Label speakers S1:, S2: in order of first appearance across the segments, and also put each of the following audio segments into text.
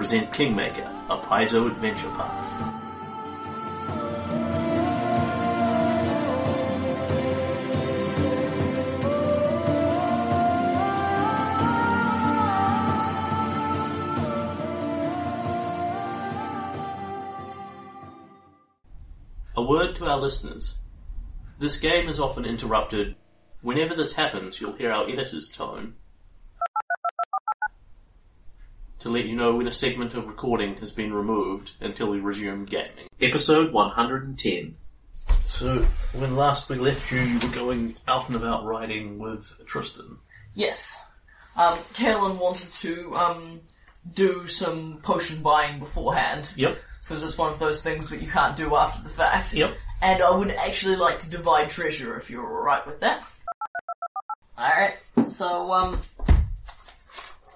S1: present Kingmaker, a Paizo adventure path. A word to our listeners. This game is often interrupted. Whenever this happens, you'll hear our editor's tone to let you know when a segment of recording has been removed until we resume gaming. Episode 110. So, when last we left you, you were going out and about riding with Tristram.
S2: Yes. Um, Kalen wanted to um, do some potion buying beforehand
S1: Yep.
S2: because it's one of those things that you can't do after the fact.
S1: Yep.
S2: And I would actually like to divide treasure if you're alright with that. Alright, so, um,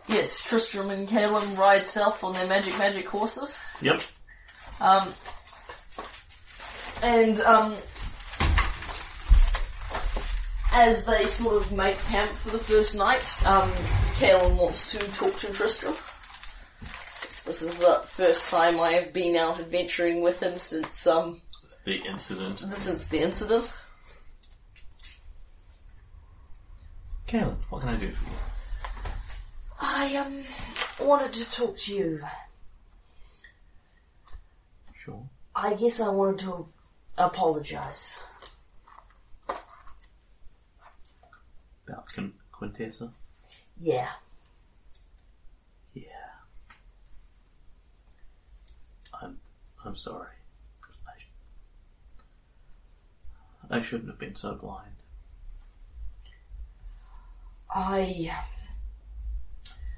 S2: yes, Tristram and Kalen ride south on their magic magic horses.
S1: Yep.
S2: Um, and, um, as they sort of make camp for the first night, um, wants to talk to Tristram. This is the first time I have been out adventuring with him since, um,
S1: The incident.
S2: since the incident.
S1: Kalen, what can I do for you?
S3: I um wanted to talk to you.
S1: Sure.
S3: I guess I wanted to apologize.
S1: About Quin- Quintessa?
S3: Yeah.
S1: Yeah. I'm, I'm sorry. I, I shouldn't have been so blind.
S3: I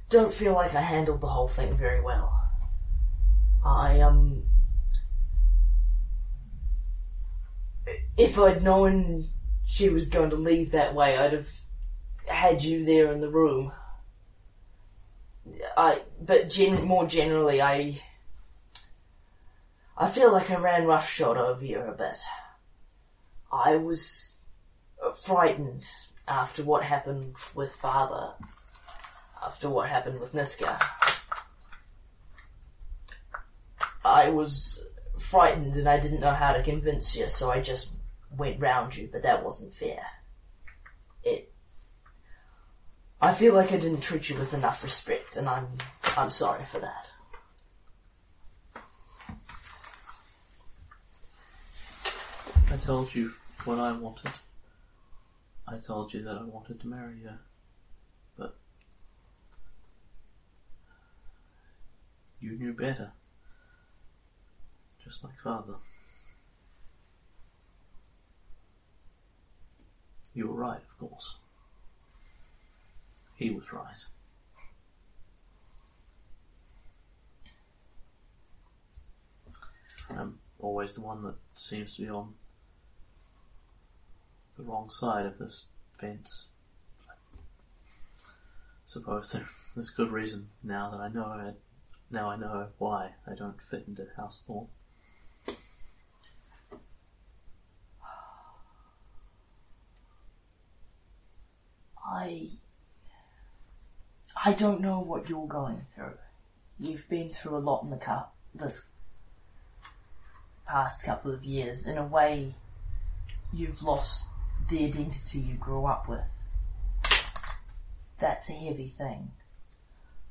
S3: don't feel like I handled the whole thing very well. I um if I'd known she was going to leave that way, I'd have had you there in the room. I but gen- more generally, I I feel like I ran roughshod over you a bit. I was frightened after what happened with father, after what happened with Niska. I was frightened and I didn't know how to convince you, so I just went round you, but that wasn't fair. It. I feel like I didn't treat you with enough respect, and I'm I'm sorry for that.
S1: I told you what I wanted. I told you that I wanted to marry you. But you knew better. Just like father. You were right, of course. He was right. I'm always the one that seems to be on the wrong side of this fence. I suppose there's good reason now that I know I, now I know why I don't fit into House Thorn.
S3: I. I don't know what you're going through. You've been through a lot in the cup this past couple of years. In a way, you've lost the identity you grew up with. That's a heavy thing.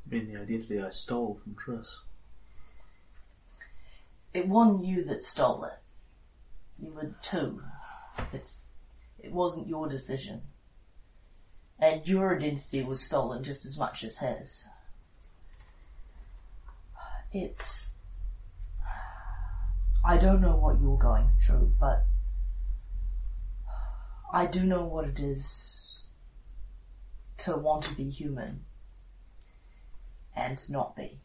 S1: Mean, the identity I stole from Triss.
S3: it wasn't you that stole it. You were two. It's, it wasn't your decision. And your identity was stolen just as much as his. It's, I don't know what you're going through, but I do know what it is to want to be human and not be.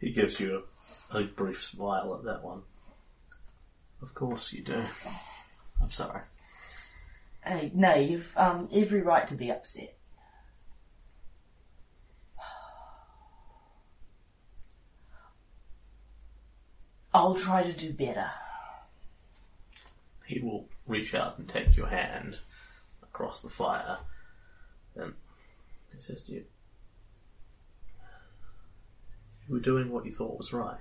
S1: He gives you a, a brief smile at that one. Of course you do. I'm sorry.
S3: Hey, no, you've um, every right to be upset. I'll try to do better.
S1: He will reach out and take your hand across the fire. And he says to you, You were doing what you thought was right.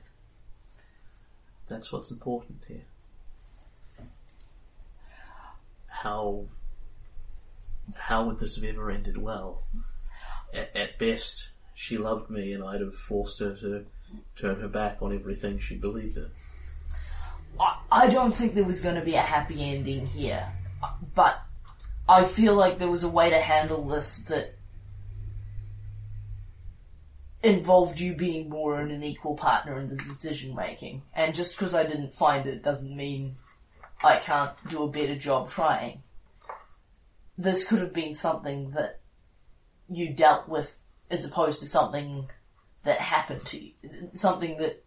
S1: That's what's important here. How how would this have ever ended well? At, at best, she loved me and I'd have forced her to turn her back on everything she believed in.
S3: I, I don't think there was going to be a happy ending here, but I feel like there was a way to handle this that involved you being more an equal partner in the decision making. And just because I didn't find it doesn't mean I can't do a better job trying. This could have been something that you dealt with as opposed to something that happened to you. Something that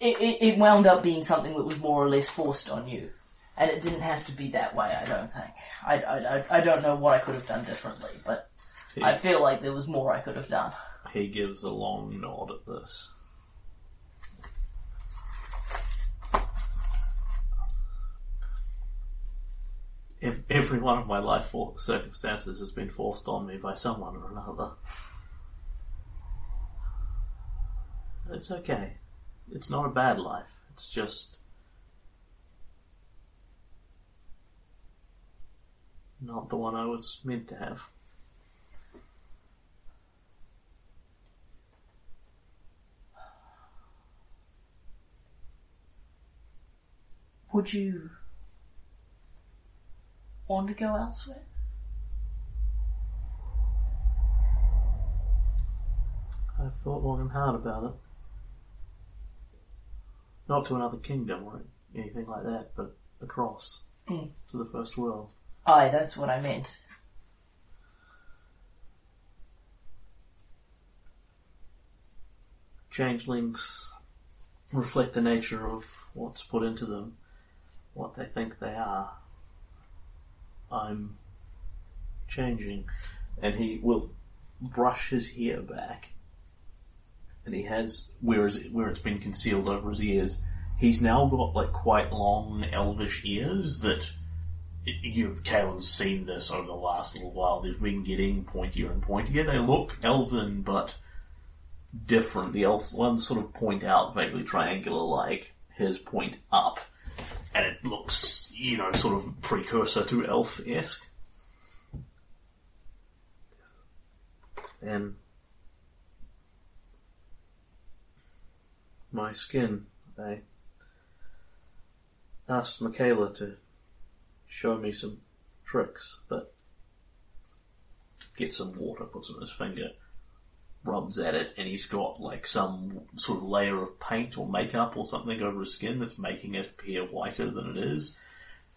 S3: it, it, it wound up being something that was more or less forced on you. And it didn't have to be that way, I don't think. I, I, I- I don't know what I could have done differently, but I feel like there was more I could have done.
S1: He gives a long nod at this. If every one of my life circumstances has been forced on me by someone or another. It's okay. It's not a bad life. It's just not the one I was meant to have.
S3: Would you want to go elsewhere?
S1: I've thought long and hard about it. Not to another kingdom or anything like that, but across
S3: Mm.
S1: to the first world.
S3: Aye, that's what I meant.
S1: Changelings reflect the nature of what's put into them, what they think they are. I'm changing. And he will brush his hair back. And he has, where, is it, where it's been concealed over his ears, he's now got like quite long elvish ears that you've Kalen's seen this over the last little while. They've been getting pointier and pointier. They look elven, but different. The elf ones sort of point out vaguely triangular like, his point up. And it looks, you know, sort of precursor to elf-esque. And my skin, I asked Michaela to show me some tricks, but gets some water, puts it on his finger, rubs at it, and he's got like some sort of layer of paint or makeup or something over his skin that's making it appear whiter than it is.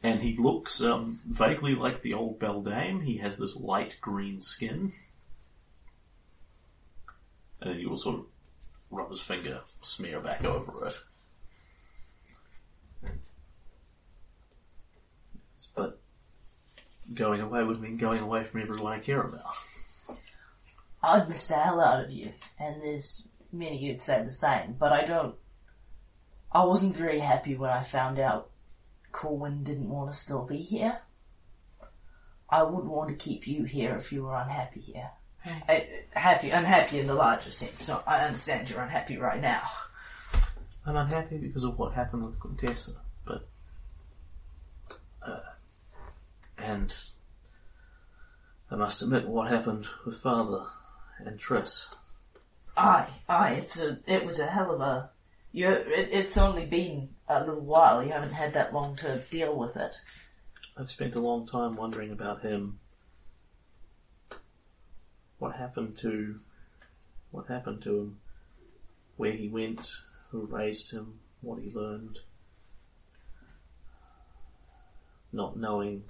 S1: And he looks um, vaguely like the old Beldame. He has this light green skin. And then he will sort of rub his finger, smear back over it. But going away would mean going away from everyone I care about.
S3: I'd miss the hell out of you, and there's many who'd say the same, but I don't. I wasn't very happy when I found out Corwin didn't want to still be here. I wouldn't want to keep you here if you were unhappy here. I, happy, unhappy in the larger sense. No, I understand you're unhappy right now.
S1: I'm unhappy because of what happened with Quintessa, but uh, and I must admit what happened with Father and Triss.
S3: Aye, aye, it's a, it was a hell of a You, it, it's only been a little while. You haven't had that long to deal with it.
S1: I've spent a long time wondering about him. What happened to what happened to him? Where he went, who raised him, what he learned. Not knowing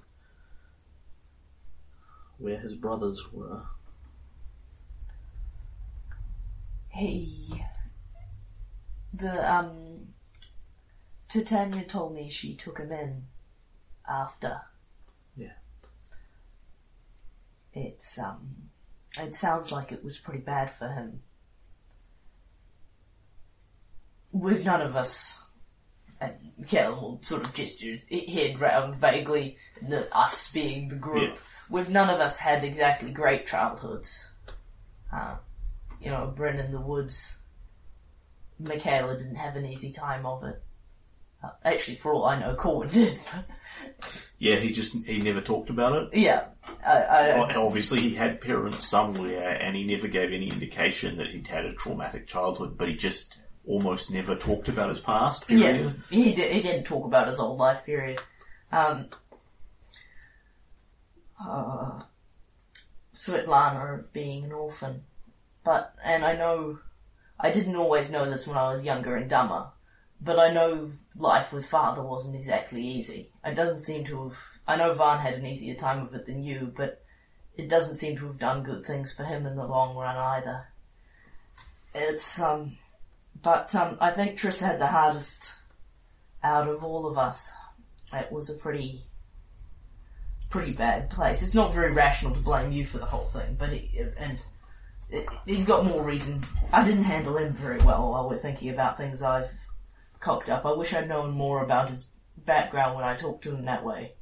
S1: where his brothers were.
S3: He, the um, Titania told me she took him in after.
S1: Yeah.
S3: It's um, it sounds like it was pretty bad for him. With none of us, and Kel sort of gestures head round vaguely, the us being the group.
S1: Yeah.
S3: With none of us had exactly great childhoods. Uh, you know, Bryn in the woods. Michaela didn't have an easy time of it. Uh, actually, for all I know, Corwin did.
S1: Yeah, he just he never talked about it.
S3: yeah, I, I,
S1: Well, Obviously, he had parents somewhere, and he never gave any indication that he'd had a traumatic childhood. But he just almost never talked about his past.
S3: Yeah,
S1: Period.
S3: he did, he didn't talk about his old life period. Um, uh, Svetlana being an orphan, but and I know I didn't always know this when I was younger and dumber, but I know life with father wasn't exactly easy. It doesn't seem to have. I know Van had an easier time of it than you, but it doesn't seem to have done good things for him in the long run either. It's um, but um, I think Triss had the hardest out of all of us. It was a pretty, pretty bad place. It's not very rational to blame you for the whole thing, but it, and he's got more reason. I didn't handle him very well while we're thinking about things I've cocked up. I wish I'd known more about his background when I talked to him that way.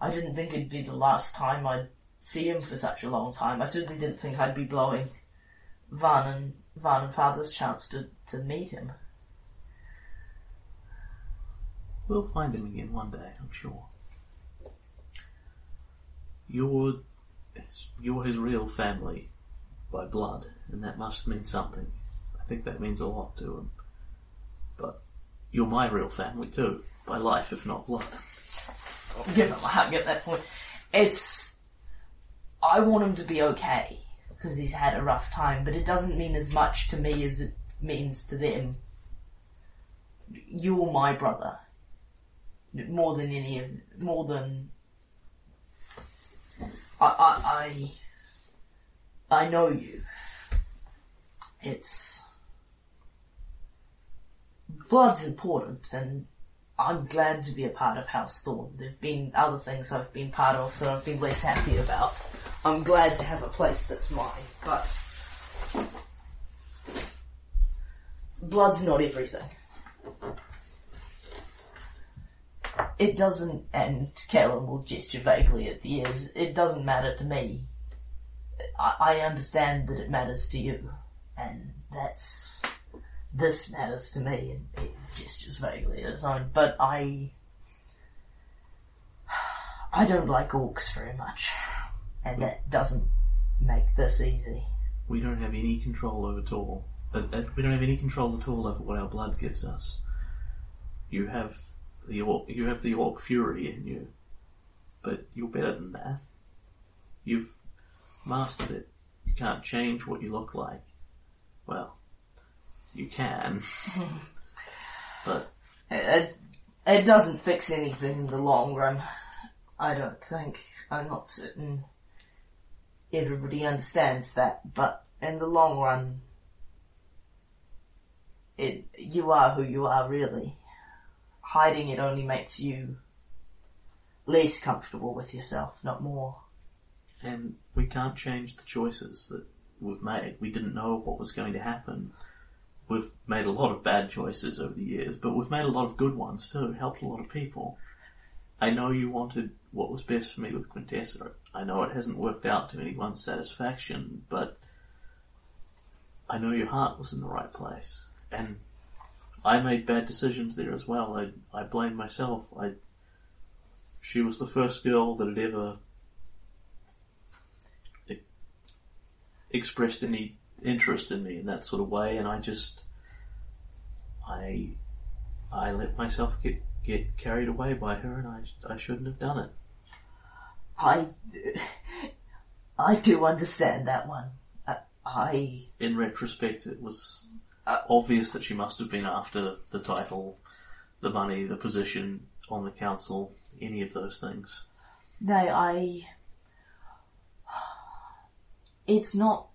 S3: I didn't think it'd be the last time I'd see him for such a long time. I certainly didn't think I'd be blowing Van and Van and Father's chance to, to meet him.
S1: We'll find him again one day, I'm sure. You're you're his real family by blood, and that must mean something. I think that means a lot to him. But you're my real family too, by life if not blood.
S3: Give him, I get that point. It's, I want him to be okay because he's had a rough time, but it doesn't mean as much to me as it means to them. You're my brother, more than any of, more than. I, I, I, I know you. It's blood's important, and I'm glad to be a part of House Thorn. There've been other things I've been part of that I've been less happy about. I'm glad to have a place that's mine, but blood's not everything. It doesn't, and Callum will gesture vaguely at the ears, it doesn't matter to me. I, I understand that it matters to you, and that's, this matters to me, and it gestures vaguely at his own, but I, I don't like orcs very much, and that doesn't make this easy.
S1: We don't have any control over it all. Uh, uh, we don't have any control at all over what our blood gives us. You have the orc, you have the orc fury in you, but you're better than that. You've mastered it. You can't change what you look like. Well, you can, but
S3: It, it doesn't fix anything in the long run. I don't think. I'm not certain everybody understands that, but in the long run, it, you are who you are really. Hiding it only makes you less comfortable with yourself, not more.
S1: And we can't change the choices that we've made. We didn't know what was going to happen. We've made a lot of bad choices over the years, but we've made a lot of good ones too, helped a lot of people. I know you wanted what was best for me with Quintessa. I know it hasn't worked out to anyone's satisfaction, but I know your heart was in the right place. And I made bad decisions there as well. I, I blame myself. I, she was the first girl that had ever expressed any interest in me in that sort of way, and I just, I I let myself get get carried away by her, and I I shouldn't have done it.
S3: I, I do understand that one. I, I
S1: In retrospect, it was
S3: Uh,
S1: obvious that she must have been after the title, the money, the position on the council, any of those things.
S3: No, I. It's not.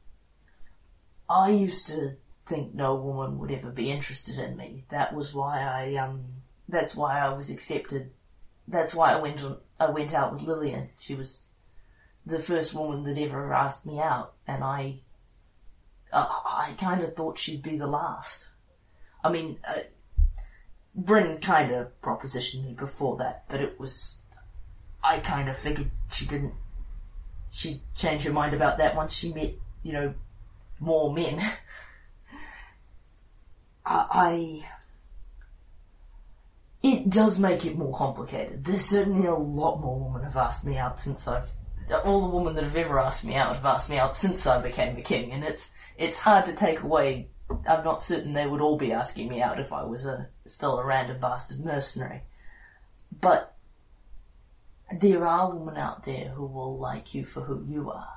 S3: I used to think no woman would ever be interested in me. That was why I um. That's why I was accepted. That's why I went on. I went out with Lillian. She was the first woman that ever asked me out, and I. I kind of thought she'd be the last. I mean, uh, Bryn kind of propositioned me before that, but it was I kind of figured she didn't. She'd change her mind about that once she met, you know, more men. I, I. It does make it more complicated. There's certainly a lot more women have asked me out since I've. All the women that have ever asked me out have asked me out since I became the king, and it's it's hard to take away. I'm not certain they would all be asking me out if I was a still a random bastard mercenary, but there are women out there who will like you for who you are.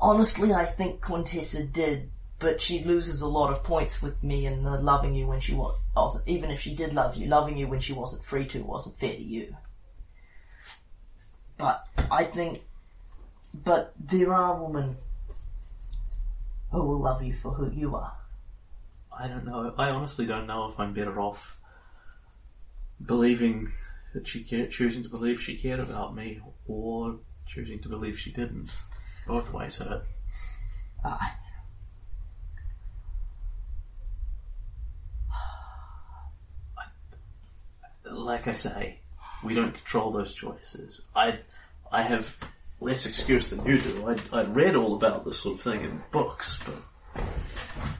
S3: Honestly, I think Quintessa did, but she loses a lot of points with me in the loving you when she was, even if she did love you, loving you when she wasn't free to wasn't fair to you. But I think, but there are women who will love you for who you are.
S1: I don't know. I honestly don't know if I'm better off believing that she cared, choosing to believe she cared about me, or choosing to believe she didn't. Both ways hurt.
S3: Ah.
S1: Like I say, we don't control those choices. I, I have less excuse than you do. I'd, I'd read all about this sort of thing in books, but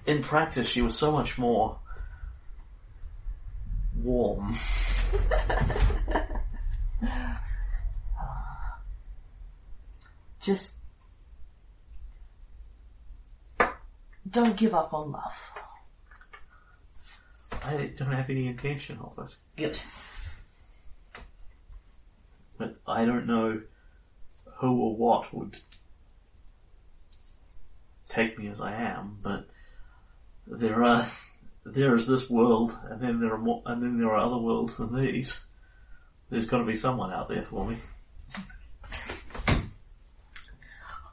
S1: in practice, she was so much more warm.
S3: Just don't give up on love.
S1: I don't have any intention of it.
S3: Good.
S1: But I don't know who or what would take me as I am, but there are there is this world and then there are more and then there are other worlds than these. There's gotta be someone out there for me.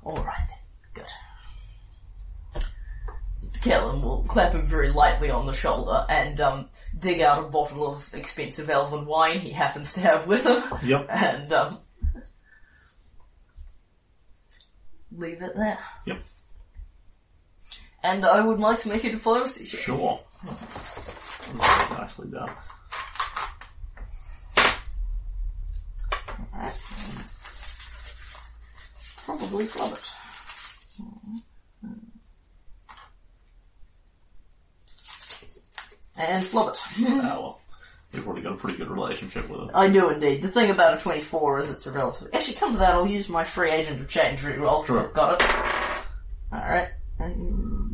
S3: Alright then. Good. Kalen will clap him very lightly on the shoulder and um, dig out a bottle of expensive elven wine he happens to have with him.
S1: Yep.
S3: And um, leave it there.
S1: Yep.
S3: And I would like to make a diplomacy check.
S1: Sure. Nicely done.
S3: Alright. Probably flub it. And flub it.
S1: Oh well. You've already got a pretty good relationship with it.
S3: I do indeed. The thing about a 24 is it's a relative. Actually, come to that, I'll use my free agent of change reroll.
S1: Sure.
S3: Got it. Alright. Um,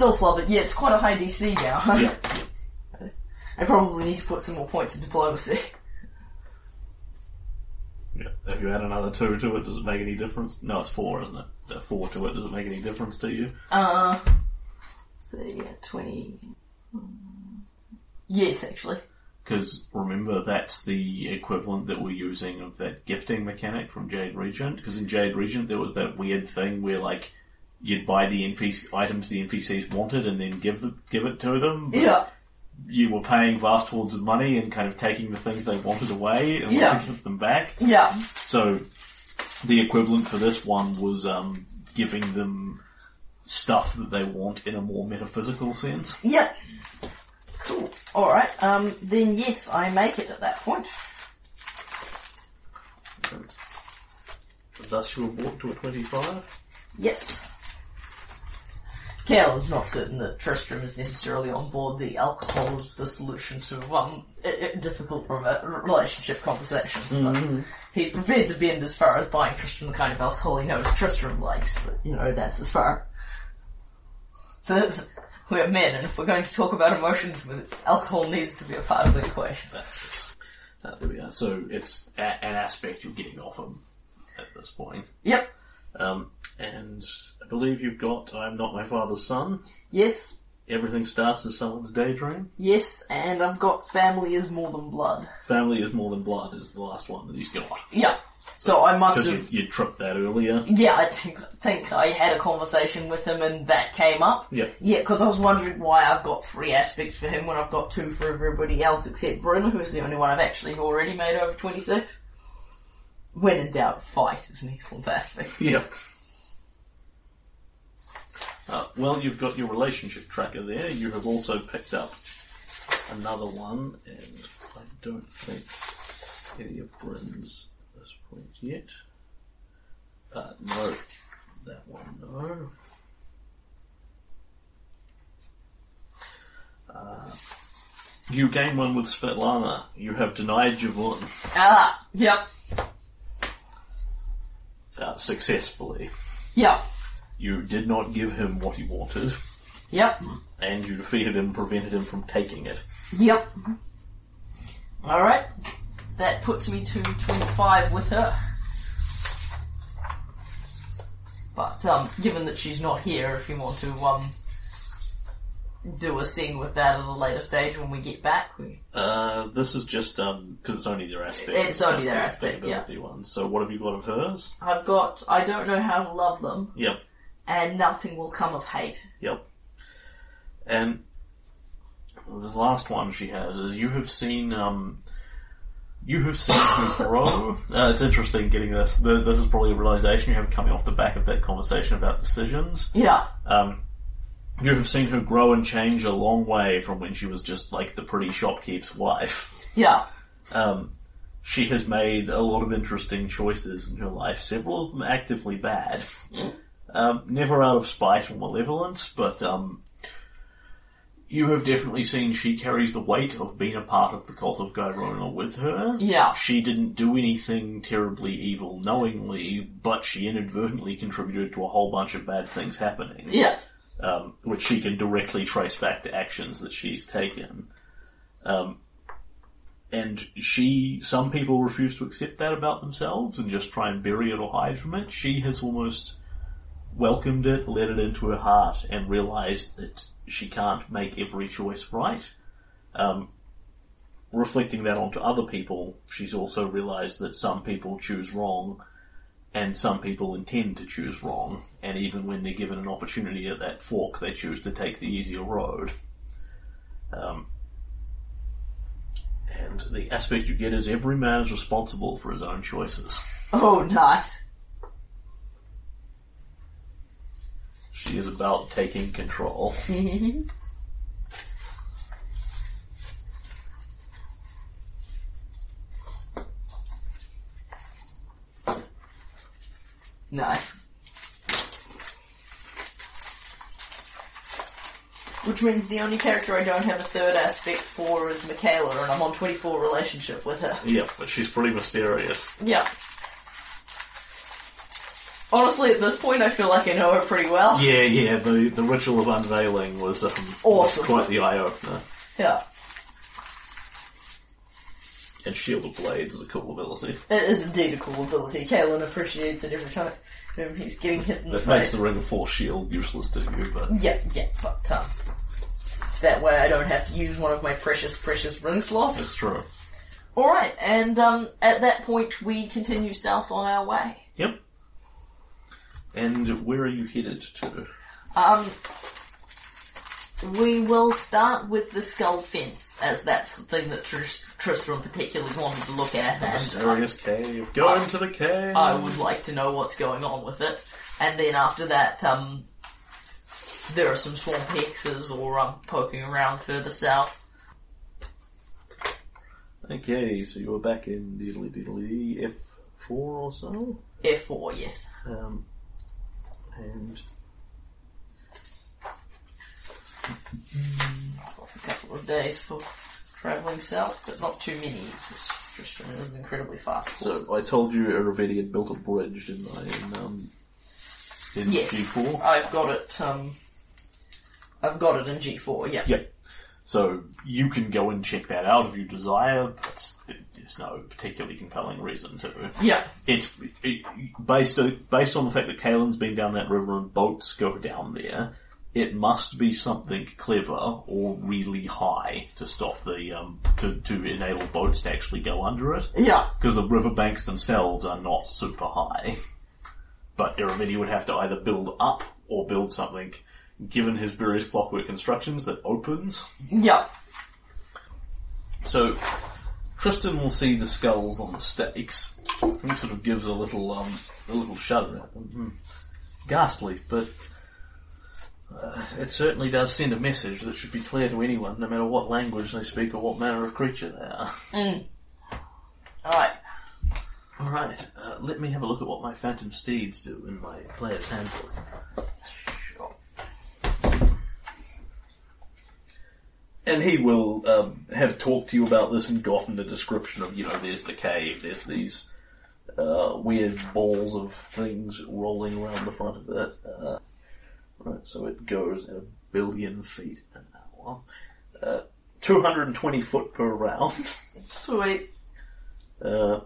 S3: Still flub it. Yeah, it's quite a high DC now.
S1: Yeah.
S3: I probably need to put some more points in diplomacy.
S1: Yeah. If you add another two to it? Does it make any difference? No, it's four, isn't it? there four to it. Does it make any difference to you?
S3: Uh, so yeah, 20. Yes, actually.
S1: Because remember, that's the equivalent that we're using of that gifting mechanic from Jade Regent. Because in Jade Regent, there was that weird thing where like you'd buy the NPC items the NPCs wanted and then give the give it to them. but
S3: Yeah.
S1: You were paying vast hordes of money and kind of taking the things they wanted away and
S3: Yeah.
S1: wanted to give them back.
S3: Yeah.
S1: So the equivalent for this one was um, giving them stuff that they want in a more metaphysical sense.
S3: Yeah. Cool. Alright, um, then yes, I make it at that point.
S1: And thus you were brought to a 25.
S3: Yes. Caleb's not certain that Tristram is necessarily on board the alcohol is the solution to um, i- i- difficult rela- relationship conversations, but he's prepared to bend as far as buying Tristram the kind of alcohol he knows Tristram likes, but you know, that's as far. The, We're men, and if we're going to talk about emotions, alcohol needs to be a part of the equation.
S1: That's uh, there we are. So it's a- an aspect you're getting off him at this point.
S3: Yep.
S1: Um, and I believe you've got I'm not my father's son.
S3: Yes.
S1: Everything starts as someone's daydream.
S3: Yes, and I've got family is more than blood.
S1: Family is more than blood is the last one that he's got.
S3: Yeah. So I must
S1: Because
S3: have.
S1: you, you tripped that earlier.
S3: Yeah, I think, think I had a conversation with him and that came up.
S1: Yeah.
S3: Yeah, because I was wondering why I've got three aspects for him when I've got two for everybody else except Bryn, who's the only one I've actually already made over 26. When in doubt, fight is an excellent aspect.
S1: Yeah. Uh, well, you've got your relationship tracker there. You have also picked up another one, and I don't think any of Bryn's at this point yet. Uh, no, that one, no. Uh, you gain one with Svetlana. You have denied Javon
S3: Ah, yep,
S1: uh, successfully.
S3: yep,
S1: You did not give him what he wanted.
S3: yep,
S1: and you defeated him, prevented him from taking it.
S3: yep. Alright, that puts me to 25 with her. But, um, given that she's not here, if you want to, um, do a scene with that at a later stage when we get back, we
S1: Uh, this is just um because it's only their aspect.
S3: It's only their
S1: the
S3: aspect, yeah.
S1: One. So what have you got of hers?
S3: I've got I don't know how to love them,
S1: Yep,
S3: and nothing will come of hate.
S1: yep. And the last one she has is you have seen um. You have seen her grow. Uh, it's interesting getting this. The, this is probably a realization you have coming off the back of that conversation about decisions.
S3: Yeah,
S1: Um, you have seen her grow and change a long way from when she was just like the pretty shopkeep's wife.
S3: yeah,
S1: Um, she has made a lot of interesting choices in her life, several of them actively bad. Um, never out of spite or malevolence, but um, you have definitely seen she carries the weight of being a part of the cult of Gyronna with her.
S3: Yeah.
S1: She didn't do anything terribly evil knowingly, but she inadvertently contributed to a whole bunch of bad things happening
S3: yeah,
S1: um, which she can directly trace back to actions that she's taken. Um, and she, some people refuse to accept that about themselves and just try and bury it or hide from it. She has almost welcomed it, let it into her heart, and realized that she can't make every choice right. Um, reflecting that onto other people, she's also realized that some people choose wrong and some people intend to choose wrong, and even when they're given an opportunity at that fork, they choose to take the easier road. Um, and the aspect you get is every man is responsible for his own choices.
S3: Oh, nice.
S1: She is about taking control.
S3: Nice. Which means the only character I don't have a third aspect for is Michaela, and I'm on 24 relationship with her.
S1: Yeah, but she's pretty mysterious.
S3: Yeah. Honestly, at this point, I feel like I know her pretty well.
S1: Yeah, yeah, the, the ritual of unveiling was um,
S3: Awesome.
S1: quite the eye-opener.
S3: Yeah.
S1: And Shield of Blades is a cool ability.
S3: It is indeed a cool ability. Kalen appreciates it every time um, he's getting hit in the
S1: That makes
S3: face.
S1: the Ring of Force shield useless to you, but
S3: Yeah, yeah, but um, that way I don't have to use one of my precious, precious ring slots.
S1: that's true.
S3: Alright, and um, at that point we continue south on our way.
S1: Yep. And where are you headed to?
S3: Um, we will start with the skull fence, as that's the thing that Tris- Tristram particularly wanted to look at, and
S1: Mysterious cave. Go into the cave.
S3: I would like to know what's going on with it. And then after that, um, there are some swamp hexes or um, poking around further south.
S1: Okay, so you were back in diddly diddly F4 or so.
S3: F4, yes.
S1: Um, and
S3: Off a couple of days for travelling south, but not too many, Tristram is incredibly fast. horse.
S1: so I told you Ravedi had built a bridge, didn't I? In, um, in
S3: Yes.
S1: G4.
S3: I've got it, um, I've got it in G4, yeah.
S1: Yep. So you can go and check that out if you desire, but there's no particularly compelling reason to.
S3: Yeah.
S1: It's it, based based on the fact that Kalen's been down that river and boats go down there. It must be something clever or really high to stop the um, to to enable boats to actually go under it.
S3: Yeah.
S1: because the riverbanks themselves are not super high. But Irovetti would have to either build up or build something, given his various clockwork constructions, that opens.
S3: Yeah.
S1: So Tristram will see the skulls on the stakes. and He sort of gives a little um, a little shudder at them. Hmm. Ghastly, but uh, it certainly does send a message that should be clear to anyone, no matter what language they speak or what manner of creature they are.
S3: Alright.
S1: All right, uh, let me have a look at what my phantom steeds do in my player's handbook. And he will um, have talked to you about this and gotten a description of, you know, there's the cave, there's these uh, weird balls of things rolling around the front of it. Uh, right, so it goes at a billion feet an hour. Uh, 220 foot per round.
S3: Sweet.
S1: Uh,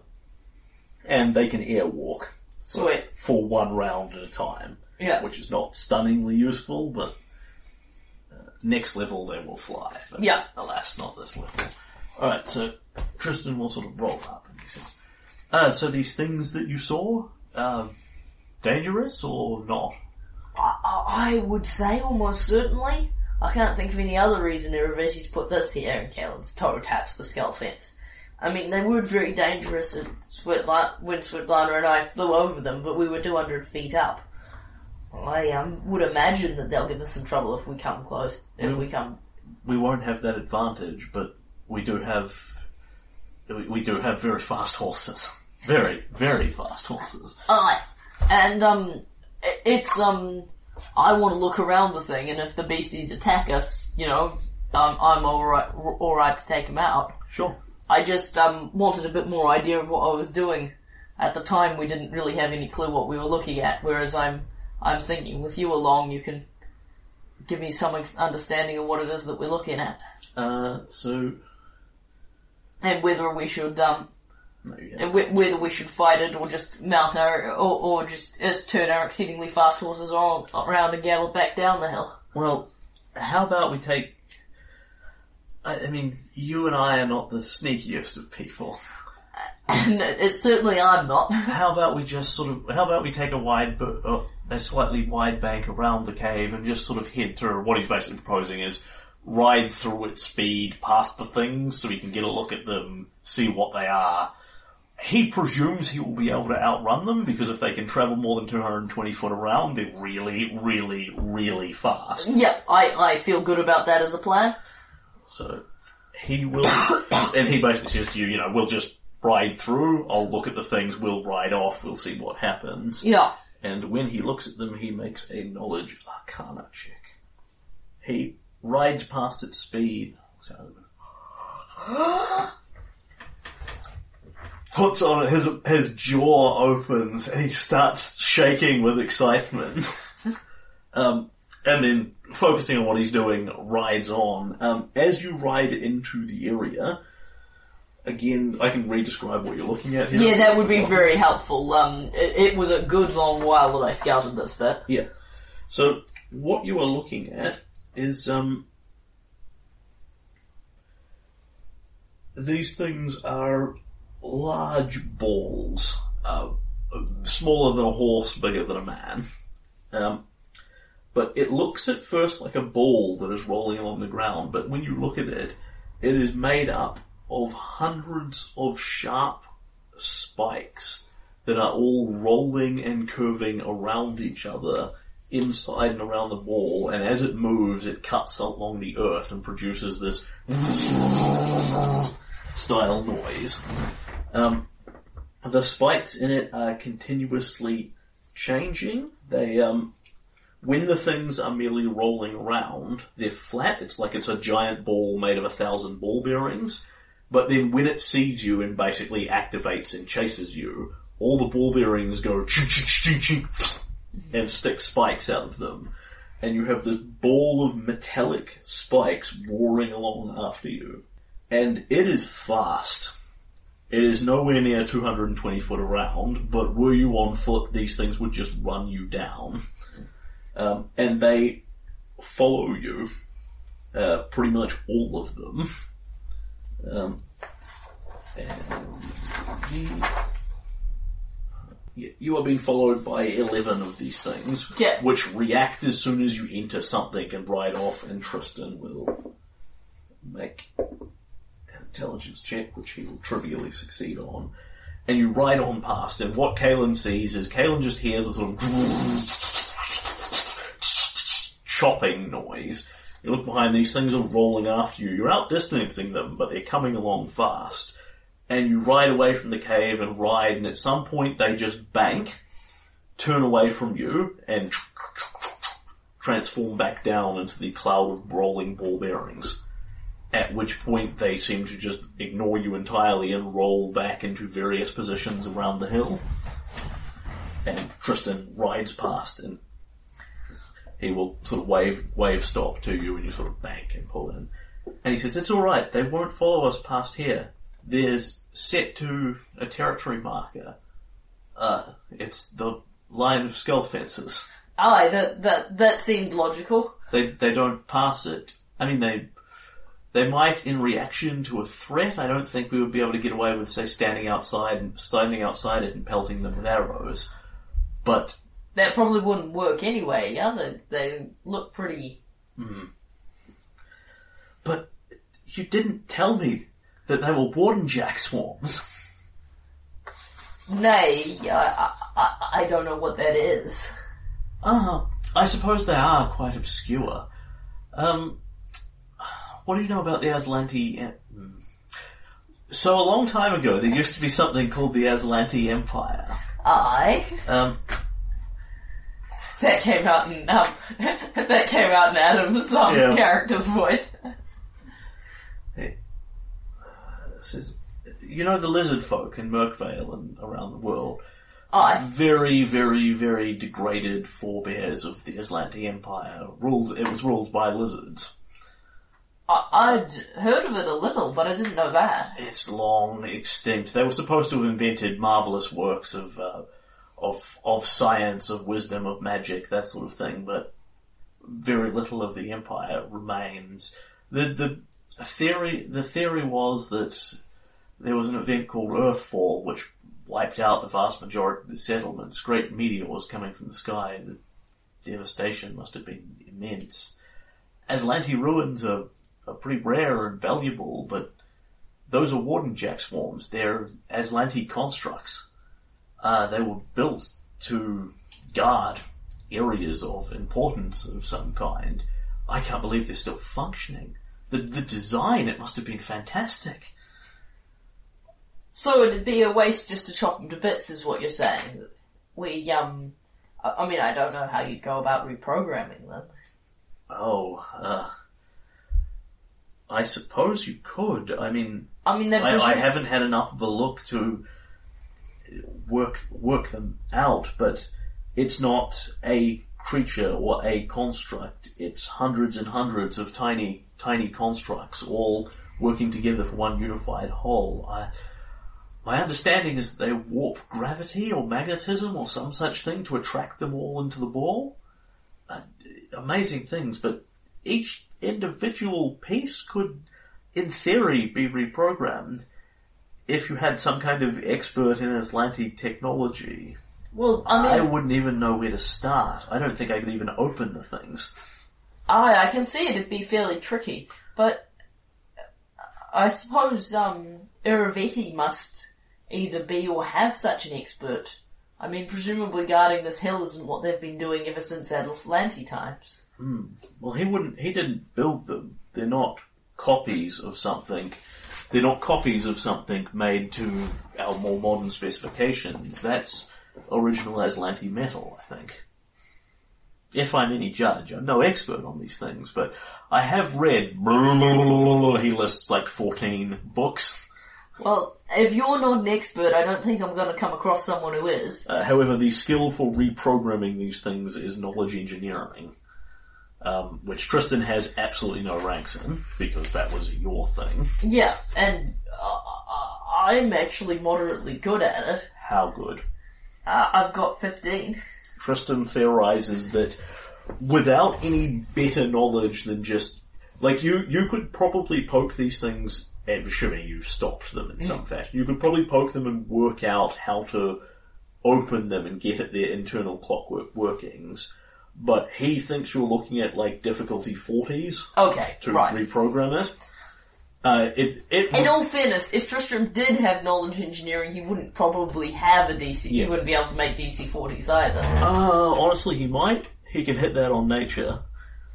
S1: and they can airwalk
S3: Sweet.
S1: for one round at a time,
S3: Yeah.
S1: which is not stunningly useful, but uh, next level they will fly. But
S3: Yeah.
S1: Alas, not this level. Alright, so Tristram will sort of roll up and he says, uh, so these things that you saw, uh, dangerous or not?
S4: I, I would say almost certainly. I can't think of any other reason Irovetti's put this here, and Kalen's toe taps the skull fence. I mean, they were very dangerous at when Svetlana and I flew over them, but we were 200 feet up. I um, would imagine that they'll give us some trouble if we come close, if
S1: Mm.
S4: we come...
S1: We won't have that advantage, but we do have, we we do have very fast horses. Very, very fast horses.
S3: Alright. And, um, it's, um, I want to look around the thing, and if the beasties attack us, you know, um, I'm alright, alright to take them out.
S1: Sure.
S3: I just, um, wanted a bit more idea of what I was doing. At the time, we didn't really have any clue what we were looking at, whereas I'm, I'm thinking with you along, you can give me some understanding of what it is that we're looking at.
S1: Uh, so,
S3: And whether we should, um,
S1: no,
S3: and wh- whether we should fight it or just mount our, or, or just, just turn our exceedingly fast horses on, around and gallop back down the hill.
S1: Well, how about we take. I, I mean, you and I are not the sneakiest of people.
S3: No, it's certainly I'm not.
S1: How about we just sort of. How about we take a wide, uh, a slightly wide bank around the cave and just sort of head through. What he's basically proposing is ride through at speed past the things so we can get a look at them, see what they are. He presumes he will be able to outrun them because if they can travel more than 220 foot around, they're really, really, really fast.
S3: Yeah, I, I feel good about that as a plan.
S1: So he will, and he basically says to you, you know, we'll just ride through. I'll look at the things. We'll ride off. We'll see what happens.
S3: Yeah.
S1: And when he looks at them, he makes a knowledge arcana check. He rides past at speed. Puts on his his jaw opens and he starts shaking with excitement. um, and then focusing on what he's doing, rides on. Um, as you ride into the area, again, I can re-describe what you're looking at here.
S3: Yeah, that would be very helpful. Um, it, it was a good long while that I scouted this bit.
S1: Yeah. So what you are looking at is um these things are large balls, uh, smaller than a horse, bigger than a man. Um, but it looks at first like a ball that is rolling along the ground, but when you look at it, it is made up of hundreds of sharp spikes that are all rolling and curving around each other inside and around the ball, and as it moves, it cuts along the earth and produces this style noise. Um, the spikes in it are continuously changing. They, um, when the things are merely rolling around, they're flat. It's like it's a giant ball made of a thousand ball bearings. But then when it sees you and basically activates and chases you, all the ball bearings go and stick spikes out of them. and you have this ball of metallic spikes roaring along after you. And it is fast. It is nowhere near 220 foot around, but were you on foot, these things would just run you down. Um, and they follow you, uh, pretty much all of them. Um, the- you are being followed by 11 of these things,
S3: Yeah.
S1: which react as soon as you enter something and ride off, and Tristram will make intelligence check, which he will trivially succeed on. And you ride on past, and what Kalen sees is Kalen just hears a sort of chopping noise. You look behind, these things are rolling after you. You're outdistancing them, but they're coming along fast. And you ride away from the cave and ride, and at some point they just bank, turn away from you, and transform back down into the cloud of rolling ball bearings. At which point they seem to just ignore you entirely and roll back into various positions around the hill. And Tristram rides past and he will sort of wave wave stop to you and you sort of bank and pull in. And he says, It's alright, they won't follow us past here. There's set to a territory marker. Uh, it's the line of skull fences.
S3: Aye, that that that seemed logical.
S1: They they don't pass it. I mean they they might in reaction to a threat. I don't think we would be able to get away with say standing outside and standing outside it and pelting them with arrows. But
S3: That probably wouldn't work anyway. Yeah, they they look pretty.
S1: but you didn't tell me that they were warden jack swarms.
S3: Nay, I, I I don't know what that is.
S1: Ah, I suppose they are quite obscure. Um, what do you know about the Aslanti? em-. So a long time ago, there used to be something called the Aslanti Empire.
S3: Aye,
S1: Um,
S3: that came out in um, that came out in Adam's um,
S1: Yeah.
S3: character's voice.
S1: this is, you know, the lizard folk in Merkvale and around the world.
S3: Aye,
S1: Very, very, very degraded forebears of the Aslanti Empire. Ruled, it was ruled by lizards.
S3: I, I'd heard of it a little, but I didn't know that.
S1: It's long extinct. They were supposed to have invented marvelous works of uh, of of science, of wisdom, of magic, that sort of thing, but very little of the empire remains. The the theory the theory was that there was an event called Earthfall, which wiped out the vast majority of the settlements. Great meteors coming from the sky. The devastation must have been immense. Aslanti ruins are, are pretty rare and valuable, but those are Warden Jack swarms. They're Aslanti constructs. Uh, they were built to guard areas of importance of some kind. I can't believe they're still functioning. The, the design, it must have been fantastic.
S3: So it'd be a waste just to chop them to bits, is what you're saying. We um, I, I mean, I don't know how you'd go about reprogramming them.
S1: Oh, uh, I suppose you could. I mean,
S3: I mean,
S1: I, I haven't had enough of a look to work work them out, but it's not a creature or a construct. It's hundreds and hundreds of tiny tiny constructs all working together for one unified whole. I, my understanding is that they warp gravity or magnetism or some such thing to attract them all into the ball. Uh, amazing things, but each individual piece could, in theory, be reprogrammed if you had some kind of expert in Aslanti technology.
S3: well, I mean, I
S1: wouldn't even know where to start. I don't think I could even open the things.
S3: I I can see it'd be fairly tricky, but I suppose um, must either be or have such an expert. I mean, presumably guarding this hill isn't what they've been doing ever since Aslanti times.
S1: Well, he wouldn't. He didn't build them. They're not copies of something. They're not copies of something made to our more modern specifications. That's original Aslanti metal, I think. If I'm any judge, I'm no expert on these things, but I have read. He lists like 14 books.
S3: Well, if you're not an expert, I don't think I'm going to come across someone who is.
S1: Uh, however, the skill for reprogramming these things is knowledge engineering. Um, which Tristram has absolutely no ranks in because that was your thing.
S3: Yeah, and uh, I'm actually moderately good at it.
S1: How good?
S3: Uh, I've got 15.
S1: Tristram theorizes that without any better knowledge than just like you, you could probably poke these things. And assuming you stopped them in some fashion, you could probably poke them and work out how to open them and get at their internal clockwork workings. But he thinks you're looking at like difficulty 40s
S3: Okay,
S1: to
S3: right.
S1: reprogram it. Uh, it it
S3: In all fairness, if Tristram did have knowledge engineering, he wouldn't probably have a DC. He wouldn't be able to make DC 40s either.
S1: uh, honestly he might. He can hit that on nature.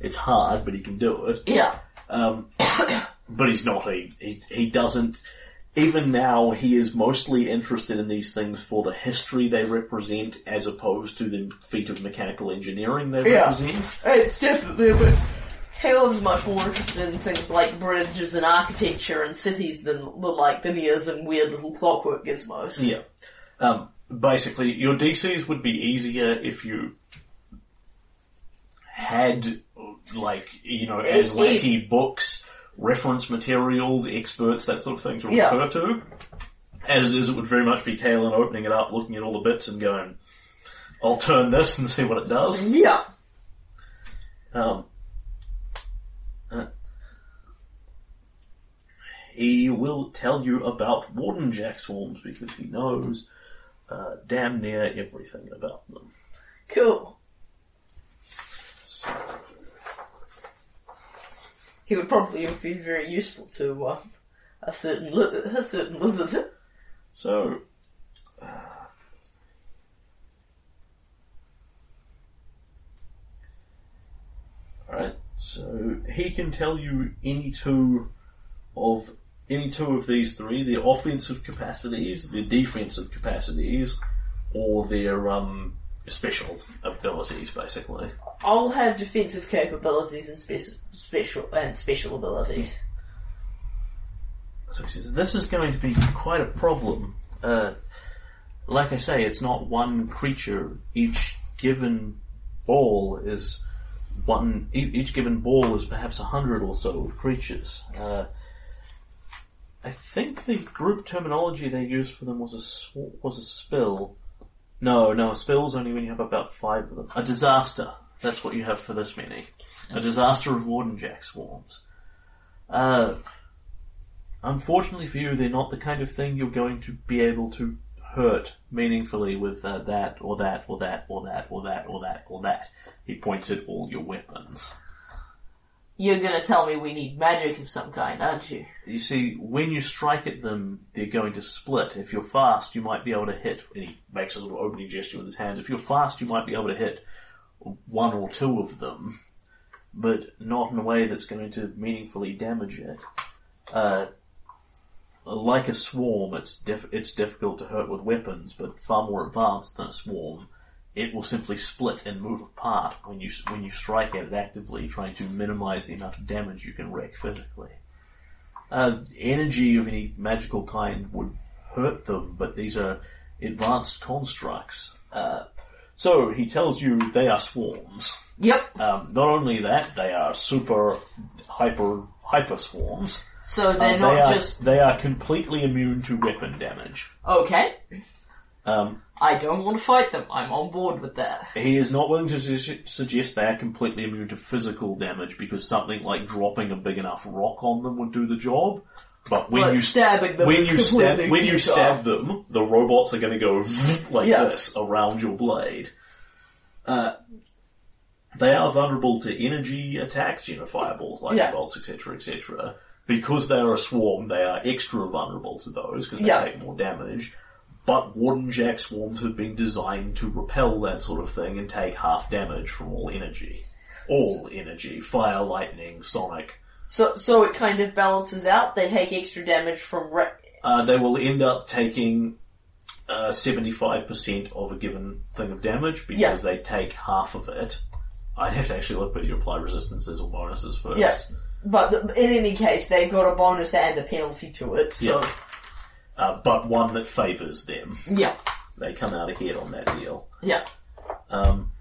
S1: It's hard, but he can do it.
S3: Yeah.
S1: Um, but he's not a, he, he doesn't, even now he is mostly interested in these things for the history they represent as opposed to the feat of mechanical engineering they
S3: Yeah.
S1: represent.
S3: It's definitely, but Kalen's much more interested in things like bridges and architecture and cities than, than like than he is in weird little clockwork gizmos.
S1: Yeah. Um, basically, your DCs would be easier if you had, like, you know, Aslanti books, reference materials, experts, that sort of thing to
S3: Yeah.
S1: refer to. As is, it would very much be Kalen opening it up, looking at all the bits and going, I'll turn this and see what it does.
S3: Yeah.
S1: Um, uh, he will tell you about Warden Jack swarms because he knows uh, damn near everything about them.
S3: Cool. He would probably be very useful to uh, a certain li- a certain lizard.
S1: So, uh, alright, so he can tell you any two of any two of these three, their offensive capacities, their defensive capacities, or their um, special abilities, basically.
S3: I'll have defensive capabilities and special special and special abilities.
S1: So he says, this is going to be quite a problem. Uh, like I say, it's not one creature. Each given ball is one, each given ball is perhaps a hundred or so creatures. Uh, I think the group terminology they used for them was a sw- was a spill. No, no, a spill's only when you have about five of them. A disaster. That's what you have for this many. A disaster of Warden Jack swarms. Uh, Unfortunately for you, they're not the kind of thing you're going to be able to hurt meaningfully with uh, that or that or that or that or that or that or that. He points at all your weapons.
S3: You're gonna tell me we need magic of some kind, aren't you?
S1: You see, when you strike at them, they're going to split. If you're fast, you might be able to hit, and he makes a little opening gesture with his hands. If you're fast, you might be able to hit one or two of them, but not in a way that's going to meaningfully damage it. Uh, like a swarm, it's diff- it's difficult to hurt with weapons, but far more advanced than a swarm. It will simply split and move apart when you when you strike at it actively, trying to minimize the amount of damage you can wreak physically. Uh, energy of any magical kind would hurt them, but these are advanced constructs. Uh, so he tells you they are swarms.
S3: Yep.
S1: Um, not only that, they are super hyper hyper swarms.
S3: So they're
S1: they
S3: not
S1: are
S3: just
S1: they are completely immune to weapon damage.
S3: okay.
S1: Um,
S3: I don't want to fight them. I'm on board with that.
S1: he is not willing to su- suggest they are completely immune to physical damage because something like dropping a big enough rock on them would do the job. But when you
S3: stabbing them
S1: when you stab when you stab them, the robots are going to go like
S3: Yeah.
S1: this around your blade. Uh, they are vulnerable to energy attacks, you know, fireballs, lightning
S3: Yeah.
S1: bolts, etc., etc. Because they are a swarm, they are extra vulnerable to those because they
S3: Yeah.
S1: take more damage. But Warden Jack swarms have been designed to repel that sort of thing and take half damage from all energy. All energy, fire, lightning, sonic.
S3: So so it kind of balances out. They take extra damage from re-
S1: uh, they will end up taking uh, 75% of a given thing of damage because
S3: Yeah.
S1: they take half of it. I'd have to actually look whether you apply resistances or bonuses first.
S3: Yeah. But in any case, they've got a bonus and a penalty to it. So
S1: Uh, but one that favours them.
S3: yeah,
S1: They come out ahead on that deal.
S3: yeah.
S1: Um,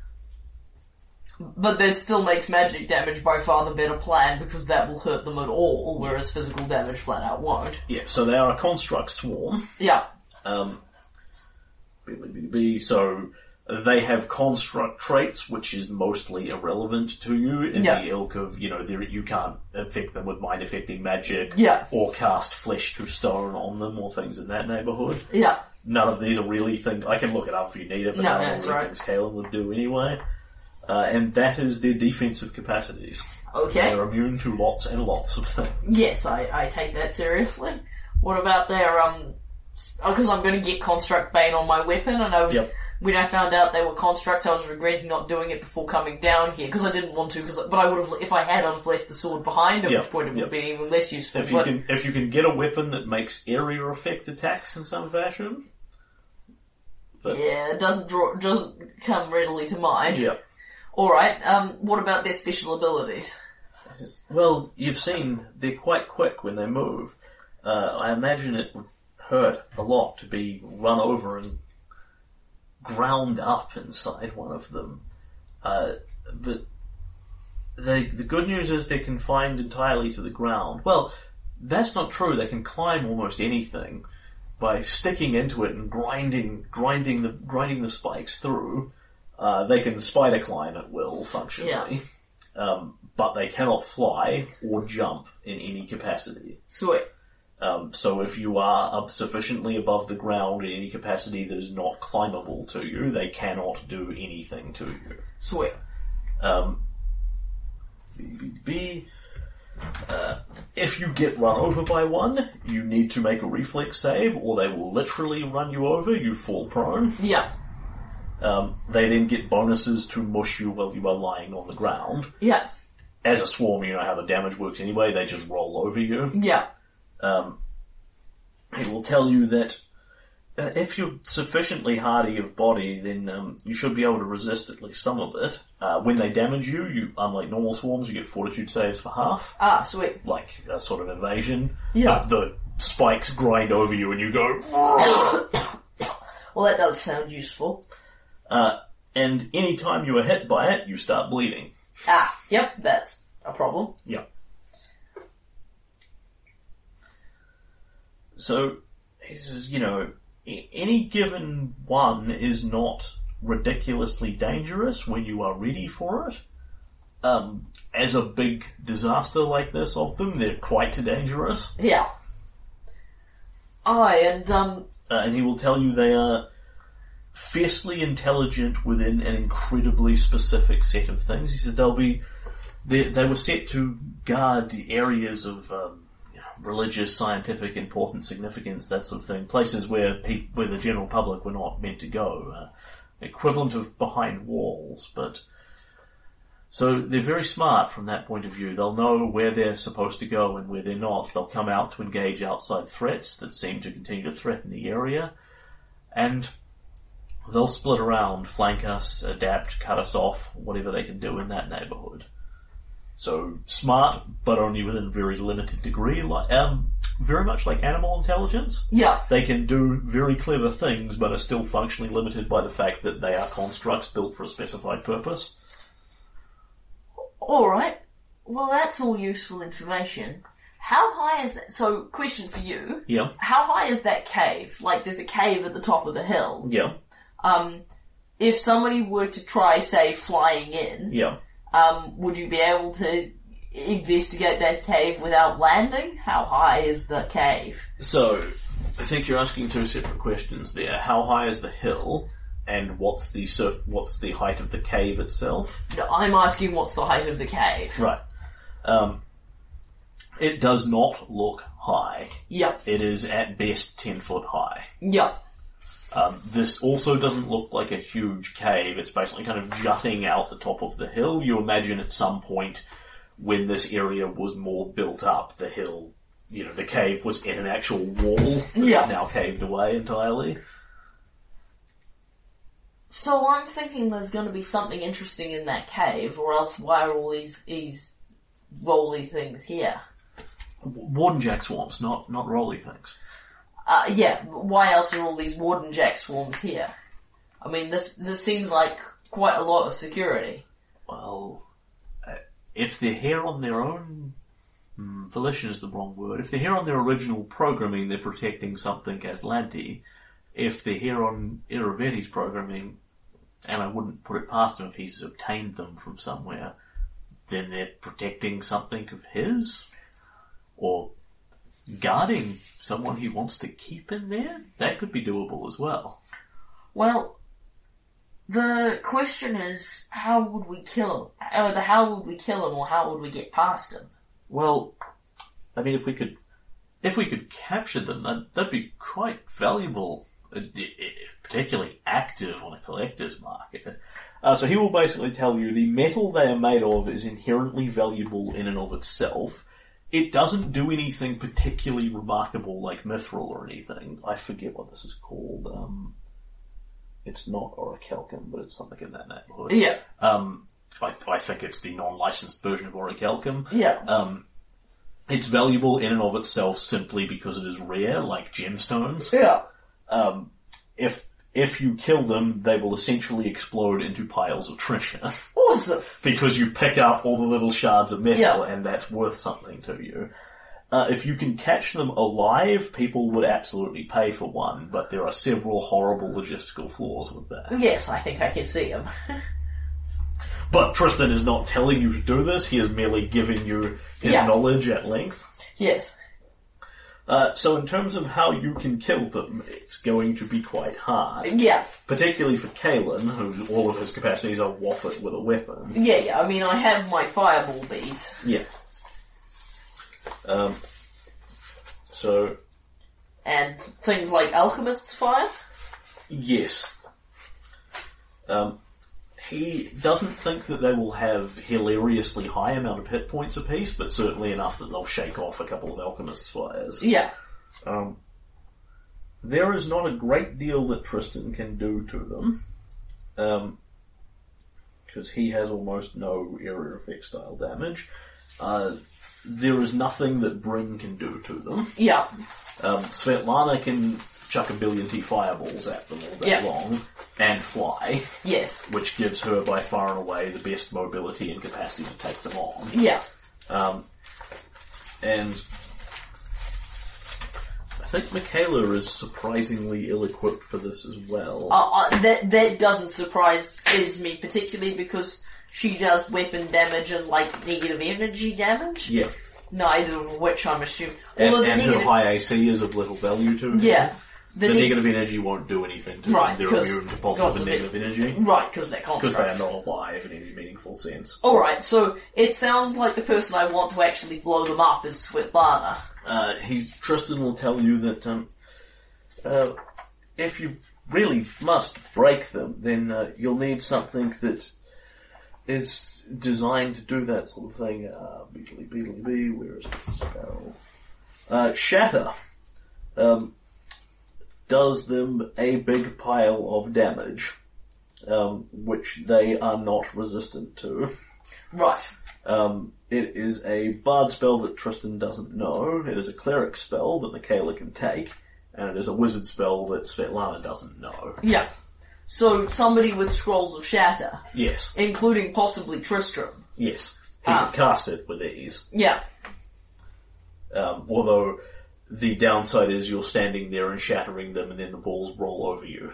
S3: But that still makes magic damage by far the better plan because that will hurt them at all, whereas physical damage flat out won't.
S1: Yeah, so they are a construct swarm.
S3: Yeah.
S1: Um, so they have construct traits, which is mostly irrelevant to you in
S3: Yeah.
S1: the ilk of, you know, you can't affect them with mind affecting magic
S3: Yeah.
S1: or cast flesh to stone on them or things in that neighborhood.
S3: Yeah.
S1: None of these are really things, I can look it up if you need it, but
S3: No,
S1: none of
S3: that's right.
S1: things Kalen would do anyway. Uh, and that is their defensive capacities.
S3: Okay.
S1: They're immune to lots and lots of things.
S3: Yes, I, I take that seriously. What about their, um, because I'm going to get Construct Bane on my weapon. And I know
S1: Yep.
S3: when I found out they were Construct, I was regretting not doing it before coming down here, because I didn't want to, cause, but I would have, if I had, I'd have left the sword behind, at
S1: Yep,
S3: which point it would
S1: yep.
S3: have been even less useful.
S1: If you
S3: but,
S1: can, if you can get a weapon that makes area effect attacks in some fashion, but-
S3: yeah, it doesn't draw, doesn't come readily to mind.
S1: Yeah.
S3: Alright, um, what about their special abilities?
S1: Well, you've seen they're quite quick when they move. Uh, I imagine it would hurt a lot to be run over and ground up inside one of them. Uh, but they, the good news is they're confined entirely to the ground. Well, that's not true. They can climb almost anything by sticking into it and grinding, grinding the grinding the spikes through. Uh, they can spider climb at will, functionally um, but they cannot fly or jump in any capacity.
S3: Sweet.
S1: Um, so if you are up sufficiently above the ground in any capacity that is not climbable to you, they cannot do anything to you.
S3: Sweet.
S1: Um. Uh, if you get run over by one, you need to make a reflex save, or they will literally run you over. You fall prone.
S3: Yeah.
S1: Um, they then get bonuses to mush you while you are lying on the ground.
S3: Yeah.
S1: as a swarm, you know how the damage works anyway. They just roll over you.
S3: Yeah.
S1: Um, it will tell you that uh, if you're sufficiently hardy of body, then um, you should be able to resist at least some of it. Uh, when they damage you, you unlike normal swarms, you get fortitude saves for half,
S3: Ah, sweet.
S1: like a sort of evasion.
S3: Yeah.
S1: But the spikes grind over you, and you go.
S3: Well, that does sound useful.
S1: Uh, and any time you are hit by it, you start bleeding.
S3: Ah, yep, that's a problem.
S1: Yeah. So, he says, you know, any given one is not ridiculously dangerous when you are ready for it. Um, as a big disaster like this of them, they're quite dangerous.
S3: Yeah. Aye, and, um,
S1: Uh, and he will tell you they are fiercely intelligent within an incredibly specific set of things. He said they'll be, they, they were set to guard the areas of um, religious, scientific, important significance, that sort of thing, places where where the general public were not meant to go, uh, equivalent of behind walls, but. So they're very smart from that point of view. They'll know where they're supposed to go and where they're not. They'll come out to engage outside threats that seem to continue to threaten the area. And they'll split around, flank us, adapt, cut us off, whatever they can do in that neighborhood. So smart, but only within a very limited degree, like, um, very much like animal intelligence.
S3: yeah.
S1: They can do very clever things, but are still functionally limited by the fact that they are constructs built for a specified purpose.
S3: Alright. Well, that's all useful information. How high is that? So, question for you.
S1: Yeah,
S3: How high is that cave? Like, there's a cave at the top of the hill.
S1: yeah,
S3: Um, if somebody were to try, say, flying in,
S1: yeah.
S3: um, would you be able to investigate that cave without landing? How high is the cave?
S1: So, I think you're asking two separate questions there. How high is the hill, and what's the surf- what's the height of the cave itself?
S3: No, I'm asking what's the height of the cave.
S1: Right. Um, it does not look high.
S3: Yep.
S1: It is at best ten foot high.
S3: Yep.
S1: Um, this also doesn't look like a huge cave. It's basically kind of jutting out the top of the hill. You imagine at some point when this area was more built up, the hill, you know, the cave was in an actual wall
S3: Yeah.
S1: now caved away entirely.
S3: So I'm thinking there's going to be something interesting in that cave, or else why are all these these rolly things here?
S1: Warden Jack swarms, not not rolly things.
S3: Uh, yeah, why else are all these warden jack swarms here? I mean, this this seems like quite a lot of security.
S1: well, uh, if they're here on their own, hmm, volition is the wrong word. If they're here on their original programming, they're protecting something Aslanti. If they're here on Irovetti's programming, and I wouldn't put it past him if he's obtained them from somewhere, then they're protecting something of his? Or guarding someone he wants to keep in there? That could be doable as well.
S3: Well, the question is, how would we kill him? Either how would we kill him, or how would we get past him?
S1: Well, I mean, if we could, if we could capture them, that, that'd be quite valuable, uh, d- uh, particularly active on a collector's market. Uh, so he will basically tell you the metal they are made of is inherently valuable in and of itself. It doesn't do anything particularly remarkable like mithril or anything. I forget what this is called. Um, it's not orichalcum, but it's something in that neighborhood.
S3: Yeah,
S1: Um, I, I think it's the non-licensed version of orichalcum.
S3: yeah,
S1: Um, it's valuable in and of itself simply because it is rare, like gemstones.
S3: yeah.
S1: Um, if if you kill them, they will essentially explode into piles of treasure
S3: Awesome.
S1: because you pick up all the little shards of metal,
S3: Yeah.
S1: and that's worth something to you. Uh, if you can catch them alive, people would absolutely pay for one, but there are several horrible logistical flaws with that.
S3: Yes, I think I can see them.
S1: But Tristram is not telling you to do this, he is merely giving you his
S3: Yeah.
S1: knowledge at length.
S3: Yes.
S1: Uh, so in terms of how you can kill them, it's going to be quite hard.
S3: Yeah.
S1: Particularly for Kalen, who all of his capacities are waffled with a weapon.
S3: Yeah, yeah. I mean, I have my fireball beads.
S1: Yeah. Um, so,
S3: And things like alchemist's fire.
S1: yes. Um, he doesn't think that they will have hilariously high amount of hit points apiece, but certainly enough that they'll shake off a couple of alchemist's fires.
S3: Yeah.
S1: Um, there is not a great deal that Tristram can do to them, because he has almost no area effect style damage. Uh, there is nothing that Bryn can do to them.
S3: Yeah.
S1: Um, Svetlana can chuck a billion T fireballs at them all day
S3: Yeah.
S1: long and fly,
S3: Yes.
S1: which gives her by far and away the best mobility and capacity to take them on.
S3: Yeah.
S1: Um, and I think Michaela is surprisingly ill-equipped for this as well.
S3: Uh, uh, that that doesn't surprise is me particularly because she does weapon damage and like negative energy damage.
S1: yeah,
S3: Neither of which I'm assuming.
S1: and,
S3: Although the
S1: and her
S3: negative,
S1: high AC is of little value to her.
S3: yeah, the,
S1: The
S3: neg-
S1: negative energy won't do anything to
S3: Right,
S1: them. They're immune to positive negative energy.
S3: right because they're
S1: Because they are not alive in any meaningful sense.
S3: Alright, so it sounds like the person I want to actually blow them up is Svetlana.
S1: Uh, he, Tristram will tell you that, um, uh, if you really must break them, then, uh, you'll need something that is designed to do that sort of thing. Uh, beedly beedly bee, where is the spell? Uh, shatter, um, does them a big pile of damage, um, which they are not resistant to.
S3: Right.
S1: Um, it is a bard spell that Tristram doesn't know. It is a cleric spell that Michaela can take, and it is a wizard spell that Svetlana doesn't know.
S3: Yeah. So somebody with scrolls of shatter,
S1: Yes,
S3: including possibly Tristram.
S1: yes. He
S3: Ah.
S1: can cast it with ease.
S3: Yeah.
S1: Um, although the downside is you're standing there and shattering them, and then the balls roll over you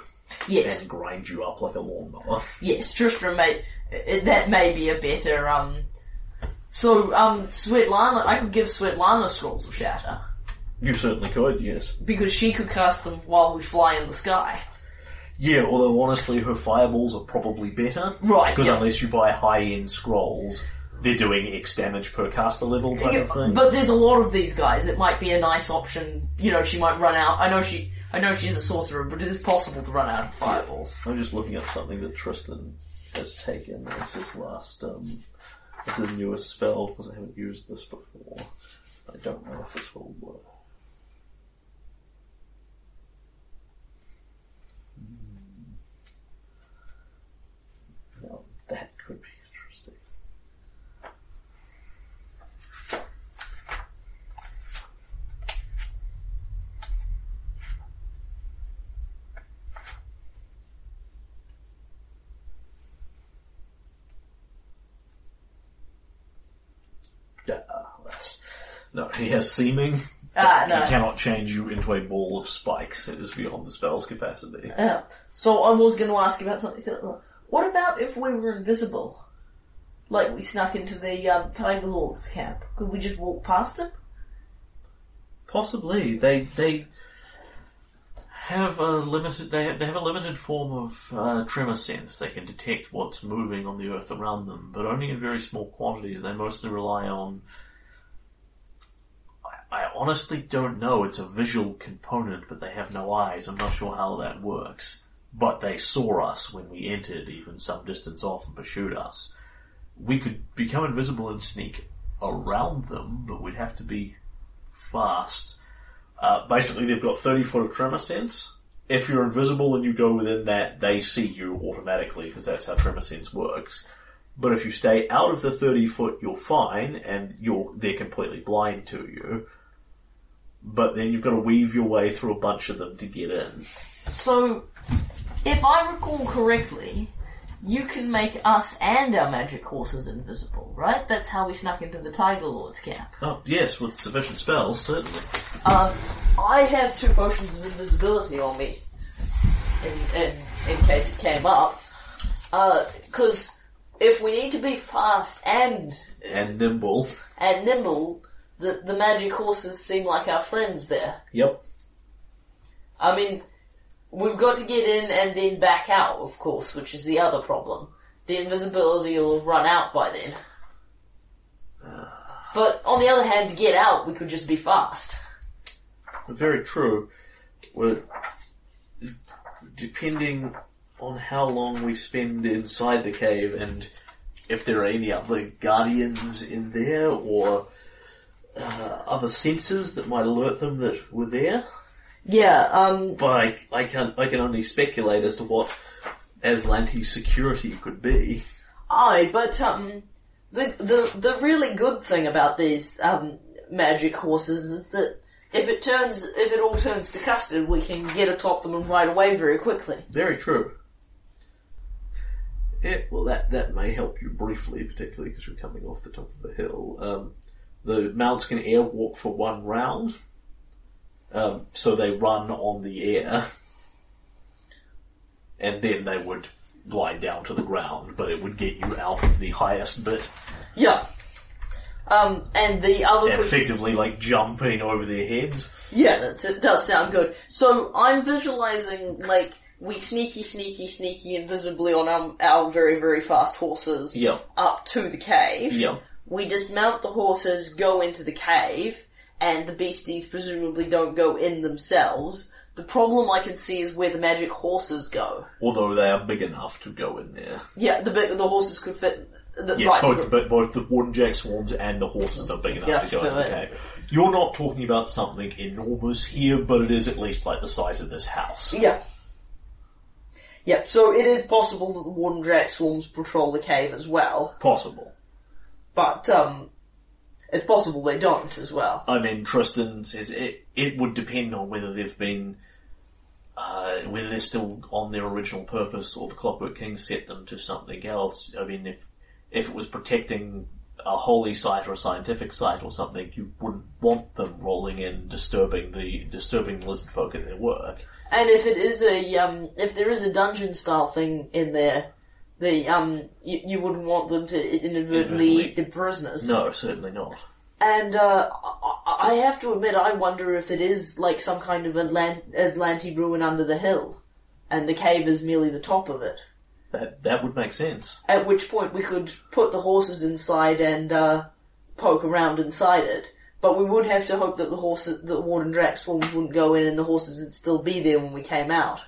S3: Yes.
S1: and grind you up like a lawnmower.
S3: Yes, Tristram may uh, that may be a better um. So um, Svetlana, I could give Svetlana scrolls of shatter
S1: You certainly could, yes.
S3: because she could cast them while we fly in the sky.
S1: Yeah, although honestly, her fireballs are probably better.
S3: Right,
S1: Because
S3: yeah.
S1: unless you buy high-end scrolls, they're doing X damage per caster level type of thing.
S3: but there's a lot of these guys. It might be a nice option. You know, she might run out. I know she. I know she's a sorcerer, but it is possible to run out of fireballs.
S1: I'm just looking up something that Tristram has taken. Is his last, um, this is his newest spell, because I haven't used this before. I don't know if this will work. Hmm. Now, that could be interesting. Uh, no, he has seeming.
S5: Ah, no.
S1: He cannot change you into a ball of spikes. It is beyond the spell's capacity.
S5: Yeah. So I was going to ask you about something. What about if we were invisible? Like we snuck into the um, Tiger Lord's camp. Could we just walk past him?
S1: Possibly. They they have a limited they have, they have a limited form of uh, tremor sense. They can detect what's moving on the earth around them, but only in very small quantities. They mostly rely on. I, I honestly don't know. It's a visual component, but they have no eyes. I'm not sure how that works. But they saw us when we entered, even some distance off, and pursued us. We could become invisible and sneak around them, but we'd have to be fast. Uh, basically, they've got 30 foot of tremor sense. If you're invisible and you go within that, they see you automatically because that's how tremor sense works. But if you stay out of the 30 foot, you're fine and you're, they're completely blind to you. But then you've got to weave your way through a bunch of them to get in.
S5: So, if I recall correctly, you can make us and our magic horses invisible, right? That's how we snuck into the Tiger Lord's camp.
S1: Oh, yes, with sufficient spells, certainly.
S5: Um,
S3: I have two potions of invisibility on me, in, in, in case it came up. Because if we need to be fast and
S1: And nimble.
S3: and nimble, the the magic horses seem like our friends there.
S1: Yep.
S3: I mean, we've got to get in and then back out, of course, which is the other problem. The invisibility will run out by then. But on the other hand, to get out, we could just be fast.
S1: Very true. Well, depending on how long we spend inside the cave and if there are any other guardians in there or uh, other senses that might alert them that we're there.
S3: Yeah, um,
S1: But I, I can I can only speculate as to what Aslanti's security could be.
S3: Aye, but um, the the the really good thing about these um magic horses is that if it turns if it all turns to custard, we can get atop them and ride away very quickly.
S1: Very true. Yeah, well, that, that may help you briefly, particularly because you're coming off the top of the hill. Um, the mounts can air walk for one round, um, so they run on the air, and then they would glide down to the ground, but it would get you out of the highest bit,
S3: Yeah. Um, and the other
S1: and effectively like jumping over their heads.
S3: Yeah, that it does sound good. So I'm visualizing like we sneaky, sneaky, sneaky invisibly on our, our very, very fast horses
S1: Yep.
S3: up to the cave.
S1: Yep.
S3: We dismount the horses, go into the cave, and the beasties presumably don't go in themselves. The problem I can see is where the magic horses go.
S1: Although they are big enough to go in there.
S3: Yeah, the big- the horses could fit. The,
S1: Yes,
S3: right,
S1: both, but both the warden jack swarms and the horses are big enough
S3: Yeah,
S1: to go in the cave. You're not talking about something enormous here, but it is at least like the size of this house.
S3: Yeah. Yep, so it is possible that the Warden Jack swarms patrol the cave as well.
S1: Possible.
S3: But um, it's possible they don't as well.
S1: I mean, Tristram says it, it would depend on whether they've been, uh, whether they're still on their original purpose or the Clockwork King set them to something else. I mean, if, if it was protecting a holy site or a scientific site or something, you wouldn't want them rolling in, disturbing the, disturbing the lizard folk at their work.
S3: And if it is a um, if there is a dungeon style thing in there, the um, you, you wouldn't want them to inadvertently eat the prisoners.
S1: No, certainly not.
S3: And uh, I, I have to admit, I wonder if it is like some kind of Atlant- Aslanti ruin under the hill, and the cave is merely the top of it.
S1: That, that would make sense.
S3: At which point we could put the horses inside and uh, poke around inside it. But we would have to hope that the horses, the Warden swarms wouldn't go in and the horses would still be there when we came out.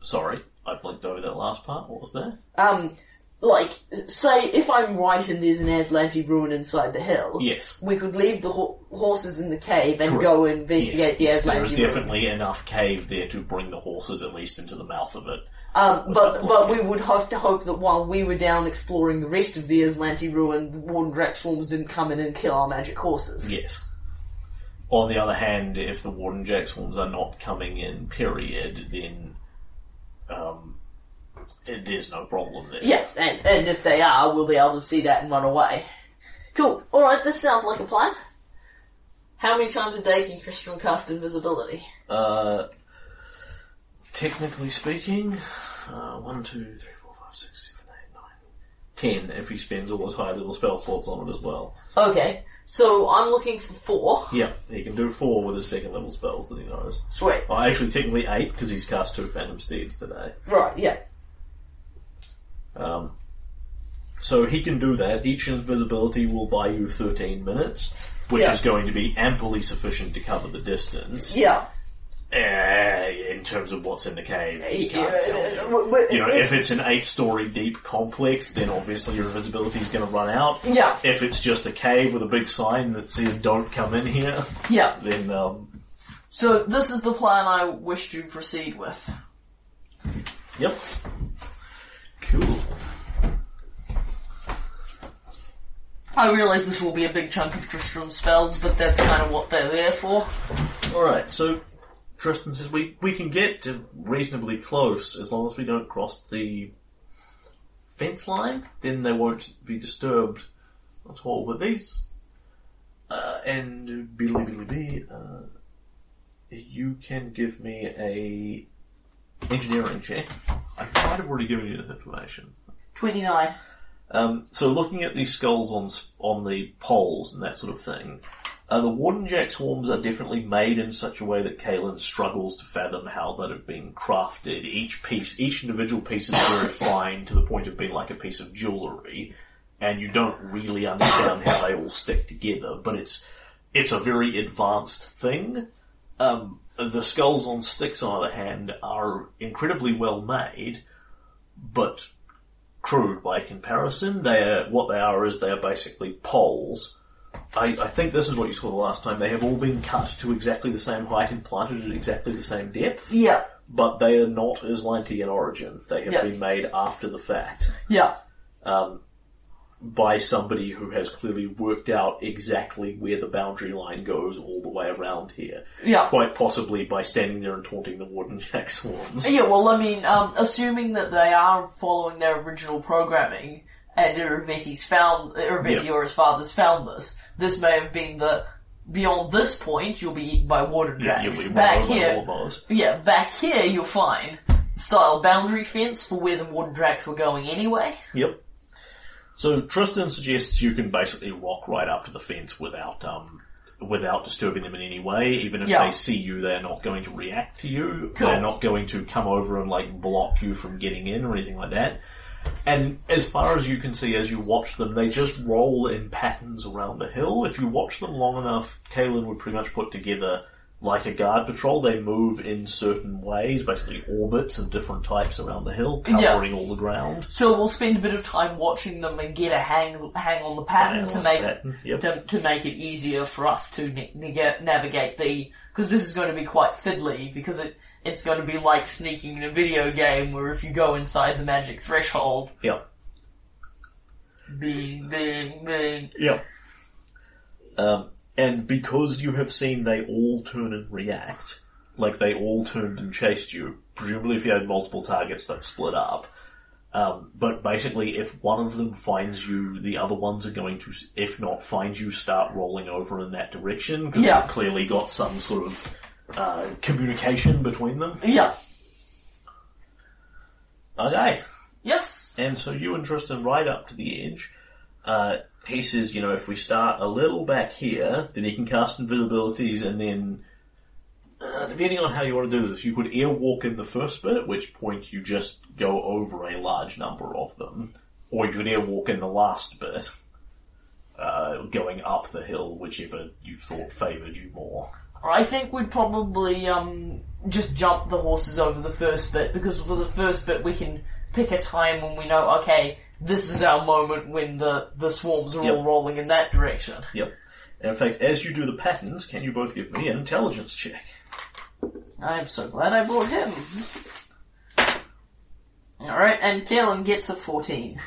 S1: Sorry, I blinked over that last part. What was that?
S3: Um, like, say, if I'm right and there's an Aslanti ruin inside the hill,
S1: Yes.
S3: we could leave the ho- horses in the cave and
S1: Correct.
S3: go investigate
S1: Yes,
S3: the
S1: there is
S3: Aslanti ruin.
S1: definitely enough cave there to bring the horses at least into the mouth of it.
S3: Um, but but we would have to hope that while we were down exploring the rest of the Aslanti ruin, the Warden Drac swarms didn't come in and kill our magic horses.
S1: Yes. On the other hand, if the Warden Jack swarms are not coming in, period, then um, it is no problem there.
S3: Yeah, and, and if they are, we'll be able to see that and run away. Cool. Alright, this sounds like a plan. How many times a day can Tristram cast invisibility?
S1: Uh, technically speaking, uh, one, two, three, four, five, six, seven, eight, nine, ten. If he spends all his high level spell slots on it as well.
S3: Okay, so I'm looking for four.
S1: Yeah, he can do four with his second level spells that he knows.
S3: Sweet.
S1: Well, actually, technically eight because he's cast two Phantom Steeds today.
S3: Right, yeah.
S1: Um, so he can do that. Each invisibility will buy you 13 minutes, which
S3: Yeah.
S1: is going to be amply sufficient to cover the distance.
S3: Yeah.
S1: Uh, in terms of what's in the cave, you can't tell.
S3: uh, w- w-
S1: You know,
S3: if-
S1: if it's an eight-story deep complex, then obviously your invisibility is going to run out.
S3: Yeah.
S1: If it's just a cave with a big sign that says "Don't come in here,"
S3: Yeah.
S1: then um,
S3: So this is the plan I wish to proceed with.
S1: yep, cool.
S3: I realise this will be a big chunk of Tristram's spells, but that's kind of what they're there for.
S1: All right, so Tristram says we we can get to reasonably close as long as we don't cross the fence line. Then they won't be disturbed at all. But these uh, and Billy Billy B, uh, you can give me a engineering check. I might have already given you this information.
S3: 29.
S1: Um, so looking at these skulls on on the poles and that sort of thing, uh, the Warden Jack swarms are definitely made in such a way that Kalen struggles to fathom how that have been crafted. Each piece, each individual piece is very fine to the point of being like a piece of jewellery, and you don't really understand how they all stick together. But it's it's a very advanced thing. Um, the skulls on sticks, on the other hand, are incredibly well made, but crude by comparison. They are what they are is they are basically poles. I, I think this is what you saw the last time. They have all been cut to exactly the same height and planted at exactly the same depth,
S3: Yeah.
S1: but they are not Aslanti in origin. They have
S3: Yeah.
S1: been made after the fact
S3: Yeah.
S1: um, by somebody who has clearly worked out exactly where the boundary line goes all the way around here.
S3: Yeah.
S1: Quite possibly by standing there and taunting the Warden Jack swarms.
S3: Yeah, well, I mean, um, assuming that they are following their original programming, and Irovetti's found, Irovetti
S1: Yeah.
S3: or his father's found this, this may have been the, beyond this point, you'll be eaten by warden
S1: Yeah,
S3: dragons.
S1: be
S3: back here, yeah, back here you're fine. Style boundary fence for where the warden drags were going anyway.
S1: Yep. So Tristram suggests you can basically walk right up to the fence without um without disturbing them in any way. Even if
S3: Yeah.
S1: they see you, they're not going to react to you.
S3: Cool.
S1: They're not going to come over and like block you from getting in or anything like that. And as far as you can see, as you watch them, they just roll in patterns around the hill. If you watch them long enough, Kalen would pretty much put together like a guard patrol. They move in certain ways, basically orbits of different types around the hill, covering all the ground.
S3: So we'll spend a bit of time watching them and get a hang, hang on the pattern to make,
S1: to pattern, yep.
S3: to, to make it easier for us to na- navigate the, because this is going to be quite fiddly, because it, it's going to be like sneaking in a video game where if you go inside the magic threshold,
S1: Yep.
S3: bing, bing, bing.
S1: Yep. Um, and because you have seen they all turn and react, like they all turned and chased you, presumably if you had multiple targets that split up, um, but basically if one of them finds you, the other ones are going to, if not find you, start rolling over in that direction, because
S3: Yeah.
S1: they've clearly got some sort of uh, communication between them.
S3: Yeah.
S1: Okay.
S3: Yes.
S1: And so you and Tristram ride up to the edge. Uh, he says, you know, if we start a little back here, then he can cast invisibilities and then, uh, depending on how you want to do this, you could airwalk in the first bit, at which point you just go over a large number of them. Or you could airwalk in the last bit, uh, going up the hill, whichever you thought favoured you more.
S3: I think we'd probably, um, just jump the horses over the first bit, because for the first bit we can pick a time when we know, okay, this is our moment when the, the swarms are all rolling in that direction.
S1: Yep. And in fact, as you do the patterns, can you both give me an intelligence check?
S3: I'm so glad I brought him. Alright, and Kalen gets a 14.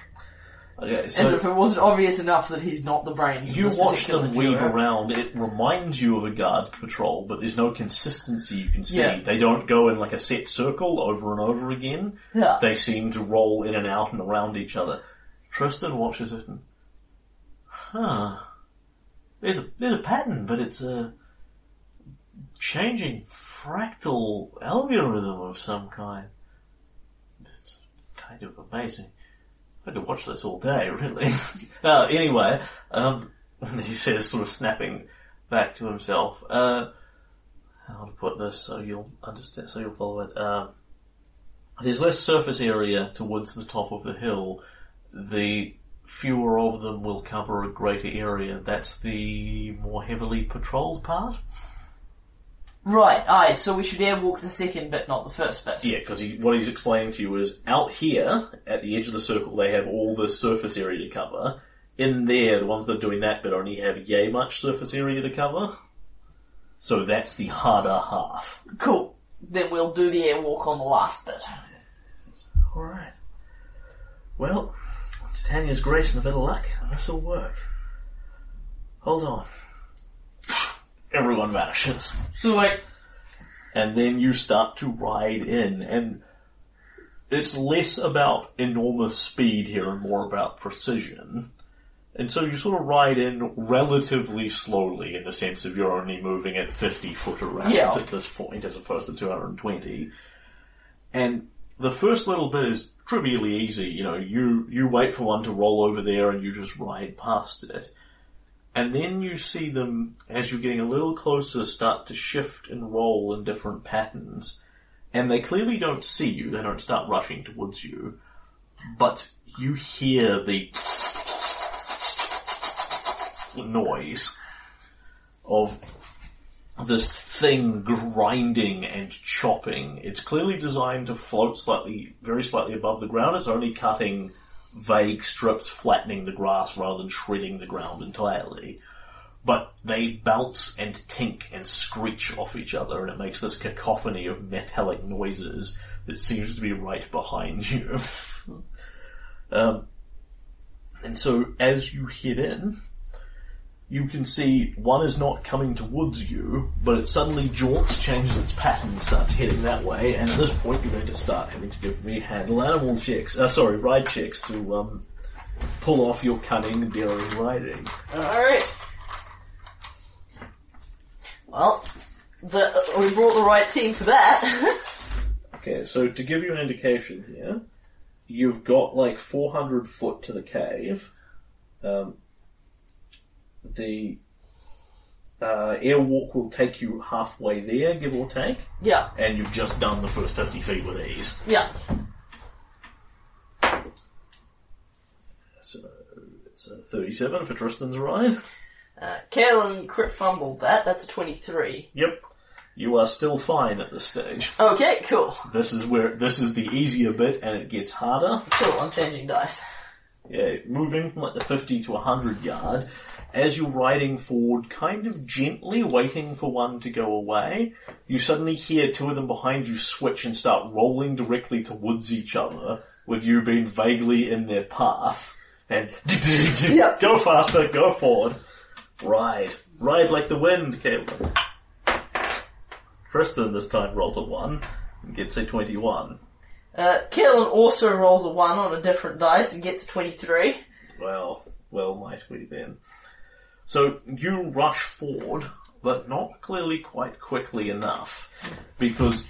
S1: Okay,
S3: As if it wasn't obvious enough that he's not the brains. of
S1: you
S3: this
S1: watch
S3: particular
S1: them weave
S3: duo.
S1: around. It reminds you of a guard patrol, but there's no consistency you can see.
S3: Yeah.
S1: They don't go in like a set circle over and over again.
S3: Yeah.
S1: They seem to roll in and out and around each other. Tristram watches it and, huh, there's a, there's a pattern, but it's a changing fractal algorithm of some kind. It's kind of amazing. I could watch this all day, really. uh, anyway, um, he says, sort of snapping back to himself, uh, how to put this so you'll understand, so you'll follow it. Um, there's less surface area towards the top of the hill. The fewer of them will cover a greater area. That's the more heavily patrolled part.
S3: Right, aye, so we should airwalk the second bit, not the first bit.
S1: Yeah, because he, what he's explaining to you is out here at the edge of the circle, they have all the surface area to cover. In there, the ones that are doing that bit only have yay much surface area to cover. So that's the harder half.
S3: Cool. Then we'll do the airwalk on the last bit.
S1: Alright. Well, Titania's grace and a bit of luck, this will work. Hold on. Everyone vanishes.
S3: So like,
S1: and then you start to ride in, and it's less about enormous speed here and more about precision. And so you sort of ride in relatively slowly in the sense of you're only moving at 50 foot around
S3: Yeah.
S1: at this point as opposed to 220. And the first little bit is trivially easy, you know, you, you wait for one to roll over there and you just ride past it. And then you see them, as you're getting a little closer, start to shift and roll in different patterns. And they clearly don't see you, they don't start rushing towards you. But you hear the noise of this thing grinding and chopping. It's clearly designed to float slightly, very slightly above the ground. It's only cutting vague strips, flattening the grass rather than shredding the ground entirely. But they bounce and tink and screech off each other, and it makes this cacophony of metallic noises that seems to be right behind you. um, and so as you head in, you can see one is not coming towards you, but it suddenly jaunts, changes its pattern, and starts heading that way. And at this point, you're going to start having to give me handle animal checks, uh, sorry, ride checks to um, pull off your cunning, daring riding.
S2: Alright.
S3: well, the, we brought the right team for that.
S1: Okay, so to give you an indication here, you've got like 400 foot to the cave. Um, the uh, airwalk will take you halfway there, give or take.
S3: yeah,
S1: and you've just done the first 50 feet with ease.
S3: yeah.
S1: So it's a 37 for Tristan's ride.
S3: Uh, Kalen crit fumbled that, that's a 23.
S1: Yep. You are still fine at this stage.
S3: Okay, cool.
S1: This is where, this is the easier bit and it gets harder.
S3: Cool, I'm changing dice.
S1: Yeah, moving from like the 50 to 100 yard, as you're riding forward, kind of gently waiting for one to go away, you suddenly hear two of them behind you switch and start rolling directly towards each other, with you being vaguely in their path. And
S3: Yep.
S1: go faster, go forward. Ride. Ride like the wind, Kalen. Tristan this time rolls a 1 and gets a 21.
S3: Uh, Kalen also rolls a 1 on a different dice and gets 23.
S1: Well, well might we then. So you rush forward, but not clearly quite quickly enough, because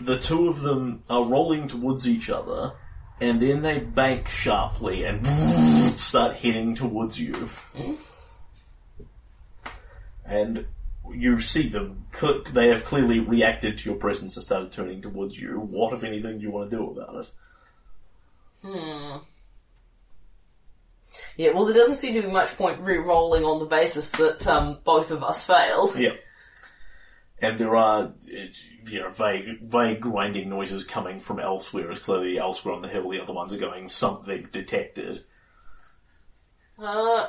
S1: the two of them are rolling towards each other, and then they bank sharply and start heading towards you. And you see them, they have clearly reacted to your presence and started turning towards you. What, if anything, do you want to do about it? Hmm.
S3: Yeah, well, there doesn't seem to be much point re-rolling on the basis that um, both of us failed.
S1: Yeah. And there are, you know, vague, vague grinding noises coming from elsewhere. As clearly elsewhere on the hill, the other ones are going something detected.
S3: Uh,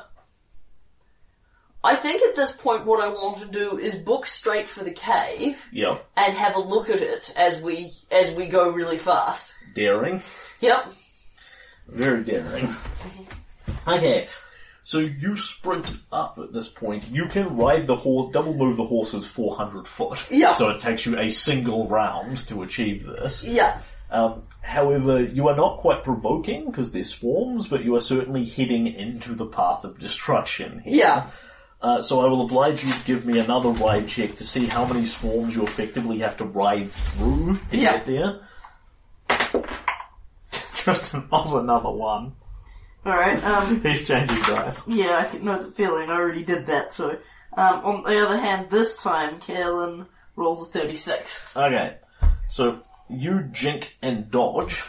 S3: I think at this point what I want to do is book straight for the cave
S1: Yep.
S3: and have a look at it as we as we go really fast.
S1: Daring.
S3: Yep.
S1: Very daring. Okay. So you sprint up at this point. You can ride the horse, double move the horses 400 foot.
S3: Yeah.
S1: So it takes you a single round to achieve this.
S3: Yeah.
S1: Um, however, you are not quite provoking because they're swarms, but you are certainly heading into the path of destruction here.
S3: Yeah.
S1: Uh, so I will oblige you to give me another ride check to see how many swarms you effectively have to ride through to
S3: Yeah.
S1: get there. Just was another one.
S3: Alright, um,
S1: He's changing dice.
S3: yeah, I can know the feeling, I already did that, so, um, on the other hand, this time, Kalen rolls a 36.
S1: Okay, so you jink and dodge,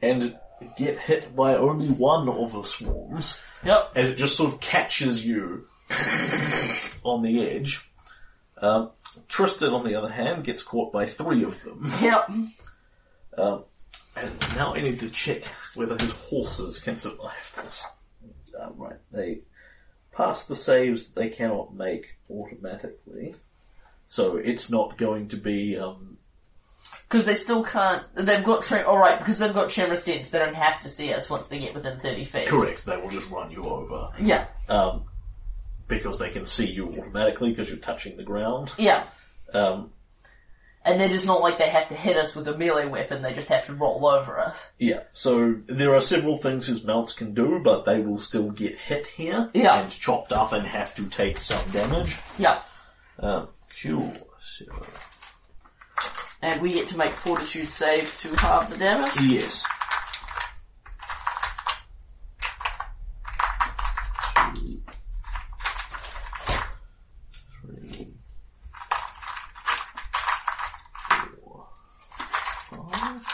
S1: and get hit by only one of the swarms,
S3: Yep.
S1: as it just sort of catches you on the edge. Um, Tristan, on the other hand, gets caught by three of them.
S3: Yep.
S1: Um, and now I need to check whether his horses can survive this. Uh, right, they pass the saves that they cannot make automatically. So it's not going to be, um,
S3: Because they still can't, they've got, tre- alright, because they've got tremor sense, they don't have to see us once they get within 30 feet.
S1: correct, they will just run you over.
S3: Yeah.
S1: Um, because they can see you automatically because you're touching the ground.
S3: Yeah.
S1: Um,
S3: And they're just not like they have to hit us with a melee weapon, they just have to roll over us.
S1: yeah, so there are several things his mounts can do, but they will still get hit here
S3: Yeah.
S1: and chopped up and have to take some damage.
S3: Yeah.
S1: Um, Q, so,
S3: And we get to make fortitude saves to halve the damage.
S1: yes. Two, three, four, five.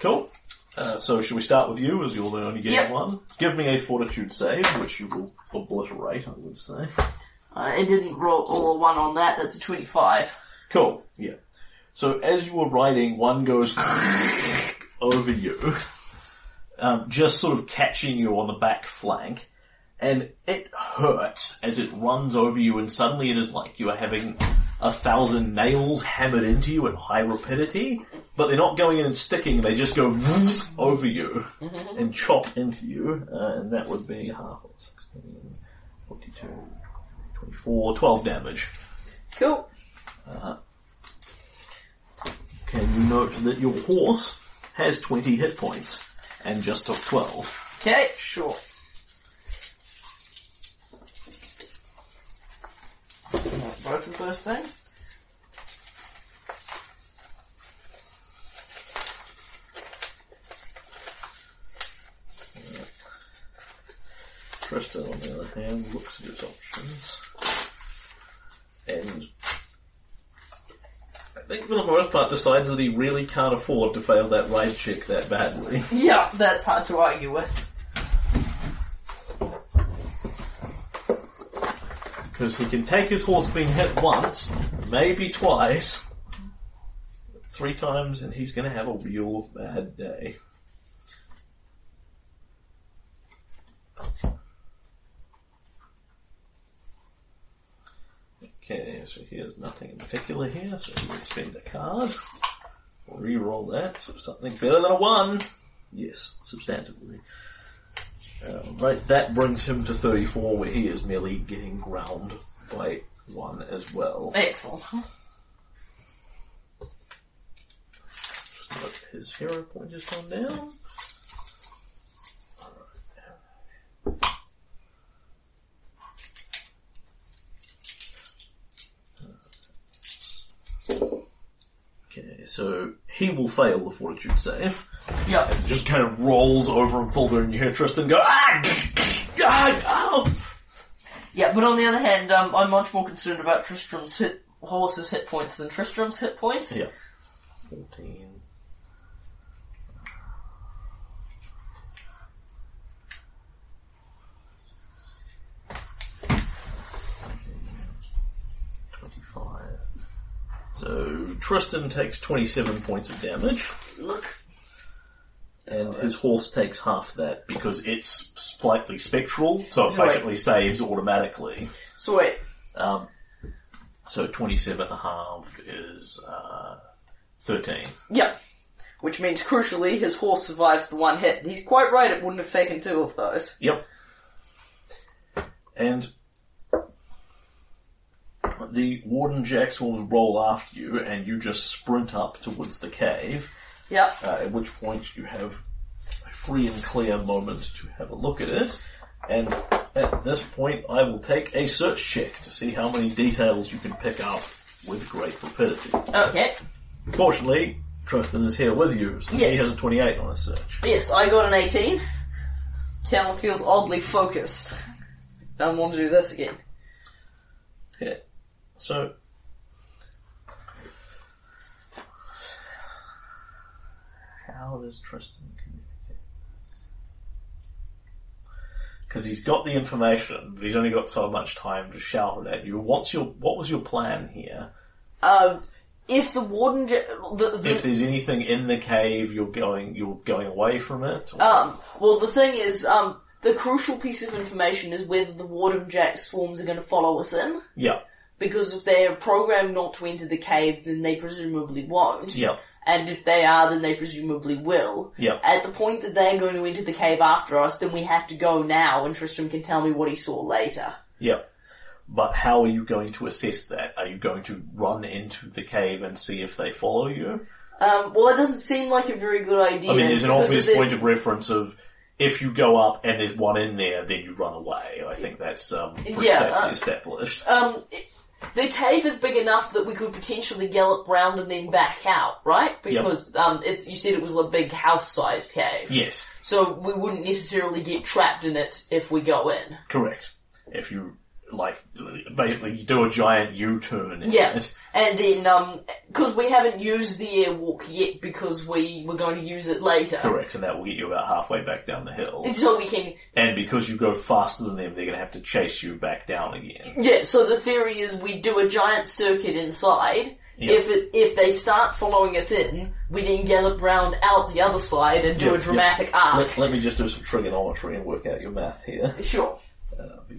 S1: Cool. Uh, so should we start with you as you're the only game
S3: Yep.
S1: one? Give me a fortitude save, which you will obliterate, I would say.
S3: I didn't roll all a one on that, that's a 25.
S1: Cool. Yeah. So as you were riding, one goes over you, um, just sort of catching you on the back flank, and it hurts as it runs over you, and suddenly it is like you are having a thousand nails hammered into you at high rapidity, but they're not going in and sticking; they just go over you and chop into you, uh, and that would be half of 16, 42, 24, 12 damage.
S3: Cool.
S1: Can you note that your horse has 20 hit points and just took 12?
S3: Okay, sure. Both of those things.
S1: Tristan, on the other hand, looks at his options and I think for the most part decides that he really can't afford to fail that ride check that badly.
S3: Yeah, that's hard to argue with.
S1: Because he can take his horse being hit once, maybe twice, three times, and he's going to have a real bad day. Okay, so he has nothing in particular here, so he will spend a card. Reroll that, something better than a one. Yes, substantively. Uh, right, that brings him to 34, where he is merely getting ground by one as well.
S3: Excellent.
S1: Just his hero point has gone down. Okay, so he will fail the fortitude save.
S3: Yeah.
S1: Just kind of rolls over and fall and you hear Tristan go, ah! ah oh!
S3: Yeah, but on the other hand, um, I'm much more concerned about Tristram's hit horse's hit points than Tristram's hit points.
S1: Yeah. 14. So Tristan takes twenty-seven points of damage,
S3: Look.
S1: And his horse takes half that because it's slightly spectral, so it basically saves automatically.
S3: Sweet.
S1: Um, so 27 and half is uh, 13.
S3: Yeah. which means crucially his horse survives the one hit. He's quite right; it wouldn't have taken two of those.
S1: Yep. And the Warden Jack swarms roll after you, and you just sprint up towards the cave.
S3: Yep.
S1: Uh, at which point you have a free and clear moment to have a look at it. And at this point, I will take a search check to see how many details you can pick up with great rapidity.
S3: Okay.
S1: Fortunately, Tristan is here with you, so he has a 28 on his search.
S3: Yes, I got an 18. Kalen feels oddly focused. Don't want to do this again.
S1: Okay, so how does Tristan communicate? Because he's got the information, but he's only got so much time to shout it at you. What's your what was your plan here?
S3: Um, if the warden, ge- the, the,
S1: If there's anything in the cave, you're going you're going away from it. or-
S3: Um, well, the thing is, um, the crucial piece of information is whether the Warden Jack swarms are going to follow us in.
S1: yeah,
S3: Because if they're programmed not to enter the cave, then they presumably won't.
S1: yeah,
S3: And if they are, then they presumably will.
S1: yeah.
S3: At the point that they're going to enter the cave after us, then we have to go now, and Tristram can tell me what he saw later.
S1: Yeah. But how are you going to assess that? Are you going to run into the cave and see if they follow you?
S3: Um, well, it doesn't seem like a very good idea.
S1: I mean, there's an obvious point of reference of if you go up and there's one in there, then you run away. I think that's um,
S3: Yeah, uh,
S1: established.
S3: Um, the cave is big enough that we could potentially gallop round and then back out, right? Because um, it's you said it was a big house-sized cave,
S1: Yes,
S3: so we wouldn't necessarily get trapped in it if we go in.
S1: correct. If you like, basically, you do a giant U-turn. in
S3: Yeah,
S1: it.
S3: and then um, because we haven't used the airwalk yet because we were going to use it later,
S1: correct, and that will get you about halfway back down the hill.
S3: so we can
S1: And because you go faster than them, they're going to have to chase you back down again.
S3: Yeah, so the theory is we do a giant circuit inside.
S1: Yeah.
S3: If it if they start following us in, we then gallop round out the other side and do
S1: Yeah,
S3: a dramatic arc.
S1: Let, let me just do some trigonometry and work out your math here.
S3: Sure.
S1: Uh, be-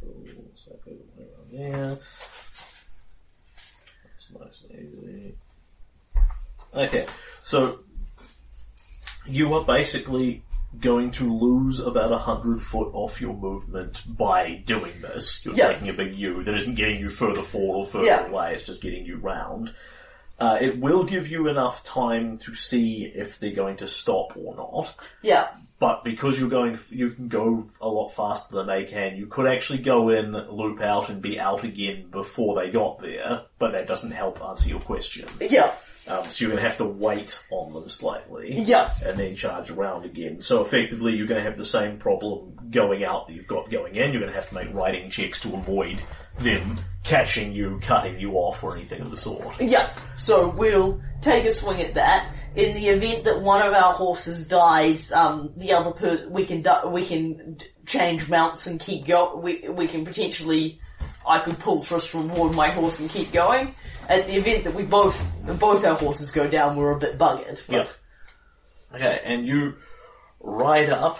S1: cool. So I go around there. That's nice and easy. Okay, so you are basically going to lose about a hundred foot off your movement by doing this. You're
S3: Yeah.
S1: taking a big U that isn't getting you further forward or further
S3: Yeah.
S1: away, it's just getting you round. Uh, it will give you enough time to see if they're going to stop or not
S3: Yeah.
S1: But because you're going, you can go a lot faster than they can. You could actually go in, loop out, and be out again before they got there. But that doesn't help answer your question.
S3: Yeah.
S1: Um, so you're going to have to wait on them slightly,
S3: Yeah.
S1: and then charge around again. So effectively, you're going to have the same problem going out that you've got going in. You're going to have to make writing checks to avoid them catching you, cutting you off, or anything of the sort.
S3: Yeah. So we'll take a swing at that. In the event that one of our horses dies, um, the other per- we can du- we can d- change mounts and keep go. We we can potentially. I could pull Tristram aboard my horse and keep going. At the event that we both both our horses go down, we're a bit buggered. but-
S1: Yep. Okay, and you ride up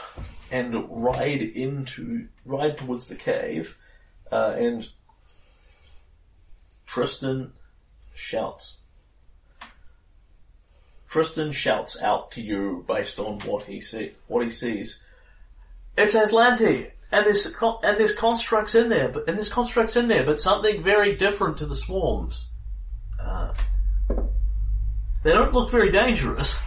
S1: and ride into ride towards the cave, uh, and Tristan shouts. Tristan shouts out to you based on what he see what he sees. It's Aslanti, and there's and there's constructs in there, but and there's constructs in there, but something very different to the swarms. Uh, they don't look very dangerous.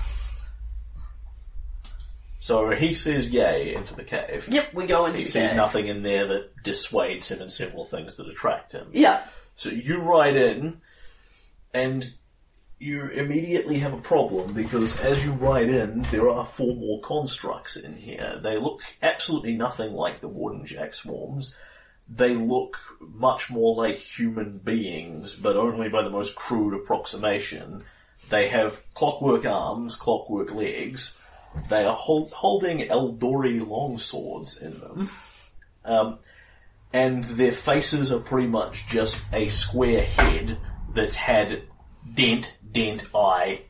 S1: So he says yay into the cave.
S3: Yep, we go into
S1: He
S3: the
S1: sees nothing in there that dissuades him and several things that attract him.
S3: Yeah.
S1: So you ride in, and you immediately have a problem because as you ride in, there are four more constructs in here. They look absolutely nothing like the Warden Jack swarms. They look much more like human beings, but only by the most crude approximation. They have clockwork arms, clockwork legs. They are hol- holding Eldori longswords in them. Um, and their faces are pretty much just a square head that's had dent, dent eye,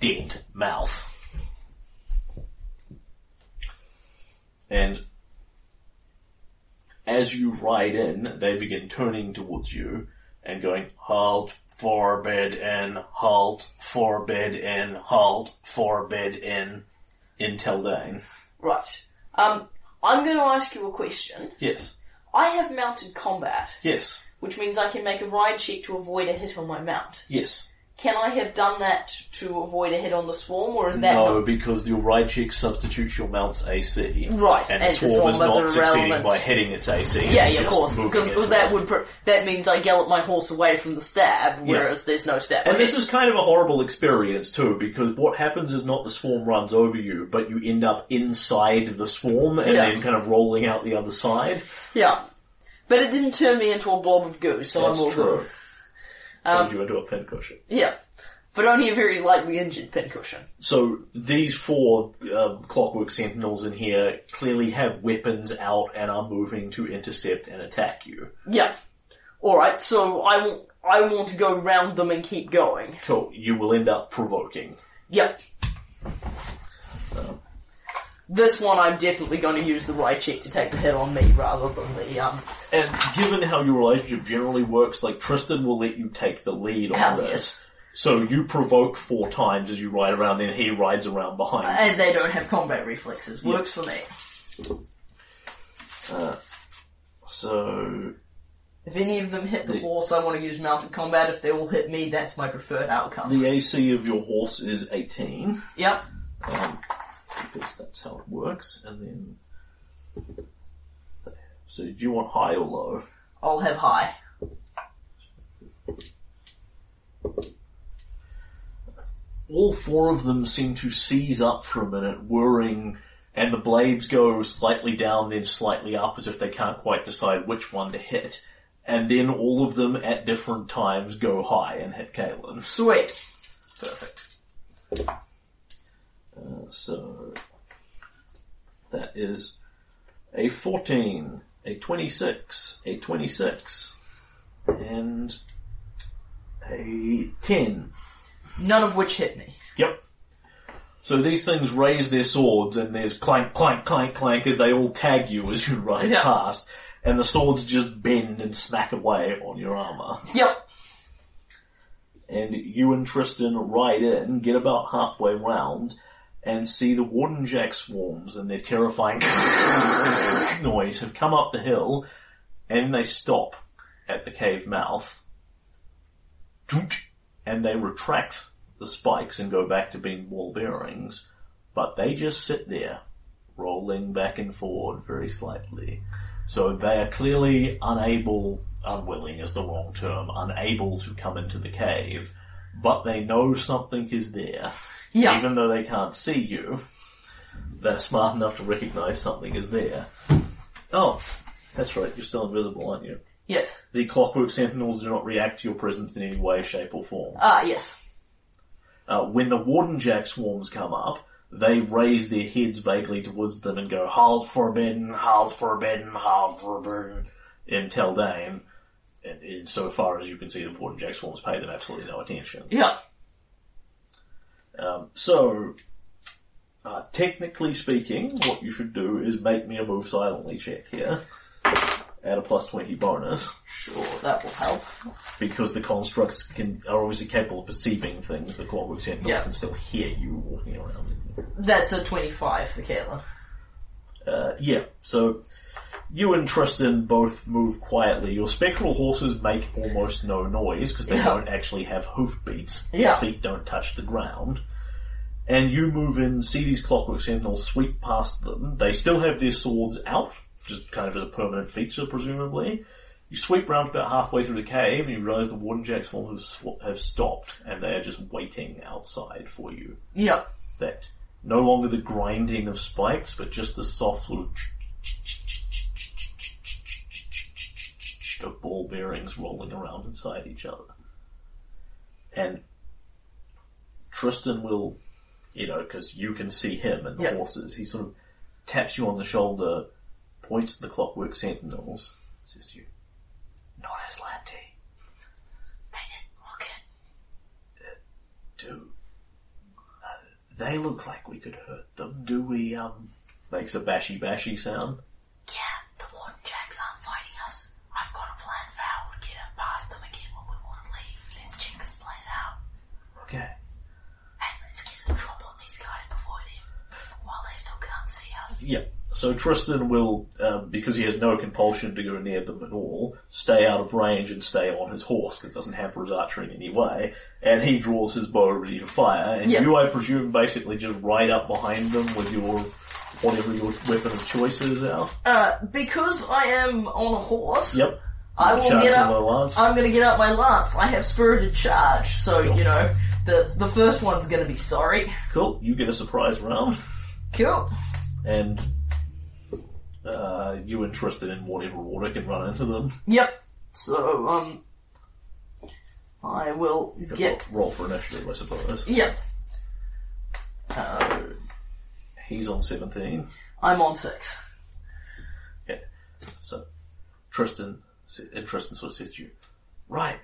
S1: dent mouth. And as you ride in, they begin turning towards you and going, halt, forbidden, halt, forbid in, halt, forbid in, in Teldane.
S3: Right. Um, I'm going to ask you a question.
S1: Yes,
S3: I have mounted combat,
S1: yes,
S3: which means I can make a ride check to avoid a hit on my mount.
S1: yes.
S3: Can I have done that to avoid a hit on the swarm, or is that
S1: No,
S3: not-
S1: because your ride check substitutes your mount's AC.
S3: Right,
S1: And,
S3: and
S1: the swarm is not succeeding by hitting its AC.
S3: Yeah,
S1: it's
S3: yeah, of course, because that would that means I gallop my horse away from the stab, whereas there's no stab.
S1: And
S3: Okay.
S1: this is kind of a horrible experience too, because what happens is not the swarm runs over you, but you end up inside the swarm and
S3: Yeah.
S1: then kind of rolling out the other side.
S3: yeah, but it didn't turn me into a blob of goo, so
S1: That's
S3: I'm all
S1: true.
S3: good.
S1: Turned
S3: Um,
S1: you into a pincushion.
S3: Yeah, but only a very lightly injured pincushion.
S1: So these four uh, clockwork sentinels in here clearly have weapons out and are moving to intercept and attack you.
S3: Yeah. Alright, so I want, I want to go round them and keep going.
S1: Cool. You will end up provoking.
S3: Yep. This one I'm definitely going to use the right check to take the hit on me rather than the, um,
S1: And given how your relationship generally works, like Tristan will let you take the lead on this.
S3: yes.
S1: So you provoke four times as you ride around, then he rides around behind. you.
S3: And they don't have combat reflexes. Works for me.
S1: So
S3: If any of them hit the
S1: The-
S3: horse, I want to use mounted combat. If they all hit me, that's my preferred outcome.
S1: the AC of your horse is 18,
S3: yep.
S1: um, because that's how it works. And then, so do you want high or low?
S3: I'll have high.
S1: all four of them seem to seize up for a minute, whirring, and the blades go slightly down, then slightly up, as if they can't quite decide which one to hit. And then all of them at different times go high and hit Kalen.
S3: Sweet.
S1: Perfect. Uh, so that is a 14, a 26, a 26, and a 10.
S3: None of which hit me.
S1: Yep. So these things raise their swords and there's clank, clank, clank, clank as they all tag you as you ride
S3: Yeah.
S1: past. And the swords just bend and smack away on your armor.
S3: Yep.
S1: And you and Tristan ride in, get about halfway round, and see the Warden Jack swarms and their terrifying noise have come up the hill, and they stop at the cave mouth. And they retract the spikes and go back to being ball bearings, but they just sit there, rolling back and forward very slightly. So they are clearly unable, unwilling is the wrong term, unable to come into the cave, but they know something is there.
S3: Yeah.
S1: Even though they can't see you, they're smart enough to recognize something is there. Oh, that's right, you're still invisible, aren't you?
S3: Yes.
S1: The clockwork sentinels do not react to your presence in any way, shape or form.
S3: Ah, yes.
S1: Uh, when the Warden Jack swarms come up, they raise their heads vaguely towards them and go, Halt forbidden, halt forbidden, halt forbidden, in Teldane. And insofar as you can see, the Warden Jack swarms pay them absolutely no attention.
S3: Yeah.
S1: Um, so, uh, technically speaking, what you should do is make me a move silently check here. Add a plus 20 bonus.
S3: Sure, that will help.
S1: because the constructs can are obviously capable of perceiving things. The clockwork sentinels
S3: Yeah.
S1: can still hear you walking around.
S3: That's a 25 for Kalen.
S1: Uh, yeah, so you and Tristan both move quietly. Your spectral horses make almost no noise because they
S3: Yeah.
S1: don't actually have hoof beats.
S3: Yeah.
S1: Their feet don't touch the ground. And you move in, see these clockwork sentinels sweep past them. They still have their swords out, just kind of as a permanent feature, presumably. You sweep round about halfway through the cave and you realize the Warden Jack swarms have, have stopped and they are just waiting outside for you.
S3: Yeah.
S1: That no longer the grinding of spikes, but just the soft sort of of ball bearings rolling around inside each other. And Tristan will, you know, because you can see him and the
S3: Yeah.
S1: horses, he sort of taps you on the shoulder, points at the clockwork sentinels, says to you, Not Aslanti.
S3: They didn't look it.
S1: do uh, they look like we could hurt them? Do we? Um, makes a bashy bashy sound.
S3: Yeah, Okay. And let's get a drop on these guys before they, while they still can't see
S1: us. Yeah. So Tristan will, um, because he has no compulsion to go near them at all, stay out of range and stay on his horse because it doesn't hamper his archery in any way. And he draws his bow ready to fire. And you, I presume, basically just ride up behind them with your whatever your weapon of choice is out.
S3: Uh, because I am on a horse,
S1: Yep.
S3: I will
S1: Charge
S3: get
S1: with
S3: my
S1: up. lance.
S3: I'm going to get up my lance. I have spirited charge, so you know the the first one's gonna be sorry.
S1: Cool. You get a surprise round,
S3: Cool.
S1: and uh, you Tristan in whatever order can run into them.
S3: Yep. So um, I will get.
S1: roll for initiative, I suppose.
S3: Yep. Uh,
S1: He's on seventeen.
S3: I'm on six.
S1: Okay. So Tristan sa- and Tristan sort of says to you, "Right,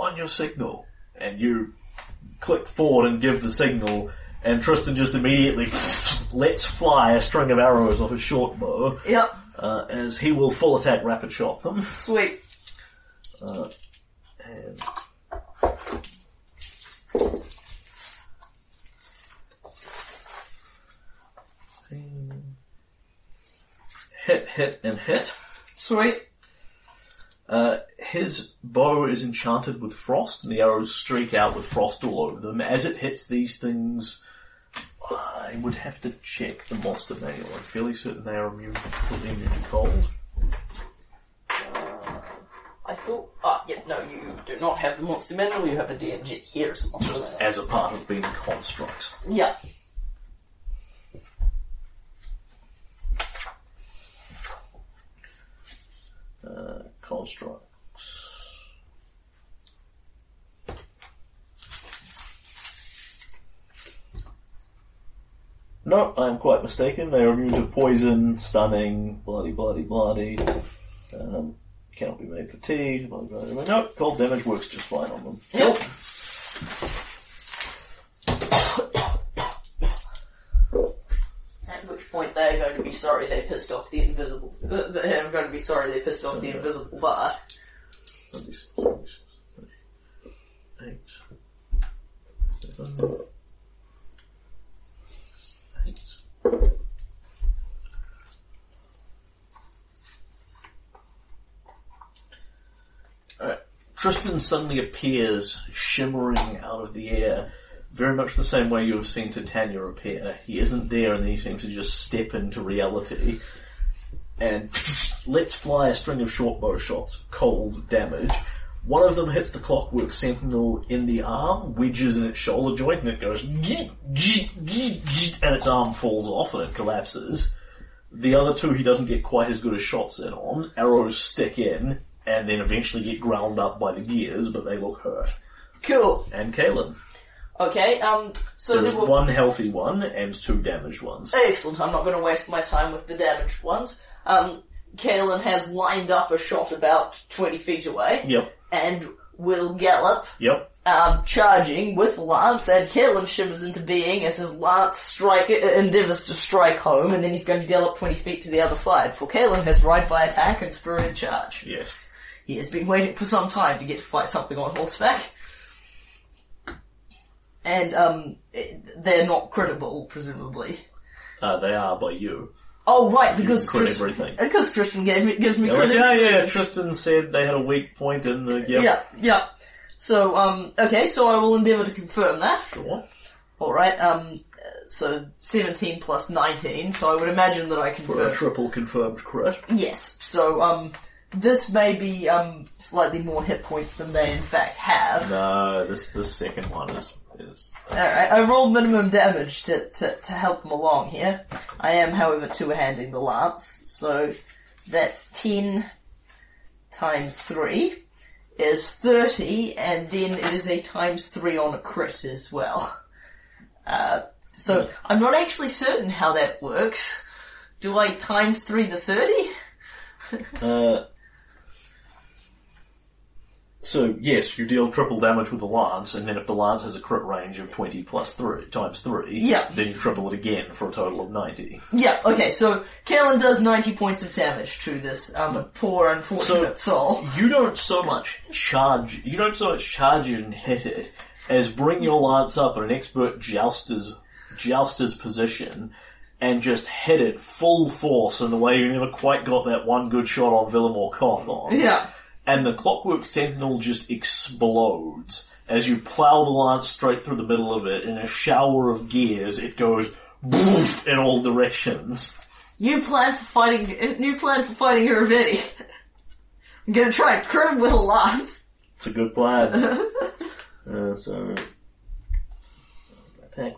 S1: on your signal," and you click forward and give the signal. And Tristan just immediately lets fly a string of arrows off his short bow,
S3: Yep.
S1: uh, as he will full attack rapid shot them.
S3: Sweet.
S1: And hit, hit, and hit.
S3: Sweet.
S1: Uh, his bow is enchanted with frost, and the arrows streak out with frost all over them. As it hits these things, I would have to check the monster manual. I'm fairly certain they are immune, completely immune to cold.
S3: I thought. Ah, yeah. No, you do not have the monster manual. You have a DMG. Here's the monster manual.
S1: as a part of being constructs.
S3: Yeah.
S1: Uh, constructs. No, I am quite mistaken. They are immune to poison, stunning, bloody, bloody, bloody. Um, cannot be made fatigued, bloody, bloody, bloody. No, cold damage works just fine on them.
S3: Yep which point they're going to be sorry they pissed off the invisible. Uh, they're going to be sorry they pissed off the invisible bard.
S1: 26, 26, 8, 7, 8. Alright. Tristan suddenly appears shimmering out of the air, very much the same way you have seen Titania appear. He isn't there and then he seems to just step into reality and let's fly a string of short bow shots, cold damage. One of them hits the clockwork sentinel in the arm, wedges in its shoulder joint, and it goes and its arm falls off and it collapses. The other two he doesn't get quite as good a shots in on. Arrows stick in, and then eventually get ground up by the gears, but they look hurt.
S3: Cool.
S1: And Kalen.
S3: Okay, um, so
S1: There's
S3: there were...
S1: one healthy one and two damaged ones.
S3: Excellent, I'm not going to waste my time with the damaged ones. Um, Kalen has lined up a shot about 20 feet away.
S1: Yep,
S3: And will gallop
S1: yep.
S3: um, charging with Lance, and Kalen shimmers into being as his Lance strike uh, endeavours to strike home, and then he's going to gallop 20 feet to the other side, for Kalen has ride by attack and spirited charge.
S1: Yes.
S3: He has been waiting for some time to get to fight something on horseback. And, um, they're not credible, presumably.
S1: Uh, they are by you.
S3: Oh, right, because Chris-
S1: everything.
S3: Because Christian gave me, gives me
S1: They're
S3: credit.
S1: yeah, yeah, Tristan said they had a weak point in the, yep.
S3: Yeah, yeah. So, um, okay, so I will endeavour to confirm that.
S1: Sure.
S3: Alright, um, uh, so 17 plus 19, so I would imagine that I can-
S1: For a
S3: confirm.
S1: triple confirmed crit.
S3: Yes, so, um, this may be, um, slightly more hit points than they in fact have.
S1: No, this this second one is is
S3: Alright, I rolled minimum damage to, to, to help them along here. I am, however, two-handing the lance, so that's 10 times 3 is 30, and then it is a times 3 on a crit as well. Uh, so I'm not actually certain how that works. Do I times 3 the 30?
S1: uh so yes, you deal triple damage with the lance, and then if the lance has a crit range of twenty plus three times three,
S3: Yeah.
S1: then you triple it again for a total of ninety.
S3: Yeah, okay, so Kalen does 90 points of damage to this, um, poor unfortunate soul.
S1: You don't so much charge, you don't so much charge it and hit it as bring your lance up at an expert jouster's, jouster's position and just hit it full force in the way you never quite got that one good shot on Villamor Koth on.
S3: Yeah.
S1: And the Clockwork Sentinel just explodes. As you plow the lance straight through the middle of it, in a shower of gears, it goes boof in all directions.
S3: New plan for fighting. New plan for fighting Irovetti. I'm gonna try and crit him with a lance.
S1: It's a good plan. uh, so, attack.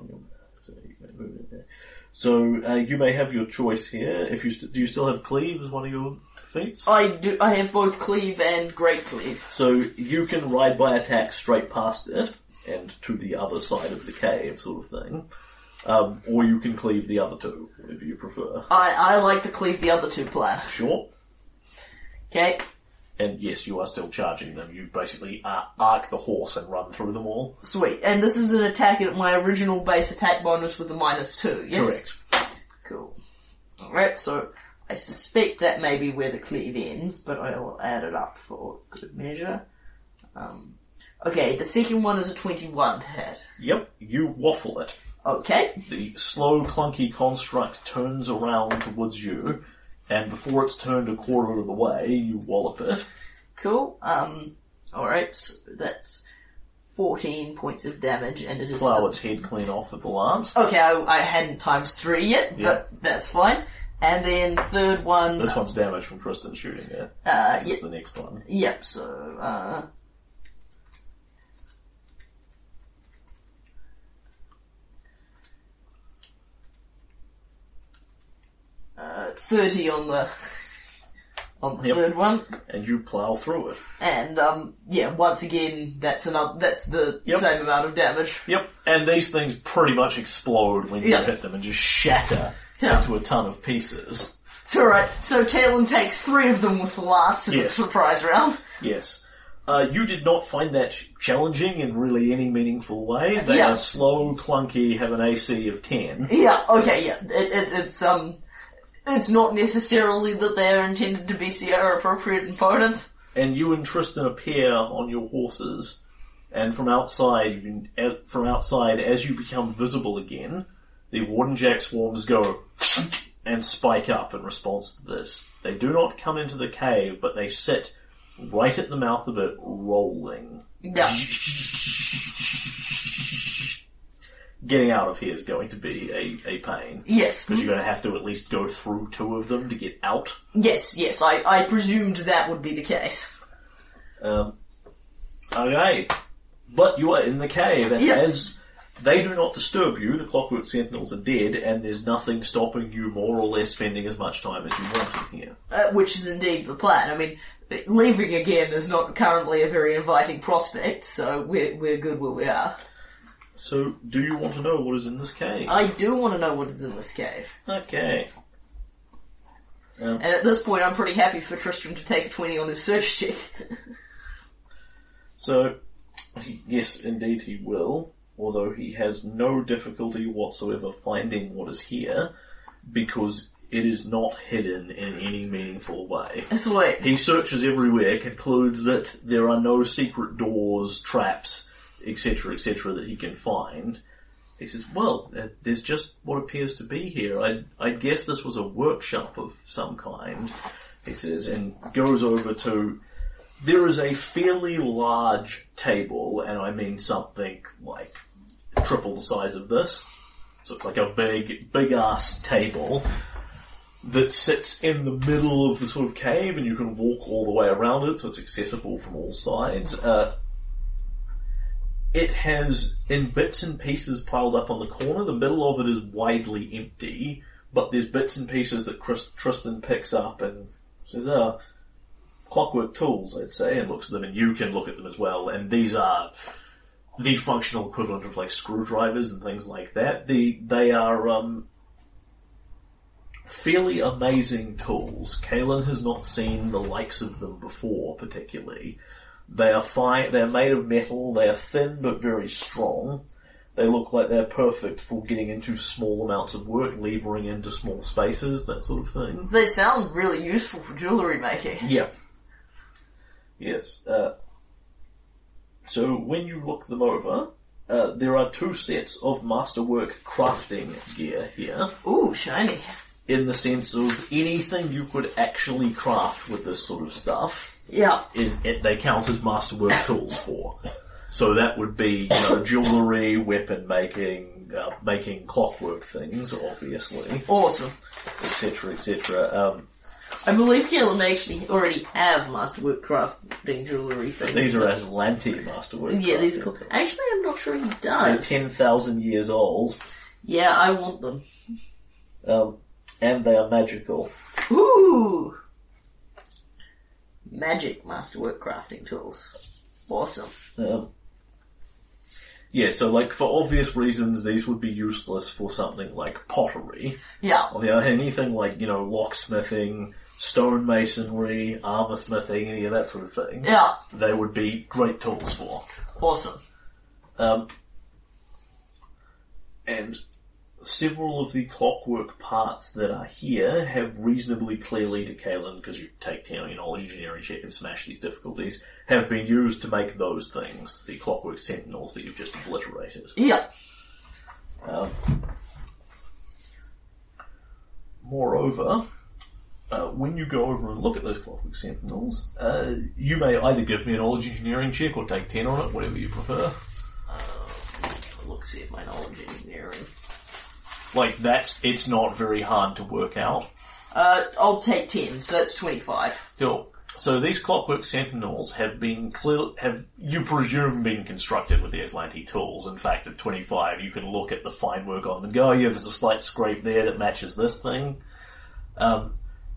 S1: So you may move it there. So uh, you may have your choice here. If you st- do, you still have cleave as one of your feats.
S3: I do. I have both cleave and great cleave.
S1: So you can ride by attack straight past it and to the other side of the cave, sort of thing. Um, or you can cleave the other two, whatever you prefer.
S3: I I like to cleave the other two plan.
S1: Sure.
S3: Okay.
S1: And yes, you are still charging them. You basically uh, arc the horse and run through them all.
S3: Sweet. And this is an attack at my original base attack bonus with a minus two. Yes.
S1: Correct.
S3: Cool. Alright, so I suspect that may be where the cleave ends, but I will add it up for good measure. Um, okay, the second one is a 21 to hit.
S1: Yep, you waffle it.
S3: Okay.
S1: The slow, clunky construct turns around towards you, and before it's turned a quarter of the way, you wallop it.
S3: Cool. Um, alright, so that's 14 points of damage, and it is
S1: Plow
S3: still-
S1: its head clean off at the lance.
S3: Okay, I, I hadn't times three yet, but that's fine. And then third one,
S1: This one's damage from Tristan shooting it.
S3: uh,
S1: This
S3: ye-
S1: is the next one.
S3: Yep, so, uh... Uh, 30 on the, on the
S1: Yep.
S3: third one.
S1: And you plow through it.
S3: And, um, yeah, once again, that's another, that's the
S1: Yep.
S3: same amount of damage.
S1: Yep, and these things pretty much explode when you
S3: Yeah.
S1: hit them and just shatter
S3: Yeah.
S1: into a ton of pieces.
S3: It's alright, so Kalen takes three of them with the last in the surprise round.
S1: Yes. Uh, you did not find that ch- challenging in really any meaningful way. They
S3: Yeah.
S1: are slow, clunky, have an AC of 10.
S3: Yeah, okay, yeah. It, it, it's, um, it's not necessarily that they're intended to be CR appropriate and potent.
S1: And you and Tristan appear on your horses, and from outside, you can, uh, from outside, as you become visible again, the Warden Jack swarms go and spike up in response to this. They do not come into the cave, but they sit right at the mouth of it, rolling.
S3: Yeah.
S1: Getting out of here is going to be a, a pain.
S3: Yes.
S1: Because you're going to have to at least go through two of them to get out.
S3: Yes, yes, I, I presumed that would be the case.
S1: Um, okay. But you are in the cave, and
S3: Yeah.
S1: as they do not disturb you, the Clockwork Sentinels are dead, and there's nothing stopping you more or less spending as much time as you want in here.
S3: Uh, which is indeed the plan. I mean, leaving again is not currently a very inviting prospect, so we're, we're good where we are.
S1: So, do you want to know what is in this cave?
S3: I do want to know what is in this cave.
S1: okay. Um,
S3: And at this point, I'm pretty happy for Tristram to take a 20 on his search check.
S1: So, yes, indeed he will, although he has no difficulty whatsoever finding what is here, because it is not hidden in any meaningful way.
S3: Sweet.
S1: He searches everywhere, concludes that there are no secret doors, traps, etc., etc., that he can find. He says, well, there's just what appears to be here. I, I guess this was a workshop of some kind, he says, and goes over to, there is a fairly large table, and I mean something like triple the size of this. So it's like a big, big ass table that sits in the middle of the sort of cave and you can walk all the way around it so it's accessible from all sides. Uh, it has in bits and pieces piled up on the corner. The middle of it is widely empty, but there's bits and pieces that Chris, Tristan picks up and says, uh, clockwork tools, I'd say, and looks at them and you can look at them as well. And these are the functional equivalent of like screwdrivers and things like that. The, they are, um, fairly amazing tools. Kalen has not seen the likes of them before, particularly. They are fine, they're made of metal, they are thin but very strong. They look like they're perfect for getting into small amounts of work, levering into small spaces, that sort of thing.
S3: They sound really useful for jewellery making.
S1: Yeah. Yes. Uh, so when you look them over, uh, there are two sets of masterwork crafting gear here,
S2: Ooh, shiny.
S1: in the sense of anything you could actually craft with this sort of stuff,
S2: Yeah.
S1: is it, they count as masterwork tools for. So that would be, you know, jewellery, weapon making, uh, making clockwork things, obviously,
S2: Awesome.
S1: etc., etc. Um,
S2: I believe Caleb may actually already have masterwork crafting jewellery things.
S1: these are Aslanti masterwork.
S2: Yeah, these are cool. Actually, I'm not sure he
S1: They're
S2: does.
S1: 10,000 years old,
S2: Yeah, I want them.
S1: um, and they are magical.
S2: Ooh! Magic masterwork crafting tools. Awesome.
S1: Um, yeah, so like for obvious reasons, these would be useless for something like pottery.
S2: Yeah.
S1: On the other hand, anything like, you know, locksmithing, stonemasonry, armor smithing, any of that sort of thing,
S2: Yeah.
S1: they would be great tools for.
S2: Awesome.
S1: Um, and several of the clockwork parts that are here have reasonably clearly to Kalen, because you take 10 on your knowledge engineering check and smash these difficulties, have been used to make those things, the clockwork sentinels that you've just obliterated.
S2: Yeah.
S1: Um, moreover, uh, when you go over and look at those clockwork sentinels, uh, you may either give me a knowledge engineering check or take 10 on it, whatever you prefer.
S2: Look, see if my knowledge engineering.
S1: Like that's, it's not very hard to work out.
S2: Uh, I'll take 10, so that's 25.
S1: Cool. So these clockwork sentinels have been clear, have you presume been constructed with the Aslanti tools. In fact, at 25, you can look at the fine work on them. Go, yeah, there's a slight scrape there that matches this thing. Um,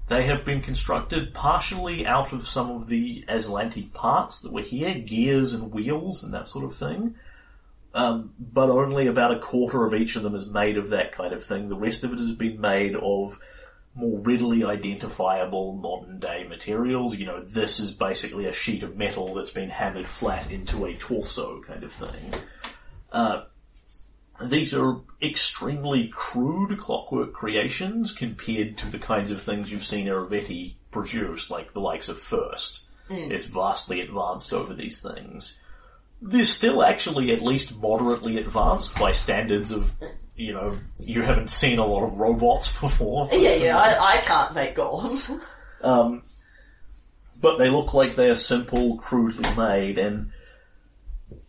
S1: they have been constructed partially out of some of the Aslanti parts that were here, gears and wheels and that sort of thing. Um, but only about a quarter of each of them is made of that kind of thing. The rest of it has been made of more readily identifiable modern day materials. You know, this is basically a sheet of metal that's been hammered flat into a torso kind of thing. Uh, these are extremely crude clockwork creations compared to the kinds of things you've seen Irovetti produce, like the likes of First. It's vastly advanced over these things. They're still actually at least moderately advanced by standards of, you know, you haven't seen a lot of robots before.
S2: Yeah, yeah, I, I can't make golems.
S1: Um, but they look like they are simple, crudely made, and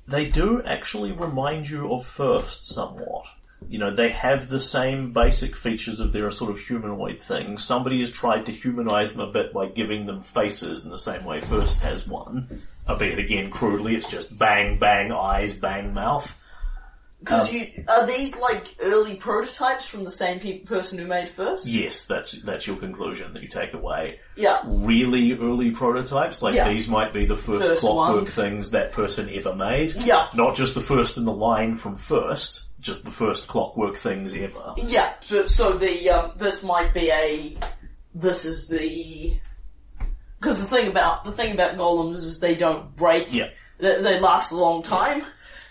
S1: they do actually remind you of First somewhat. You know, they have the same basic features of their sort of humanoid thing. Somebody has tried to humanize them a bit by giving them faces in the same way First has one. Albeit again crudely, it's just bang, bang, eyes, bang, mouth.
S2: Because you, are these like early prototypes from the same pe- person who made first?
S1: Yes, that's, that's your conclusion that you take away.
S2: Yeah.
S1: really early prototypes, like
S2: Yeah.
S1: these might be the first,
S2: First
S1: clockwork
S2: ones.
S1: things that person ever made.
S2: Yeah.
S1: Not just the first in the line from first, just the first clockwork things ever.
S2: Yeah, so, so the, um, this might be a, this is the, because the thing about, the thing about golems is they don't break.
S1: Yeah.
S2: They, they last a long time.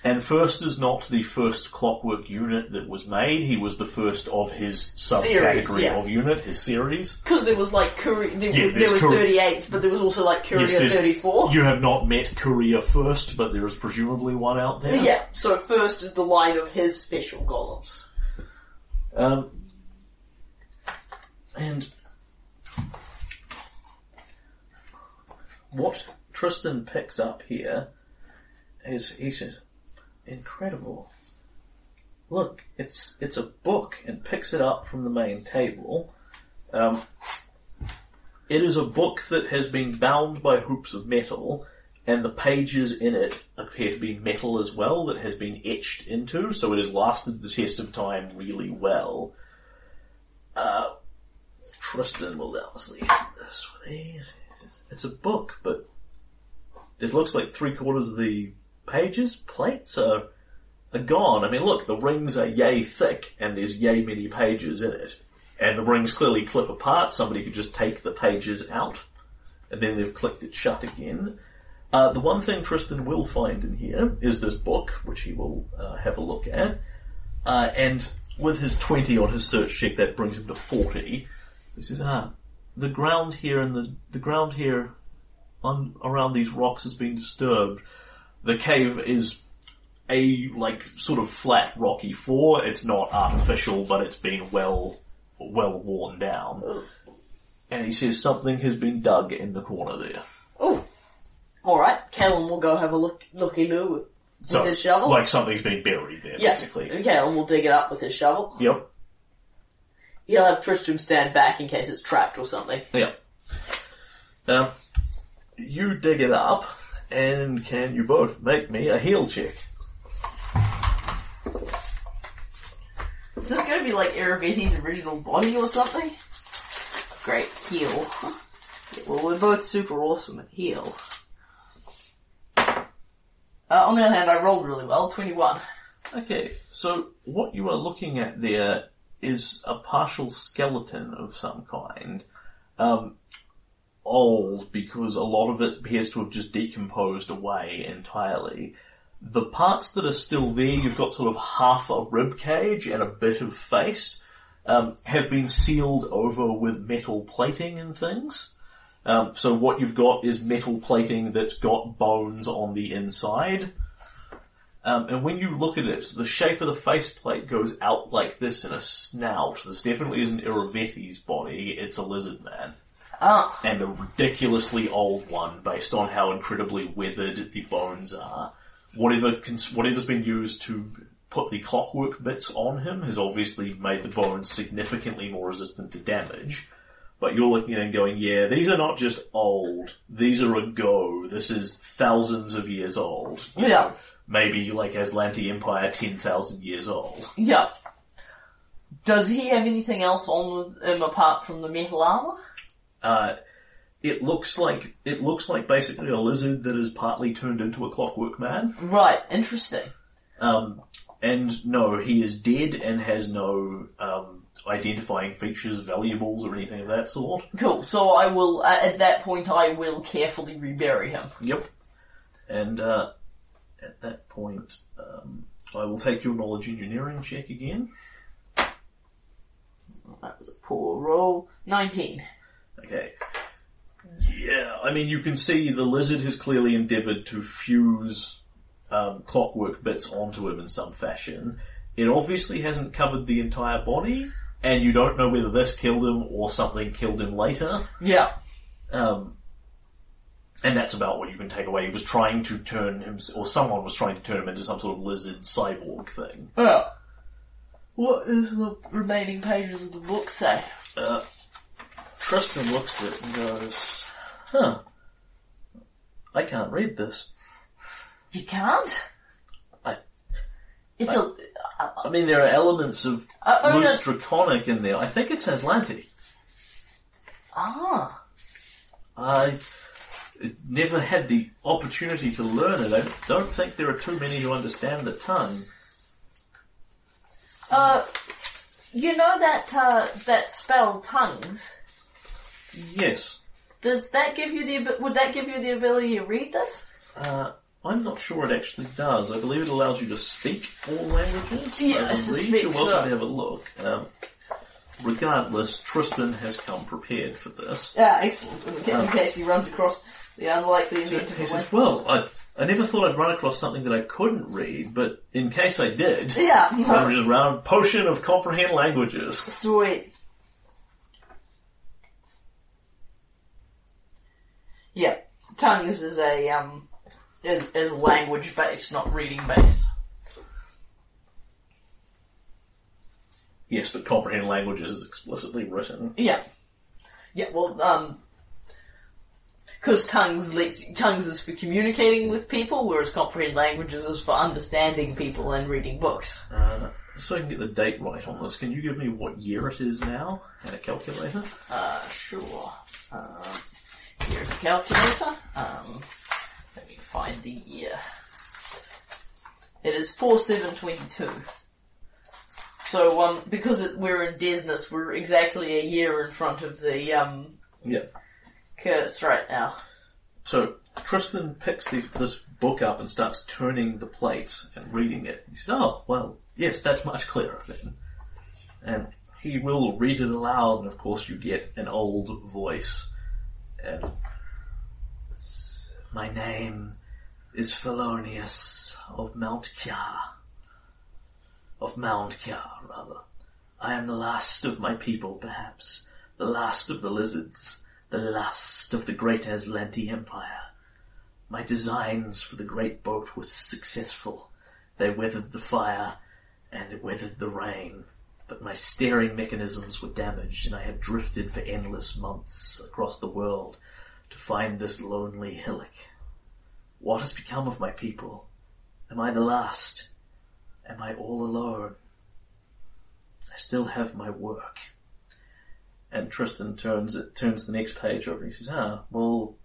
S1: And first is not the first clockwork unit that was made, he was the first of his subcategory
S2: Series, yeah.
S1: of unit, his series.
S2: Because there was like Courier, there,
S1: Yeah,
S2: there
S1: there's
S2: was
S1: Courier-
S2: 38, but there was also like Courier
S1: Yes, there's-
S2: 34.
S1: You have not met Courier first, but there is presumably one out there.
S2: Yeah, so first is the line of his special golems.
S1: Um, and what Tristram picks up here is he says, "Incredible! Look, it's it's a book," and picks it up from the main table. Um, it is a book that has been bound by hoops of metal, and the pages in it appear to be metal as well that has been etched into, so it has lasted the test of time really well. Uh, Tristram will obviously have this with these. It's a book, but it looks like three quarters of the pages, plates are, are gone. I mean, look, the rings are yay thick, and there's yay many pages in it. And the rings clearly clip apart, somebody could just take the pages out, and then they've clicked it shut again. Uh, the one thing Tristram will find in here is this book, which he will uh, have a look at. Uh, and with his 20 on his search check, that brings him to 40. He says, ah, the ground here and the, the ground here on, around these rocks has been disturbed. The cave is a like sort of flat rocky floor. It's not artificial, but it's been well well worn down. And he says something has been dug in the corner there.
S3: Oh, all right. Kalen will go have a look, looky loo with
S1: So,
S3: his shovel.
S1: like something's been buried there,
S3: yeah,
S1: basically.
S3: Kalen will dig it up with his shovel.
S1: Yep.
S3: He'll have Tristram stand back in case it's trapped or something.
S1: Yep. Um, you dig it up, and can you both make me a heal check?
S3: Is this going to be like Irovetti's original body or something? Great heal. Well, we're both super awesome at heal. Uh, on the other hand, I rolled really well, 21.
S1: Okay, so what you are looking at there is a partial skeleton of some kind. Um, old because a lot of it appears to have just decomposed away entirely. The parts that are still there, you've got sort of half a rib cage and a bit of face, um, have been sealed over with metal plating and things. Um, so what you've got is metal plating that's got bones on the inside. Um, and when you look at it, the shape of the faceplate goes out like this in a snout. This definitely isn't Irovetti's body, it's a lizard man.
S3: Ah,
S1: And the ridiculously old one based on how incredibly weathered the bones are. Whatever, cons- whatever's been used to put the clockwork bits on him has obviously made the bones significantly more resistant to damage. But you're looking at it and going, yeah, these are not just old. These are a go. This is thousands of years old. You
S3: Yeah.
S1: know, maybe like Aslanti Empire 10,000 years old.
S3: yeah. Does he have anything else on with him apart from the metal armor?
S1: Uh, it looks like, it looks like basically a lizard that is partly turned into a clockwork man.
S3: Right, interesting.
S1: Um, and no, he is dead and has no, um, identifying features, valuables or anything of that sort.
S3: Cool, so I will, uh, at that point I will carefully rebury him.
S1: Yep. And, uh, at that point, um, I will take your knowledge engineering check again.
S3: That was a poor roll. 19.
S1: Okay. Yeah, I mean, you can see the lizard has clearly endeavoured to fuse um, clockwork bits onto him in some fashion. It obviously hasn't covered the entire body, and you don't know whether this killed him or something killed him later.
S3: Yeah.
S1: Um, and that's about what you can take away. He was trying to turn him, or someone was trying to turn him into some sort of lizard cyborg thing.
S3: Yeah. What does the remaining pages of the book say?
S1: Uh, Tristram looks at it and goes, huh, I can't read this.
S3: You can't?
S1: I-
S3: It's a...
S1: I mean, there are elements of
S3: Uh, oh, yeah.
S1: draconic in there. I think it's Aslanti.
S3: Ah.
S1: I never had the opportunity to learn it. I don't think there are too many who understand the tongue.
S3: Uh, you know that, uh, that spell, tongues?
S1: Yes.
S3: Does that give you the, would that give you the ability to read this?
S1: Uh, I'm not sure it actually does. I believe it allows you to speak all languages. Believe
S3: suspect
S1: You're welcome
S3: so.
S1: to have a look. Um, regardless, Tristram has come prepared for this.
S3: Yeah, excellent. In in case he runs across the unlikely event
S1: He says, well, I, I never thought I'd run across something that I couldn't read, but in case I did,
S3: Yeah.
S1: I'm just round potion of comprehend languages.
S3: Sweet. Yeah, tongues is a um is is language based, not reading based.
S1: Yes, but comprehend languages is explicitly written.
S3: Yeah, yeah. Well, um, because tongues lets tongues is for communicating with people, whereas comprehend languages is for understanding people and reading books.
S1: Uh, so I can get the date right on this, can you give me what year it is now and a calculator?
S3: Uh, sure. Um, here's a calculator. Um, let me find the year. It is four seven twenty two. So, um, because it, we're in Desness, we're exactly a year in front of the um
S1: Yeah.
S3: curse right now.
S1: So Tristram picks the, this book up and starts turning the plates and reading it. He says, "Oh, well, yes, that's much clearer then." And he will read it aloud, and of course, you get an old voice. And my name is Felonius of Mount Kjar. Of Mount Kjar, rather. I am the last of my people, perhaps. The last of the lizards. The last of the great Aslanti Empire. My designs for the great boat were successful. They weathered the fire and weathered the rain. But my steering mechanisms were damaged and I had drifted for endless months across the world to find this lonely hillock. What has become of my people? Am I the last? Am I all alone? I still have my work. And Tristram turns it, turns the next page over and he says, ah, well,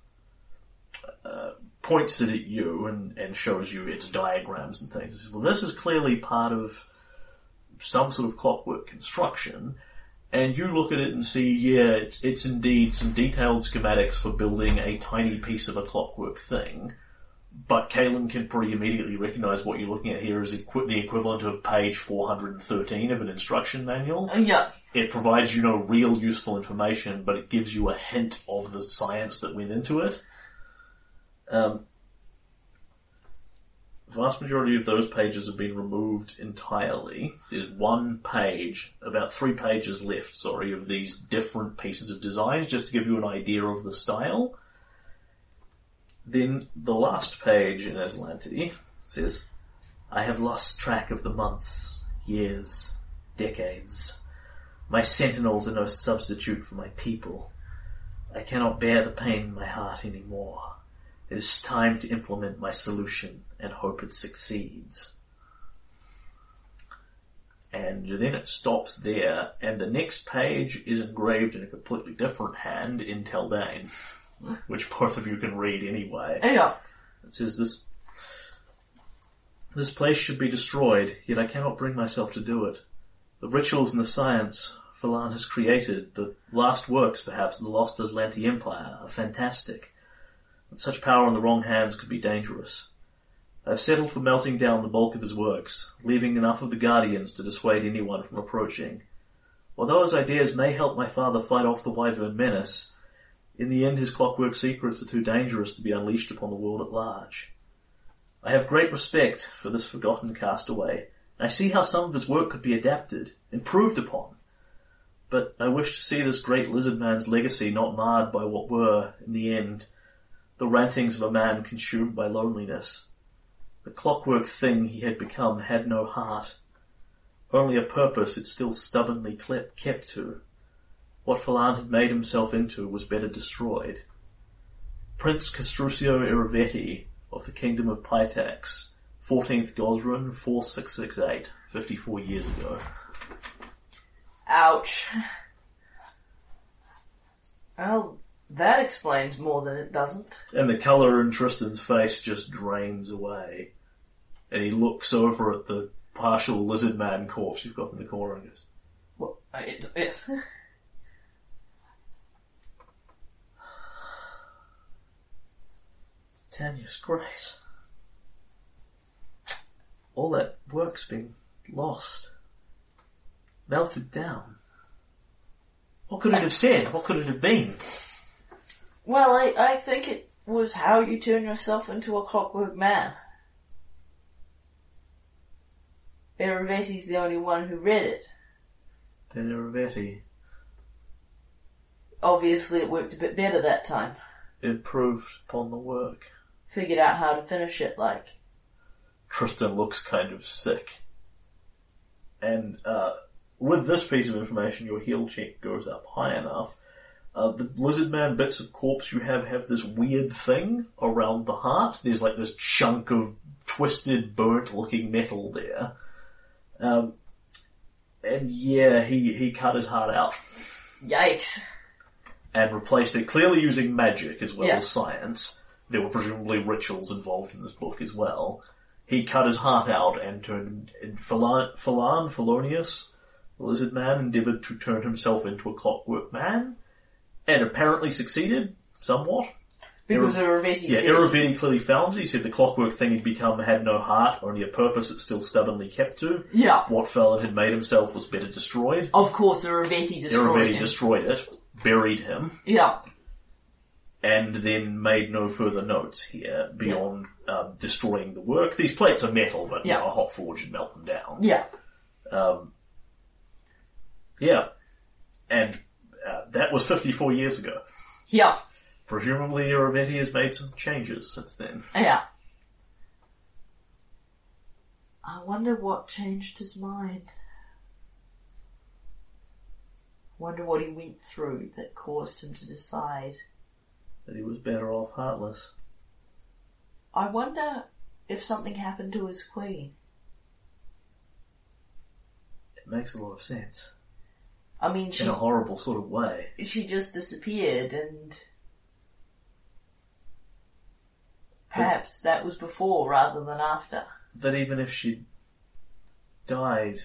S1: uh, points it at you and, and shows you its diagrams and things. He says, well, this is clearly part of some sort of clockwork construction. And you look at it and see, yeah, it's, it's indeed some detailed schematics for building a tiny piece of a clockwork thing. But Kalen can pretty immediately recognize what you're looking at here is equi- the equivalent of page 413 of an instruction manual.
S3: Uh, yeah.
S1: It provides you no real useful information, but it gives you a hint of the science that went into it. Um, vast majority of those pages have been removed entirely. There's one page, about three pages left, sorry, of these different pieces of designs, just to give you an idea of the style. Then the last page in Aslanti says, I have lost track of the months, years, decades. My sentinels are no substitute for my people. I cannot bear the pain in my heart anymore. It is time to implement my solution and hope it succeeds. And then it stops there, and the next page is engraved in a completely different hand in Taldane, which both of you can read anyway.
S3: Yeah.
S1: It says this this place should be destroyed, yet I cannot bring myself to do it. The rituals and the science Phalan has created, the last works perhaps of the lost Aslanti Empire, are fantastic. But such power in the wrong hands could be dangerous. I have settled for melting down the bulk of his works, leaving enough of the Guardians to dissuade anyone from approaching. Although his ideas may help my father fight off the Wyvern menace, in the end his clockwork secrets are too dangerous to be unleashed upon the world at large. I have great respect for this forgotten castaway, and I see how some of his work could be adapted, improved upon. But I wish to see this great lizard man's legacy not marred by what were, in the end, the rantings of a man consumed by loneliness. The clockwork thing he had become had no heart. Only a purpose it still stubbornly kept to. What Phalan had made himself into was better destroyed. Prince Castruccio Irovetti of the Kingdom of Pitax, 14th Gozran, 4668, 54 years ago.
S3: Ouch. Well, that explains more than it doesn't.
S1: And the colour in Tristram's face just drains away. And he looks over at the partial lizard man corpse you've got in the corner and goes,
S3: Well, uh, it, it's...
S1: Tanya's grace. All that work's been lost. Melted down. What could it have said? What could it have been?
S3: Well, I, I think it was how you turn yourself into a clockwork man. Irovetti's the only one who read it.
S1: Tanya Ravetti
S3: Obviously it worked a bit better that time.
S1: improved upon the work.
S3: Figured out how to finish it like.
S1: Tristram looks kind of sick. And uh, with this piece of information, your heal check goes up high enough. Uh, the lizard man bits of corpse you have have this weird thing around the heart. There's like this chunk of twisted, burnt-looking metal there. Um, and yeah, he he cut his heart out
S3: Yikes.
S1: and replaced it clearly using magic as well
S3: Yeah.
S1: as science. There were presumably rituals involved in this book as well. He cut his heart out and turned Phalan Felonius, the lizard man, endeavoured to turn himself into a clockwork man, and apparently succeeded somewhat.
S3: Because Irovetti
S1: Yeah,
S3: said-
S1: clearly found it. He said the clockwork thing he'd become had no heart, only a purpose it still stubbornly kept to.
S3: Yeah.
S1: What Phelan had made himself was better destroyed.
S3: Of course Irovetti destroyed
S1: Irovetti
S3: him.
S1: destroyed it, buried him,
S3: yeah.
S1: and then made no further notes here beyond um, destroying the work. These plates are metal, but you know, a hot forge would melt them down.
S3: Yeah.
S1: Um, yeah, and uh, that was 54 years ago.
S3: Yeah.
S1: Presumably, Irovetti has made some changes since then.
S3: Yeah. I wonder what changed his mind. Wonder what he went through that caused him to decide.
S1: That he was better off heartless.
S3: I wonder if something happened to his queen.
S1: It makes a lot of sense.
S3: I mean, she
S1: In a horrible sort of way.
S3: she just disappeared, and perhaps that was before rather than after.
S1: That even if she died,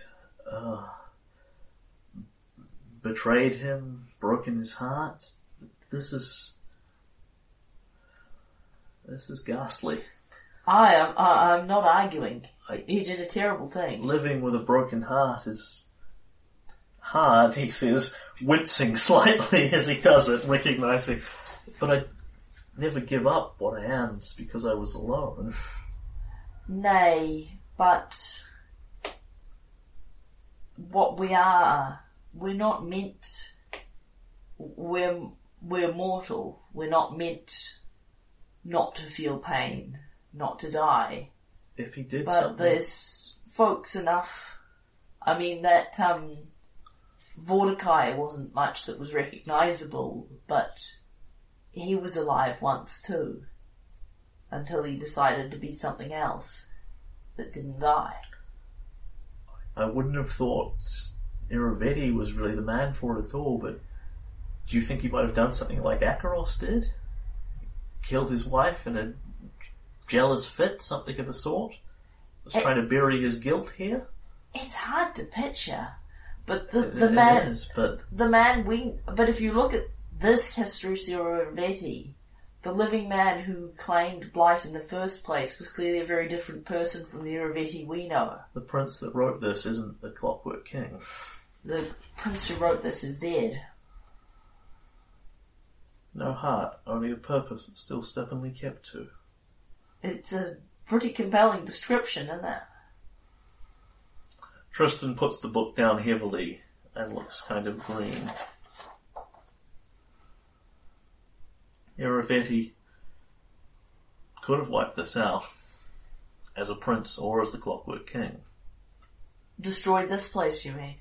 S1: uh, betrayed him, broken his heart, this is. This is ghastly.
S3: I am. I, I'm not arguing.
S1: I-
S3: He did a terrible thing.
S1: Living with a broken heart is hard, he says, wincing slightly as he does it, recognizing. But I never give up what I am just because I was alone.
S3: Nay, but what we are, we're not meant. We're we're mortal. We're not meant not to feel pain, not to die.
S1: If he did
S3: But
S1: something,
S3: there's folks enough. I mean that um, Vortikai wasn't much that was recognisable, but he was alive once too, until he decided to be something else that didn't die.
S1: I wouldn't have thought Irovetti was really the man for it at all, but do you think he might have done something like Akaros did? Killed his wife in a jealous fit, something of the sort? Was
S3: Eh.
S1: trying to bury his guilt here?
S3: It's hard to picture, but the the
S1: it
S3: man
S1: is, but
S3: the man we but if you look at this Castruccio Ravetti, the living man who claimed blight in the first place was clearly a very different person from the Irovetti we know.
S1: the prince that wrote this isn't the Clockwork King.
S3: The prince who wrote this is dead.
S1: No heart, only a purpose that's still stubbornly kept to.
S3: It's a pretty compelling description, isn't it?
S1: Tristram puts the book down heavily and looks kind of green. Irovetti could have wiped this out as a prince or as the Clockwork King.
S3: Destroyed this place, you mean?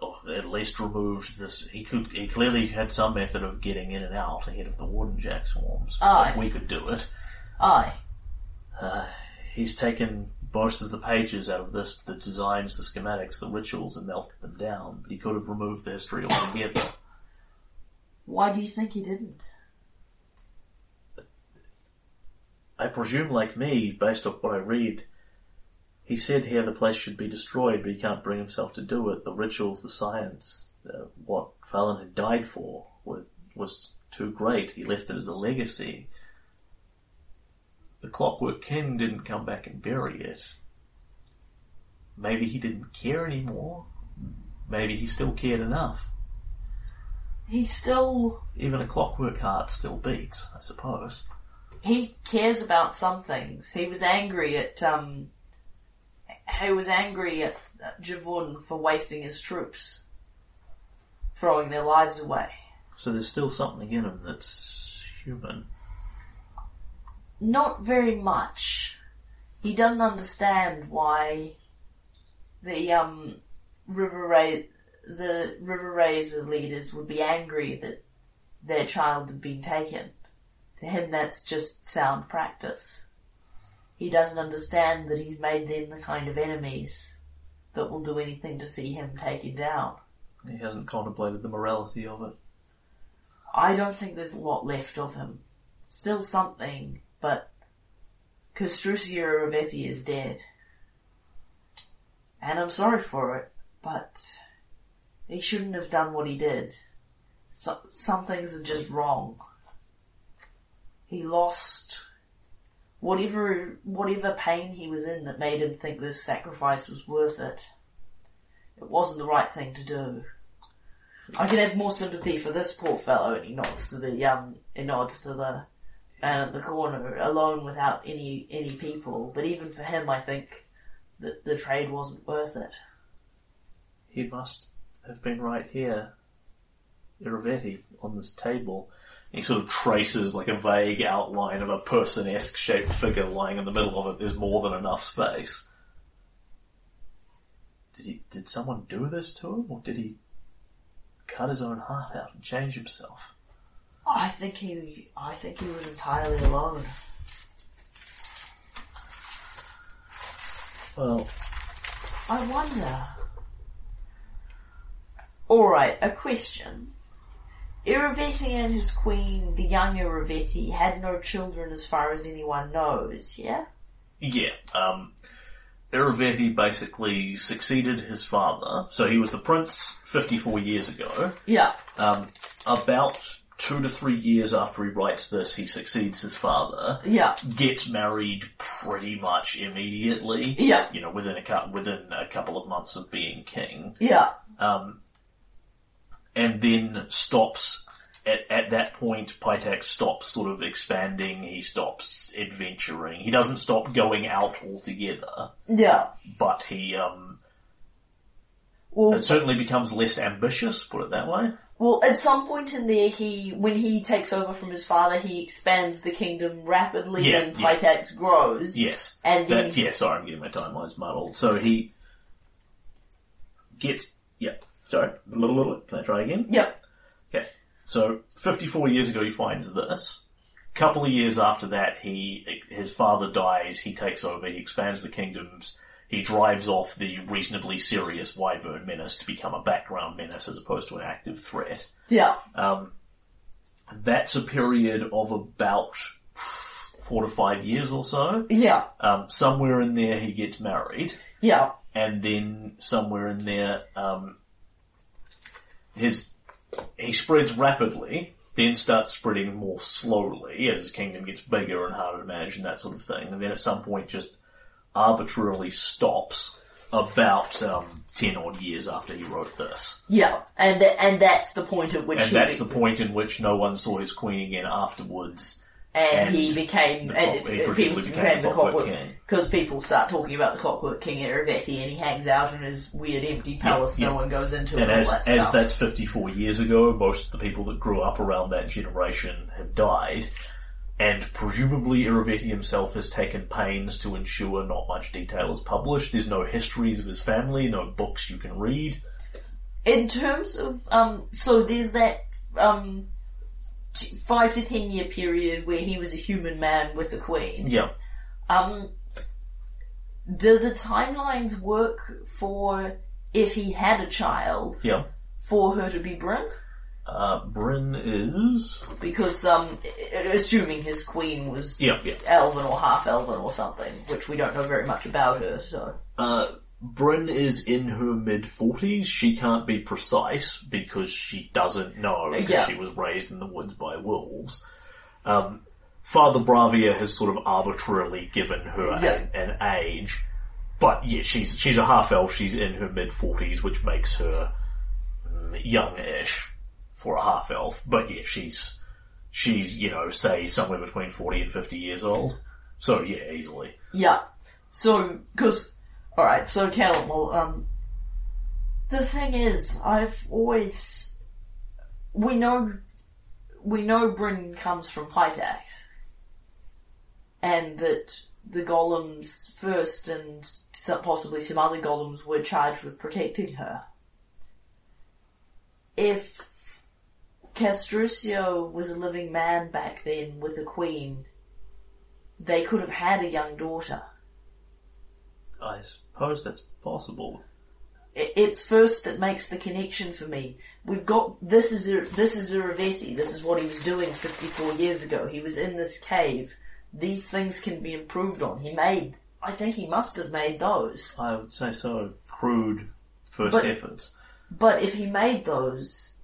S1: Or at least removed this. He could. He clearly had some method of getting in and out ahead of the Warden Jack swarms.
S3: Aye.
S1: If we could do it.
S3: Aye.
S1: Uh, he's taken most of the pages out of this, the designs, the schematics, the rituals, and melted them down. But he could have removed the history altogether.
S3: Why do you think he didn't?
S1: I presume, like me, based off what I read, he said here the place should be destroyed, but he can't bring himself to do it. The rituals, the science, uh, what Fallon had died for was too great. He left it as a legacy. The Clockwork King didn't come back and bury it. Maybe he didn't care anymore. Maybe he still cared enough.
S3: He still
S1: Even a clockwork heart still beats, I suppose.
S3: he cares about some things. He was angry at um he was angry at Javun for wasting his troops, throwing their lives away.
S1: So there's still something in him that's human.
S3: Not very much. He doesn't understand why the um River Ray the River Razor leaders would be angry that their child had been taken. To him that's just sound practice. He doesn't understand that he's made them the kind of enemies that will do anything to see him taken down.
S1: He hasn't contemplated the morality of it.
S3: I don't think there's a lot left of him. Still something, but Castruccio Ravetti is dead. And I'm sorry for it, but he shouldn't have done what he did. So, some things are just wrong. He lost whatever whatever pain he was in that made him think this sacrifice was worth it. It wasn't the right thing to do. I can have more sympathy for this poor fellow, and he nods to the um, he nods to the man at the corner, alone without any any people. But even for him, I think that the trade wasn't worth it.
S1: He must have been right here. Irovetti on this table. He sort of traces like a vague outline of a person-esque shaped figure lying in the middle of it. There's more than enough space. Did he? Did someone do this to him, or did he cut his own heart out and change himself?
S3: I think he, I think he was entirely alone.
S1: Well,
S3: I wonder. Alright, a question. Irovetti and his queen, the young Irovetti, had no children as far as anyone knows, yeah?
S1: Yeah, um, Irovetti basically succeeded his father. So he was the prince 54 years ago.
S3: Yeah.
S1: Um, about two to three years after he writes this, he succeeds his father.
S3: Yeah.
S1: Gets married pretty much immediately.
S3: Yeah.
S1: You know, within a within a couple of months of being king.
S3: Yeah.
S1: Um, and then stops at, at that point, Pitax stops sort of expanding, he stops adventuring. He doesn't stop going out altogether,
S3: Yeah.
S1: but he, um,
S3: Well,
S1: certainly becomes less ambitious, put it that way.
S3: Well, at some point in there, he, when he takes over from his father, he expands the kingdom rapidly
S1: Yeah,
S3: and
S1: yeah.
S3: Pitax grows.
S1: Yes.
S3: And then,
S1: That's, yeah, sorry, I'm getting my timelines muddled. So he gets, yeah, sorry, little, little, can I try again?
S3: yeah,
S1: Okay. So, 54 years ago he finds this. Couple of years after that, he, his father dies, he takes over, he expands the kingdoms, he drives off the reasonably serious Wyvern menace to become a background menace as opposed to an active threat.
S3: yeah,
S1: Um, that's a period of about four to five years or so.
S3: yeah,
S1: Um, somewhere in there he gets married,
S3: yeah,
S1: and then somewhere in there, um, his he spreads rapidly, then starts spreading more slowly as his kingdom gets bigger and harder to manage and that sort of thing, and then at some point just arbitrarily stops about um, ten odd years after he wrote this,
S3: yeah. And, th- and that's the point at which
S1: and that's
S3: be-
S1: the point in which no one saw his queen again afterwards.
S3: and,
S1: and
S3: he became, and
S1: clock- he
S3: it- he
S1: became the Clockwork King.
S3: Because people start talking about the Clockwork King Irovetti and he hangs out in his weird empty palace no one goes into
S1: And
S3: and all
S1: as,
S3: that
S1: as that's 54 years ago, most of the people that grew up around that generation have died. And presumably Irovetti himself has taken pains to ensure not much detail is published. There's no histories of his family, no books you can read.
S3: In terms of, um, so there's that, um, t- five to ten year period where he was a human man with a queen.
S1: Yeah.
S3: Um, do the timelines work for if he had a child
S1: Yeah.
S3: for her to be Bryn?
S1: Uh, Bryn is...
S3: Because, um, assuming his queen was
S1: Yeah, yeah.
S3: elven or half elven or something, which we don't know very much about her, so.
S1: Uh, Bryn is in her mid 40s. She can't be precise because she doesn't know because
S3: Yeah.
S1: she was raised in the woods by wolves. Um, Father Bravia has sort of arbitrarily given her an, age, but yeah, she's she's a half elf. She's in her mid 40s, which makes her youngish for a half elf. But yeah, she's she's you know say somewhere between 40 and 50 years old. So yeah, easily.
S3: Yeah. So, cause, alright, so Callum, well, um, the thing is, I've always, we know, we know Bryn comes from Pitax. And that the golems first and possibly some other golems were charged with protecting her. If Castruccio was a living man back then with a queen, they could have had a young daughter.
S1: I suppose that's possible.
S3: It's first that makes the connection for me. We've got this is this is Irovetti. This is what he was doing 54 years ago. He was in this cave. These things can be improved on. He made. I think he must have made those.
S1: I would say so. Crude first
S3: But-
S1: efforts.
S3: But if he made those,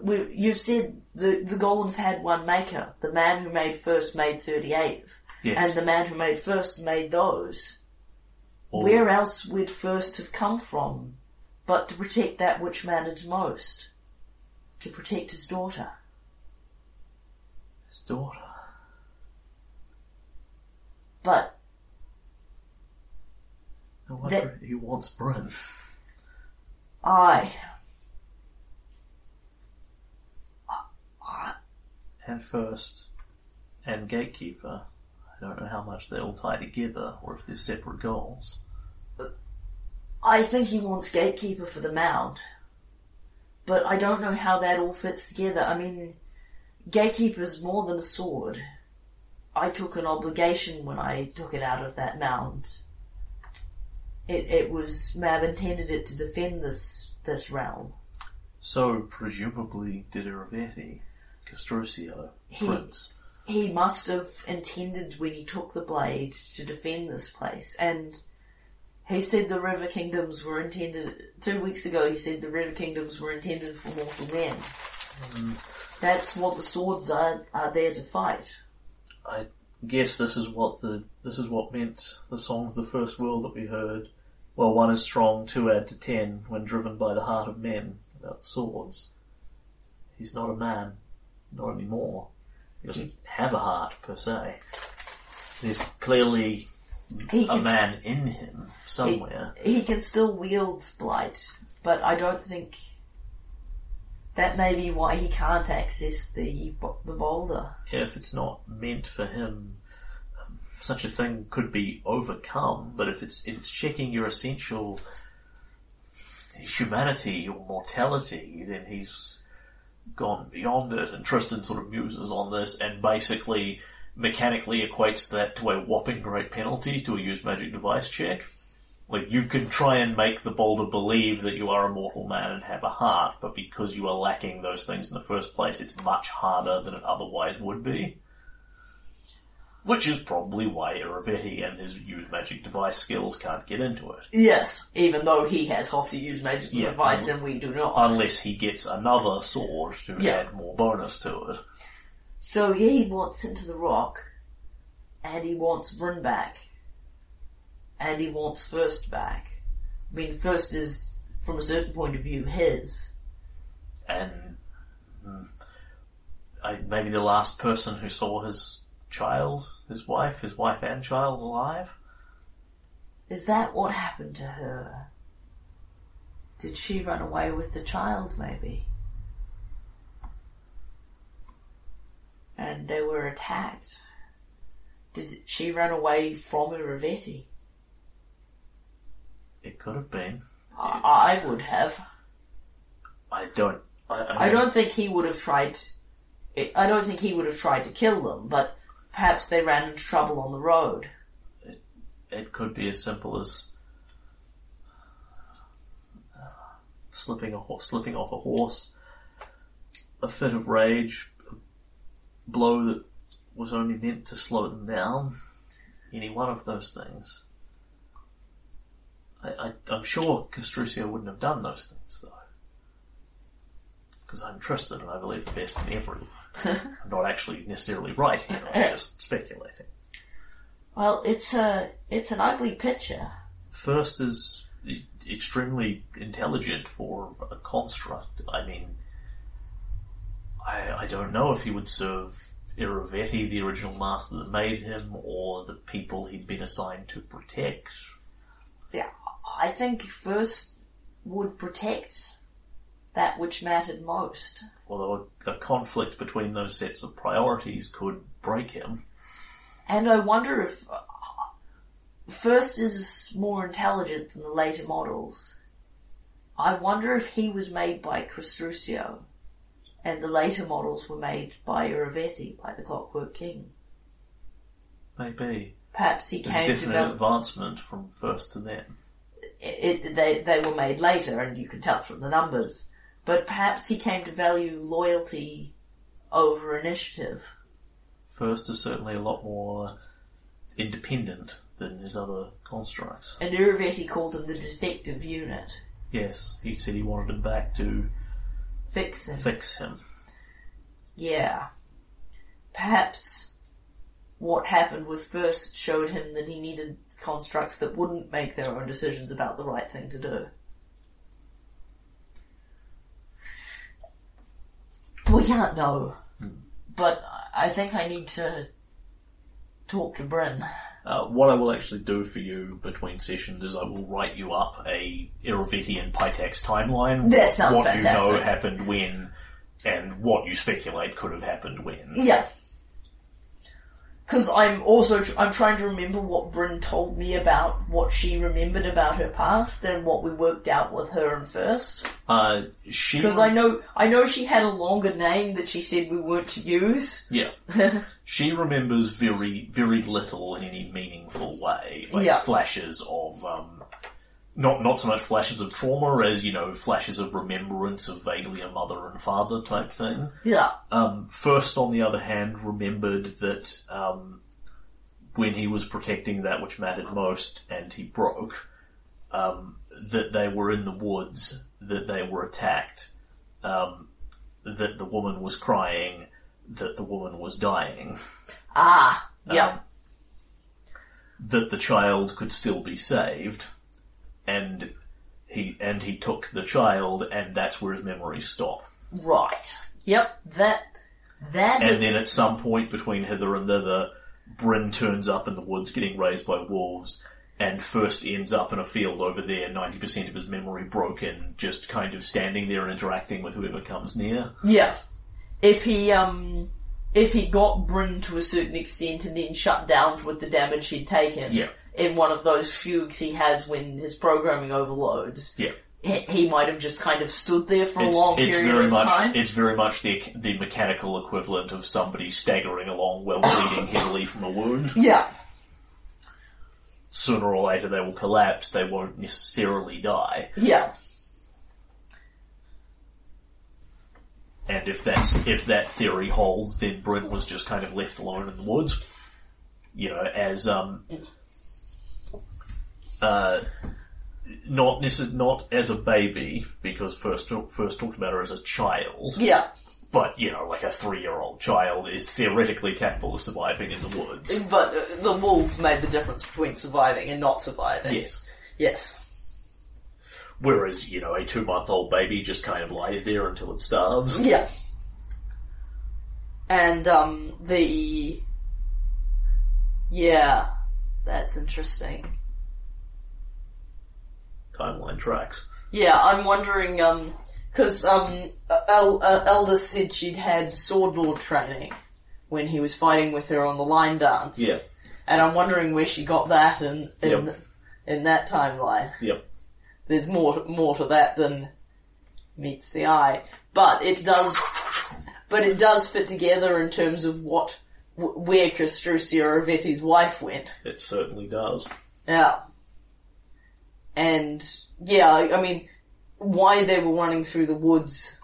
S3: we, you've said the the golems had one maker. The man who made first made 38th.
S1: Yes.
S3: and the man who made first made those.
S1: Or-
S3: Where else would first have come from but to protect that which matters most? to protect his daughter.
S1: His daughter.
S3: But
S1: No wonder he wants Bryn.
S3: I,
S1: And first, and gatekeeper. I don't know how much they all tie together, or if they're separate goals.
S3: I think he wants gatekeeper for the mound. But I don't know how that all fits together. I mean, gatekeeper's more than a sword. I took an obligation when I took it out of that mound. It, it was, Mab intended it to defend this, this realm.
S1: So, presumably, did Irovetti, Castruccio, uh,
S3: He-
S1: Prince.
S3: he must have intended when he took the blade to defend this place. And he said the River Kingdoms were intended, two weeks ago he said the River Kingdoms were intended for mortal men. Hmm. That's what the swords are, are there to fight.
S1: I guess this is what the this is what meant the songs of the first world that we heard. Well, one is strong, two add to ten, when driven by the heart of men, about swords. He's not a man, not anymore. He doesn't have a heart, per se. There's clearly
S3: He
S1: a
S3: can,
S1: man in him somewhere.
S3: he can still wield blight, but I don't think that may be why he can't access the the boulder.
S1: if it's not meant for him, um, such a thing could be overcome. But if it's if it's checking your essential humanity or mortality, then he's gone beyond it. And Tristram sort of muses on this and basically mechanically equates that to a whopping great penalty to a use magic device check. Like you can try and make the boulder believe that you are a mortal man and have a heart, but because you are lacking those things in the first place, it's much harder than it otherwise would be. Which is probably why Irovetti and his use magic device skills can't get into it.
S3: Yes, even though he has half to use magic
S1: Yeah,
S3: device and we do not.
S1: Unless he gets another sword to
S3: Yeah.
S1: add more bonus to it.
S3: So yeah, he wants into the rock, and he wants Bryn back, and he wants First back. I mean, First is, from a certain point of view, his.
S1: And mm, I, maybe the last person who saw his child, his wife, his wife and child alive.
S3: Is that what happened to her? Did she run away with the child, maybe? And they were attacked. Did she run away from Irovetti?
S1: It could have been.
S3: I, I would have.
S1: I don't. I, I,
S3: I don't think he would have tried. I don't think he would have tried to kill them, but perhaps they ran into trouble on the road.
S1: It could be as simple as uh, slipping a ho- slipping off a horse, a fit of rage, a blow that was only meant to slow them down. Any one of those things. I, I'm sure Castruccio wouldn't have done those things though. Because I'm Tristram and I believe the best in everyone. I'm not actually necessarily right here, I'm just speculating.
S3: Well, it's a it's an ugly picture.
S1: First is extremely intelligent for a construct. I mean, I, I don't know if he would serve Irovetti, the original master that made him, or the people he'd been assigned to protect.
S3: Yeah, I think first would protect that which mattered most.
S1: Although a, a conflict between those sets of priorities could break him.
S3: And I wonder if uh, first is more intelligent than the later models. I wonder if he was made by Castruccio, and the later models were made by Irovetti, by the Clockwork King.
S1: Maybe.
S3: Perhaps he
S1: There's
S3: came to
S1: definite
S3: value,
S1: advancement from first to then.
S3: it, they, they were made later, and you can tell from the numbers. But perhaps he came to value loyalty over initiative.
S1: First is certainly a lot more independent than his other constructs.
S3: And Irovetti called him the defective unit.
S1: Yes, he said he wanted him back to
S3: Fix him.
S1: fix him.
S3: Yeah. Perhaps what happened with first showed him that he needed constructs that wouldn't make their own decisions about the right thing to do. We can't know. But I think I need to talk to Bryn.
S1: Uh, what I will actually do for you between sessions is I will write you up a Irovitian Pitax timeline.
S3: That sounds
S1: what you know happened when, and what you speculate could have happened when.
S3: Yeah. Because I'm also tr- I'm trying to remember what Bryn told me about what she remembered about her past and what we worked out with her and first.
S1: Uh, she.
S3: Because I know I know she had a longer name that she said we weren't to use.
S1: Yeah. she remembers very, very little in any meaningful way. Like
S3: Yeah.
S1: flashes of, um, not, not so much flashes of trauma as, you know, flashes of remembrance of vaguely a mother and father type thing.
S3: Yeah.
S1: Um, First, on the other hand, remembered that, um, when he was protecting that which mattered most and he broke, um, that they were in the woods, that they were attacked, um, that the woman was crying, that the woman was dying,
S3: Ah. Yeah.
S1: Um, that the child could still be saved, and he, and he took the child and that's where his memories stop.
S3: right. Yep. That. That.
S1: And then at some point between hither and thither, Bryn turns up in the woods getting raised by wolves, and first ends up in a field over there, 90% of his memory broken, just kind of standing there and interacting with whoever comes near.
S3: Yeah. If he um if he got Bryn to a certain extent and then shut down with the damage he'd taken
S1: Yeah.
S3: In one of those fugues he has when his programming overloads,
S1: Yeah.
S3: he, he might have just kind of stood there for
S1: It's,
S3: a long
S1: it's
S3: period
S1: very
S3: of
S1: much,
S3: time.
S1: it's very much the, the mechanical equivalent of somebody staggering along while bleeding heavily from a wound.
S3: yeah.
S1: Sooner or later they will collapse, they won't necessarily die.
S3: Yeah.
S1: And if that's if that theory holds, then Bryn was just kind of left alone in the woods. You know, as um, uh, not necess- not as a baby because first first talked about her as a child,
S3: Yeah.
S1: but you know, like a three year old child is theoretically capable of surviving in the woods.
S3: But the wolves made the difference between surviving and not surviving.
S1: Yes.
S3: Yes.
S1: Whereas you know, a two month old baby just kind of lies there until it starves.
S3: Yeah. And um the Yeah. That's interesting.
S1: Timeline tracks.
S3: Yeah, I'm wondering, um, cause, um, El- uh, Elder said she'd had sword lord training when he was fighting with her on the line dance.
S1: Yeah.
S3: And I'm wondering where she got that in, in,
S1: Yep.
S3: in that timeline.
S1: Yep.
S3: There's more, more to that than meets the eye. But it does, but it does fit together in terms of what, wh- where Castruccio Irovetti's wife went.
S1: It certainly does.
S3: Yeah. And yeah, I I mean, why they were running through the woods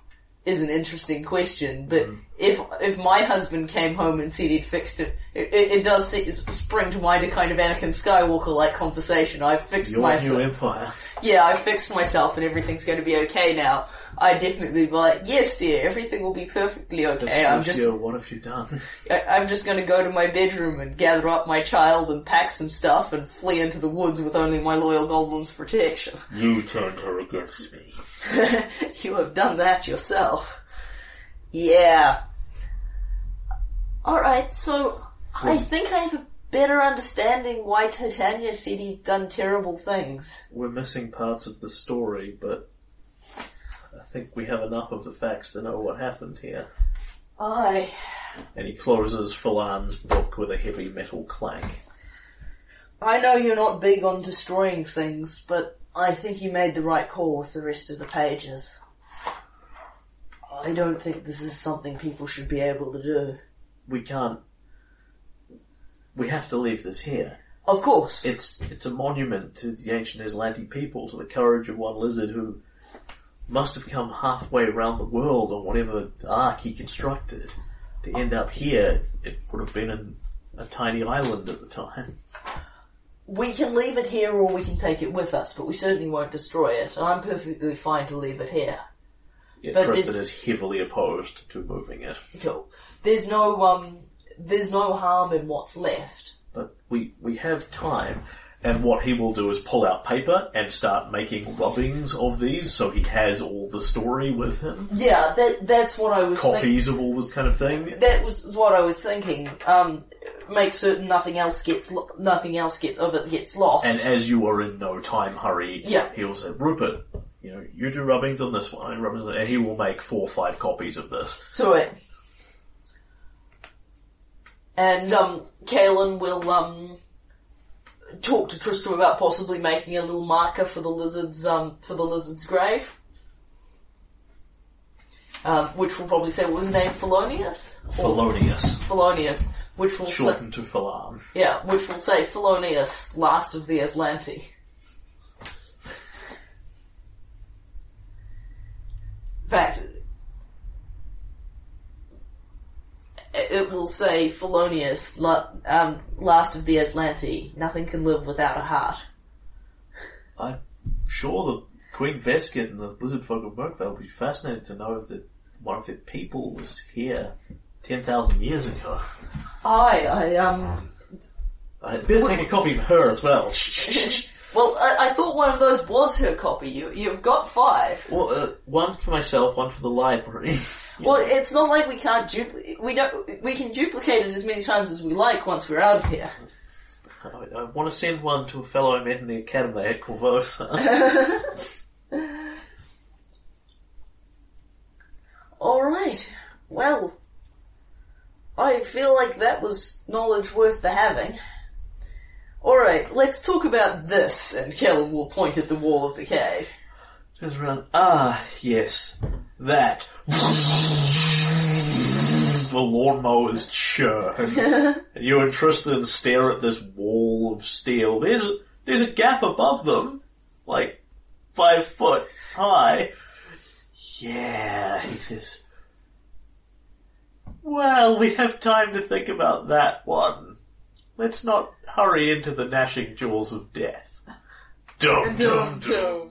S3: is an interesting question. But mm. if if my husband came home and said he'd fixed it, it, it, does se- spring to mind a kind of Anakin Skywalker like conversation. I've fixed
S1: Your
S3: myself.
S1: new empire.
S3: Yeah, I fixed myself and everything's going to be okay now. I definitely be like, yes, dear, everything will be perfectly okay. I'm just
S1: Lucio, what have you done?
S3: I, I'm just gonna go to my bedroom and gather up my child and pack some stuff and flee into the woods with only my loyal goblin's protection.
S1: You turned her against me.
S3: you have done that yourself. Yeah. Alright, so I think I have a better understanding why Titania said he's done terrible things.
S1: We're missing parts of the story, but I think we have enough of the facts to know what happened here.
S3: Aye.
S1: And he closes Philan's book with a heavy metal clank.
S3: I know you're not big on destroying things, but I think you made the right call with the rest of the pages. I don't think this is something people should be able to do.
S1: We can't. We have to leave this here.
S3: Of course.
S1: It's it's a monument to the ancient Aslanti people, to the courage of one lizard who must have come halfway around the world on whatever ark he constructed to end up here. It would have been in a tiny island at the time.
S3: We can leave it here or we can take it with us, but we certainly won't destroy it, and I'm perfectly fine to leave it here.
S1: Yeah,
S3: But Tristram
S1: is heavily opposed to moving it.
S3: Cool. There's no, um, there's no harm in what's left.
S1: But we, we have time, And what he will do is pull out paper and start making rubbings of these, so he has all the story with him,
S3: Yeah, that that's what I was thinking.
S1: copies of all this kind of thing.
S3: That was what I was thinking. Um, make certain nothing else gets lo- nothing else get of it gets lost.
S1: And as you are in no time hurry,
S3: Yeah.
S1: he will say, Rupert, you know, you do rubbings on this one, and rubbings on and he will make four or five copies of this.
S3: So it. And um, Kalen will um talk to Tristram about possibly making a little marker for the lizard's um for the lizard's grave. Um, which will probably say what was his name, Felonius?
S1: Felonius,
S3: Felonius. Which will say,
S1: shortened to Philan.
S3: yeah, which will say Felonius, last of the Aslanti. In fact, it will say Felonius, la- um, last of the Aslanti. Nothing can live without a heart.
S1: I'm sure the Queen Veskin and the lizard folk of Merkvale would be fascinated to know that one of their people was here 10,000 years ago.
S3: I, I, um,
S1: I better take a copy of her as well.
S3: well, I, I thought one of those was her copy. You, you've got five.
S1: well, uh, one for myself, one for the library.
S3: Well, it's not like we can't duplicate. We don't. We can duplicate it as many times as we like once we're out of here.
S1: I, I want to send one to a fellow I met in the academy at Korvosa.
S3: All right. Well, I feel like that was knowledge worth the having. All right, let's talk about this. And Kalen will point at the wall of the cave.
S1: Turns around. Ah, yes, that. the lawnmowers churn. and you're and Tristram stare at this wall of steel. There's there's a gap above them, like five foot high. Yeah, he says. Well, we have time to think about that one. Let's not hurry into the gnashing jaws of death. Dum dum dum.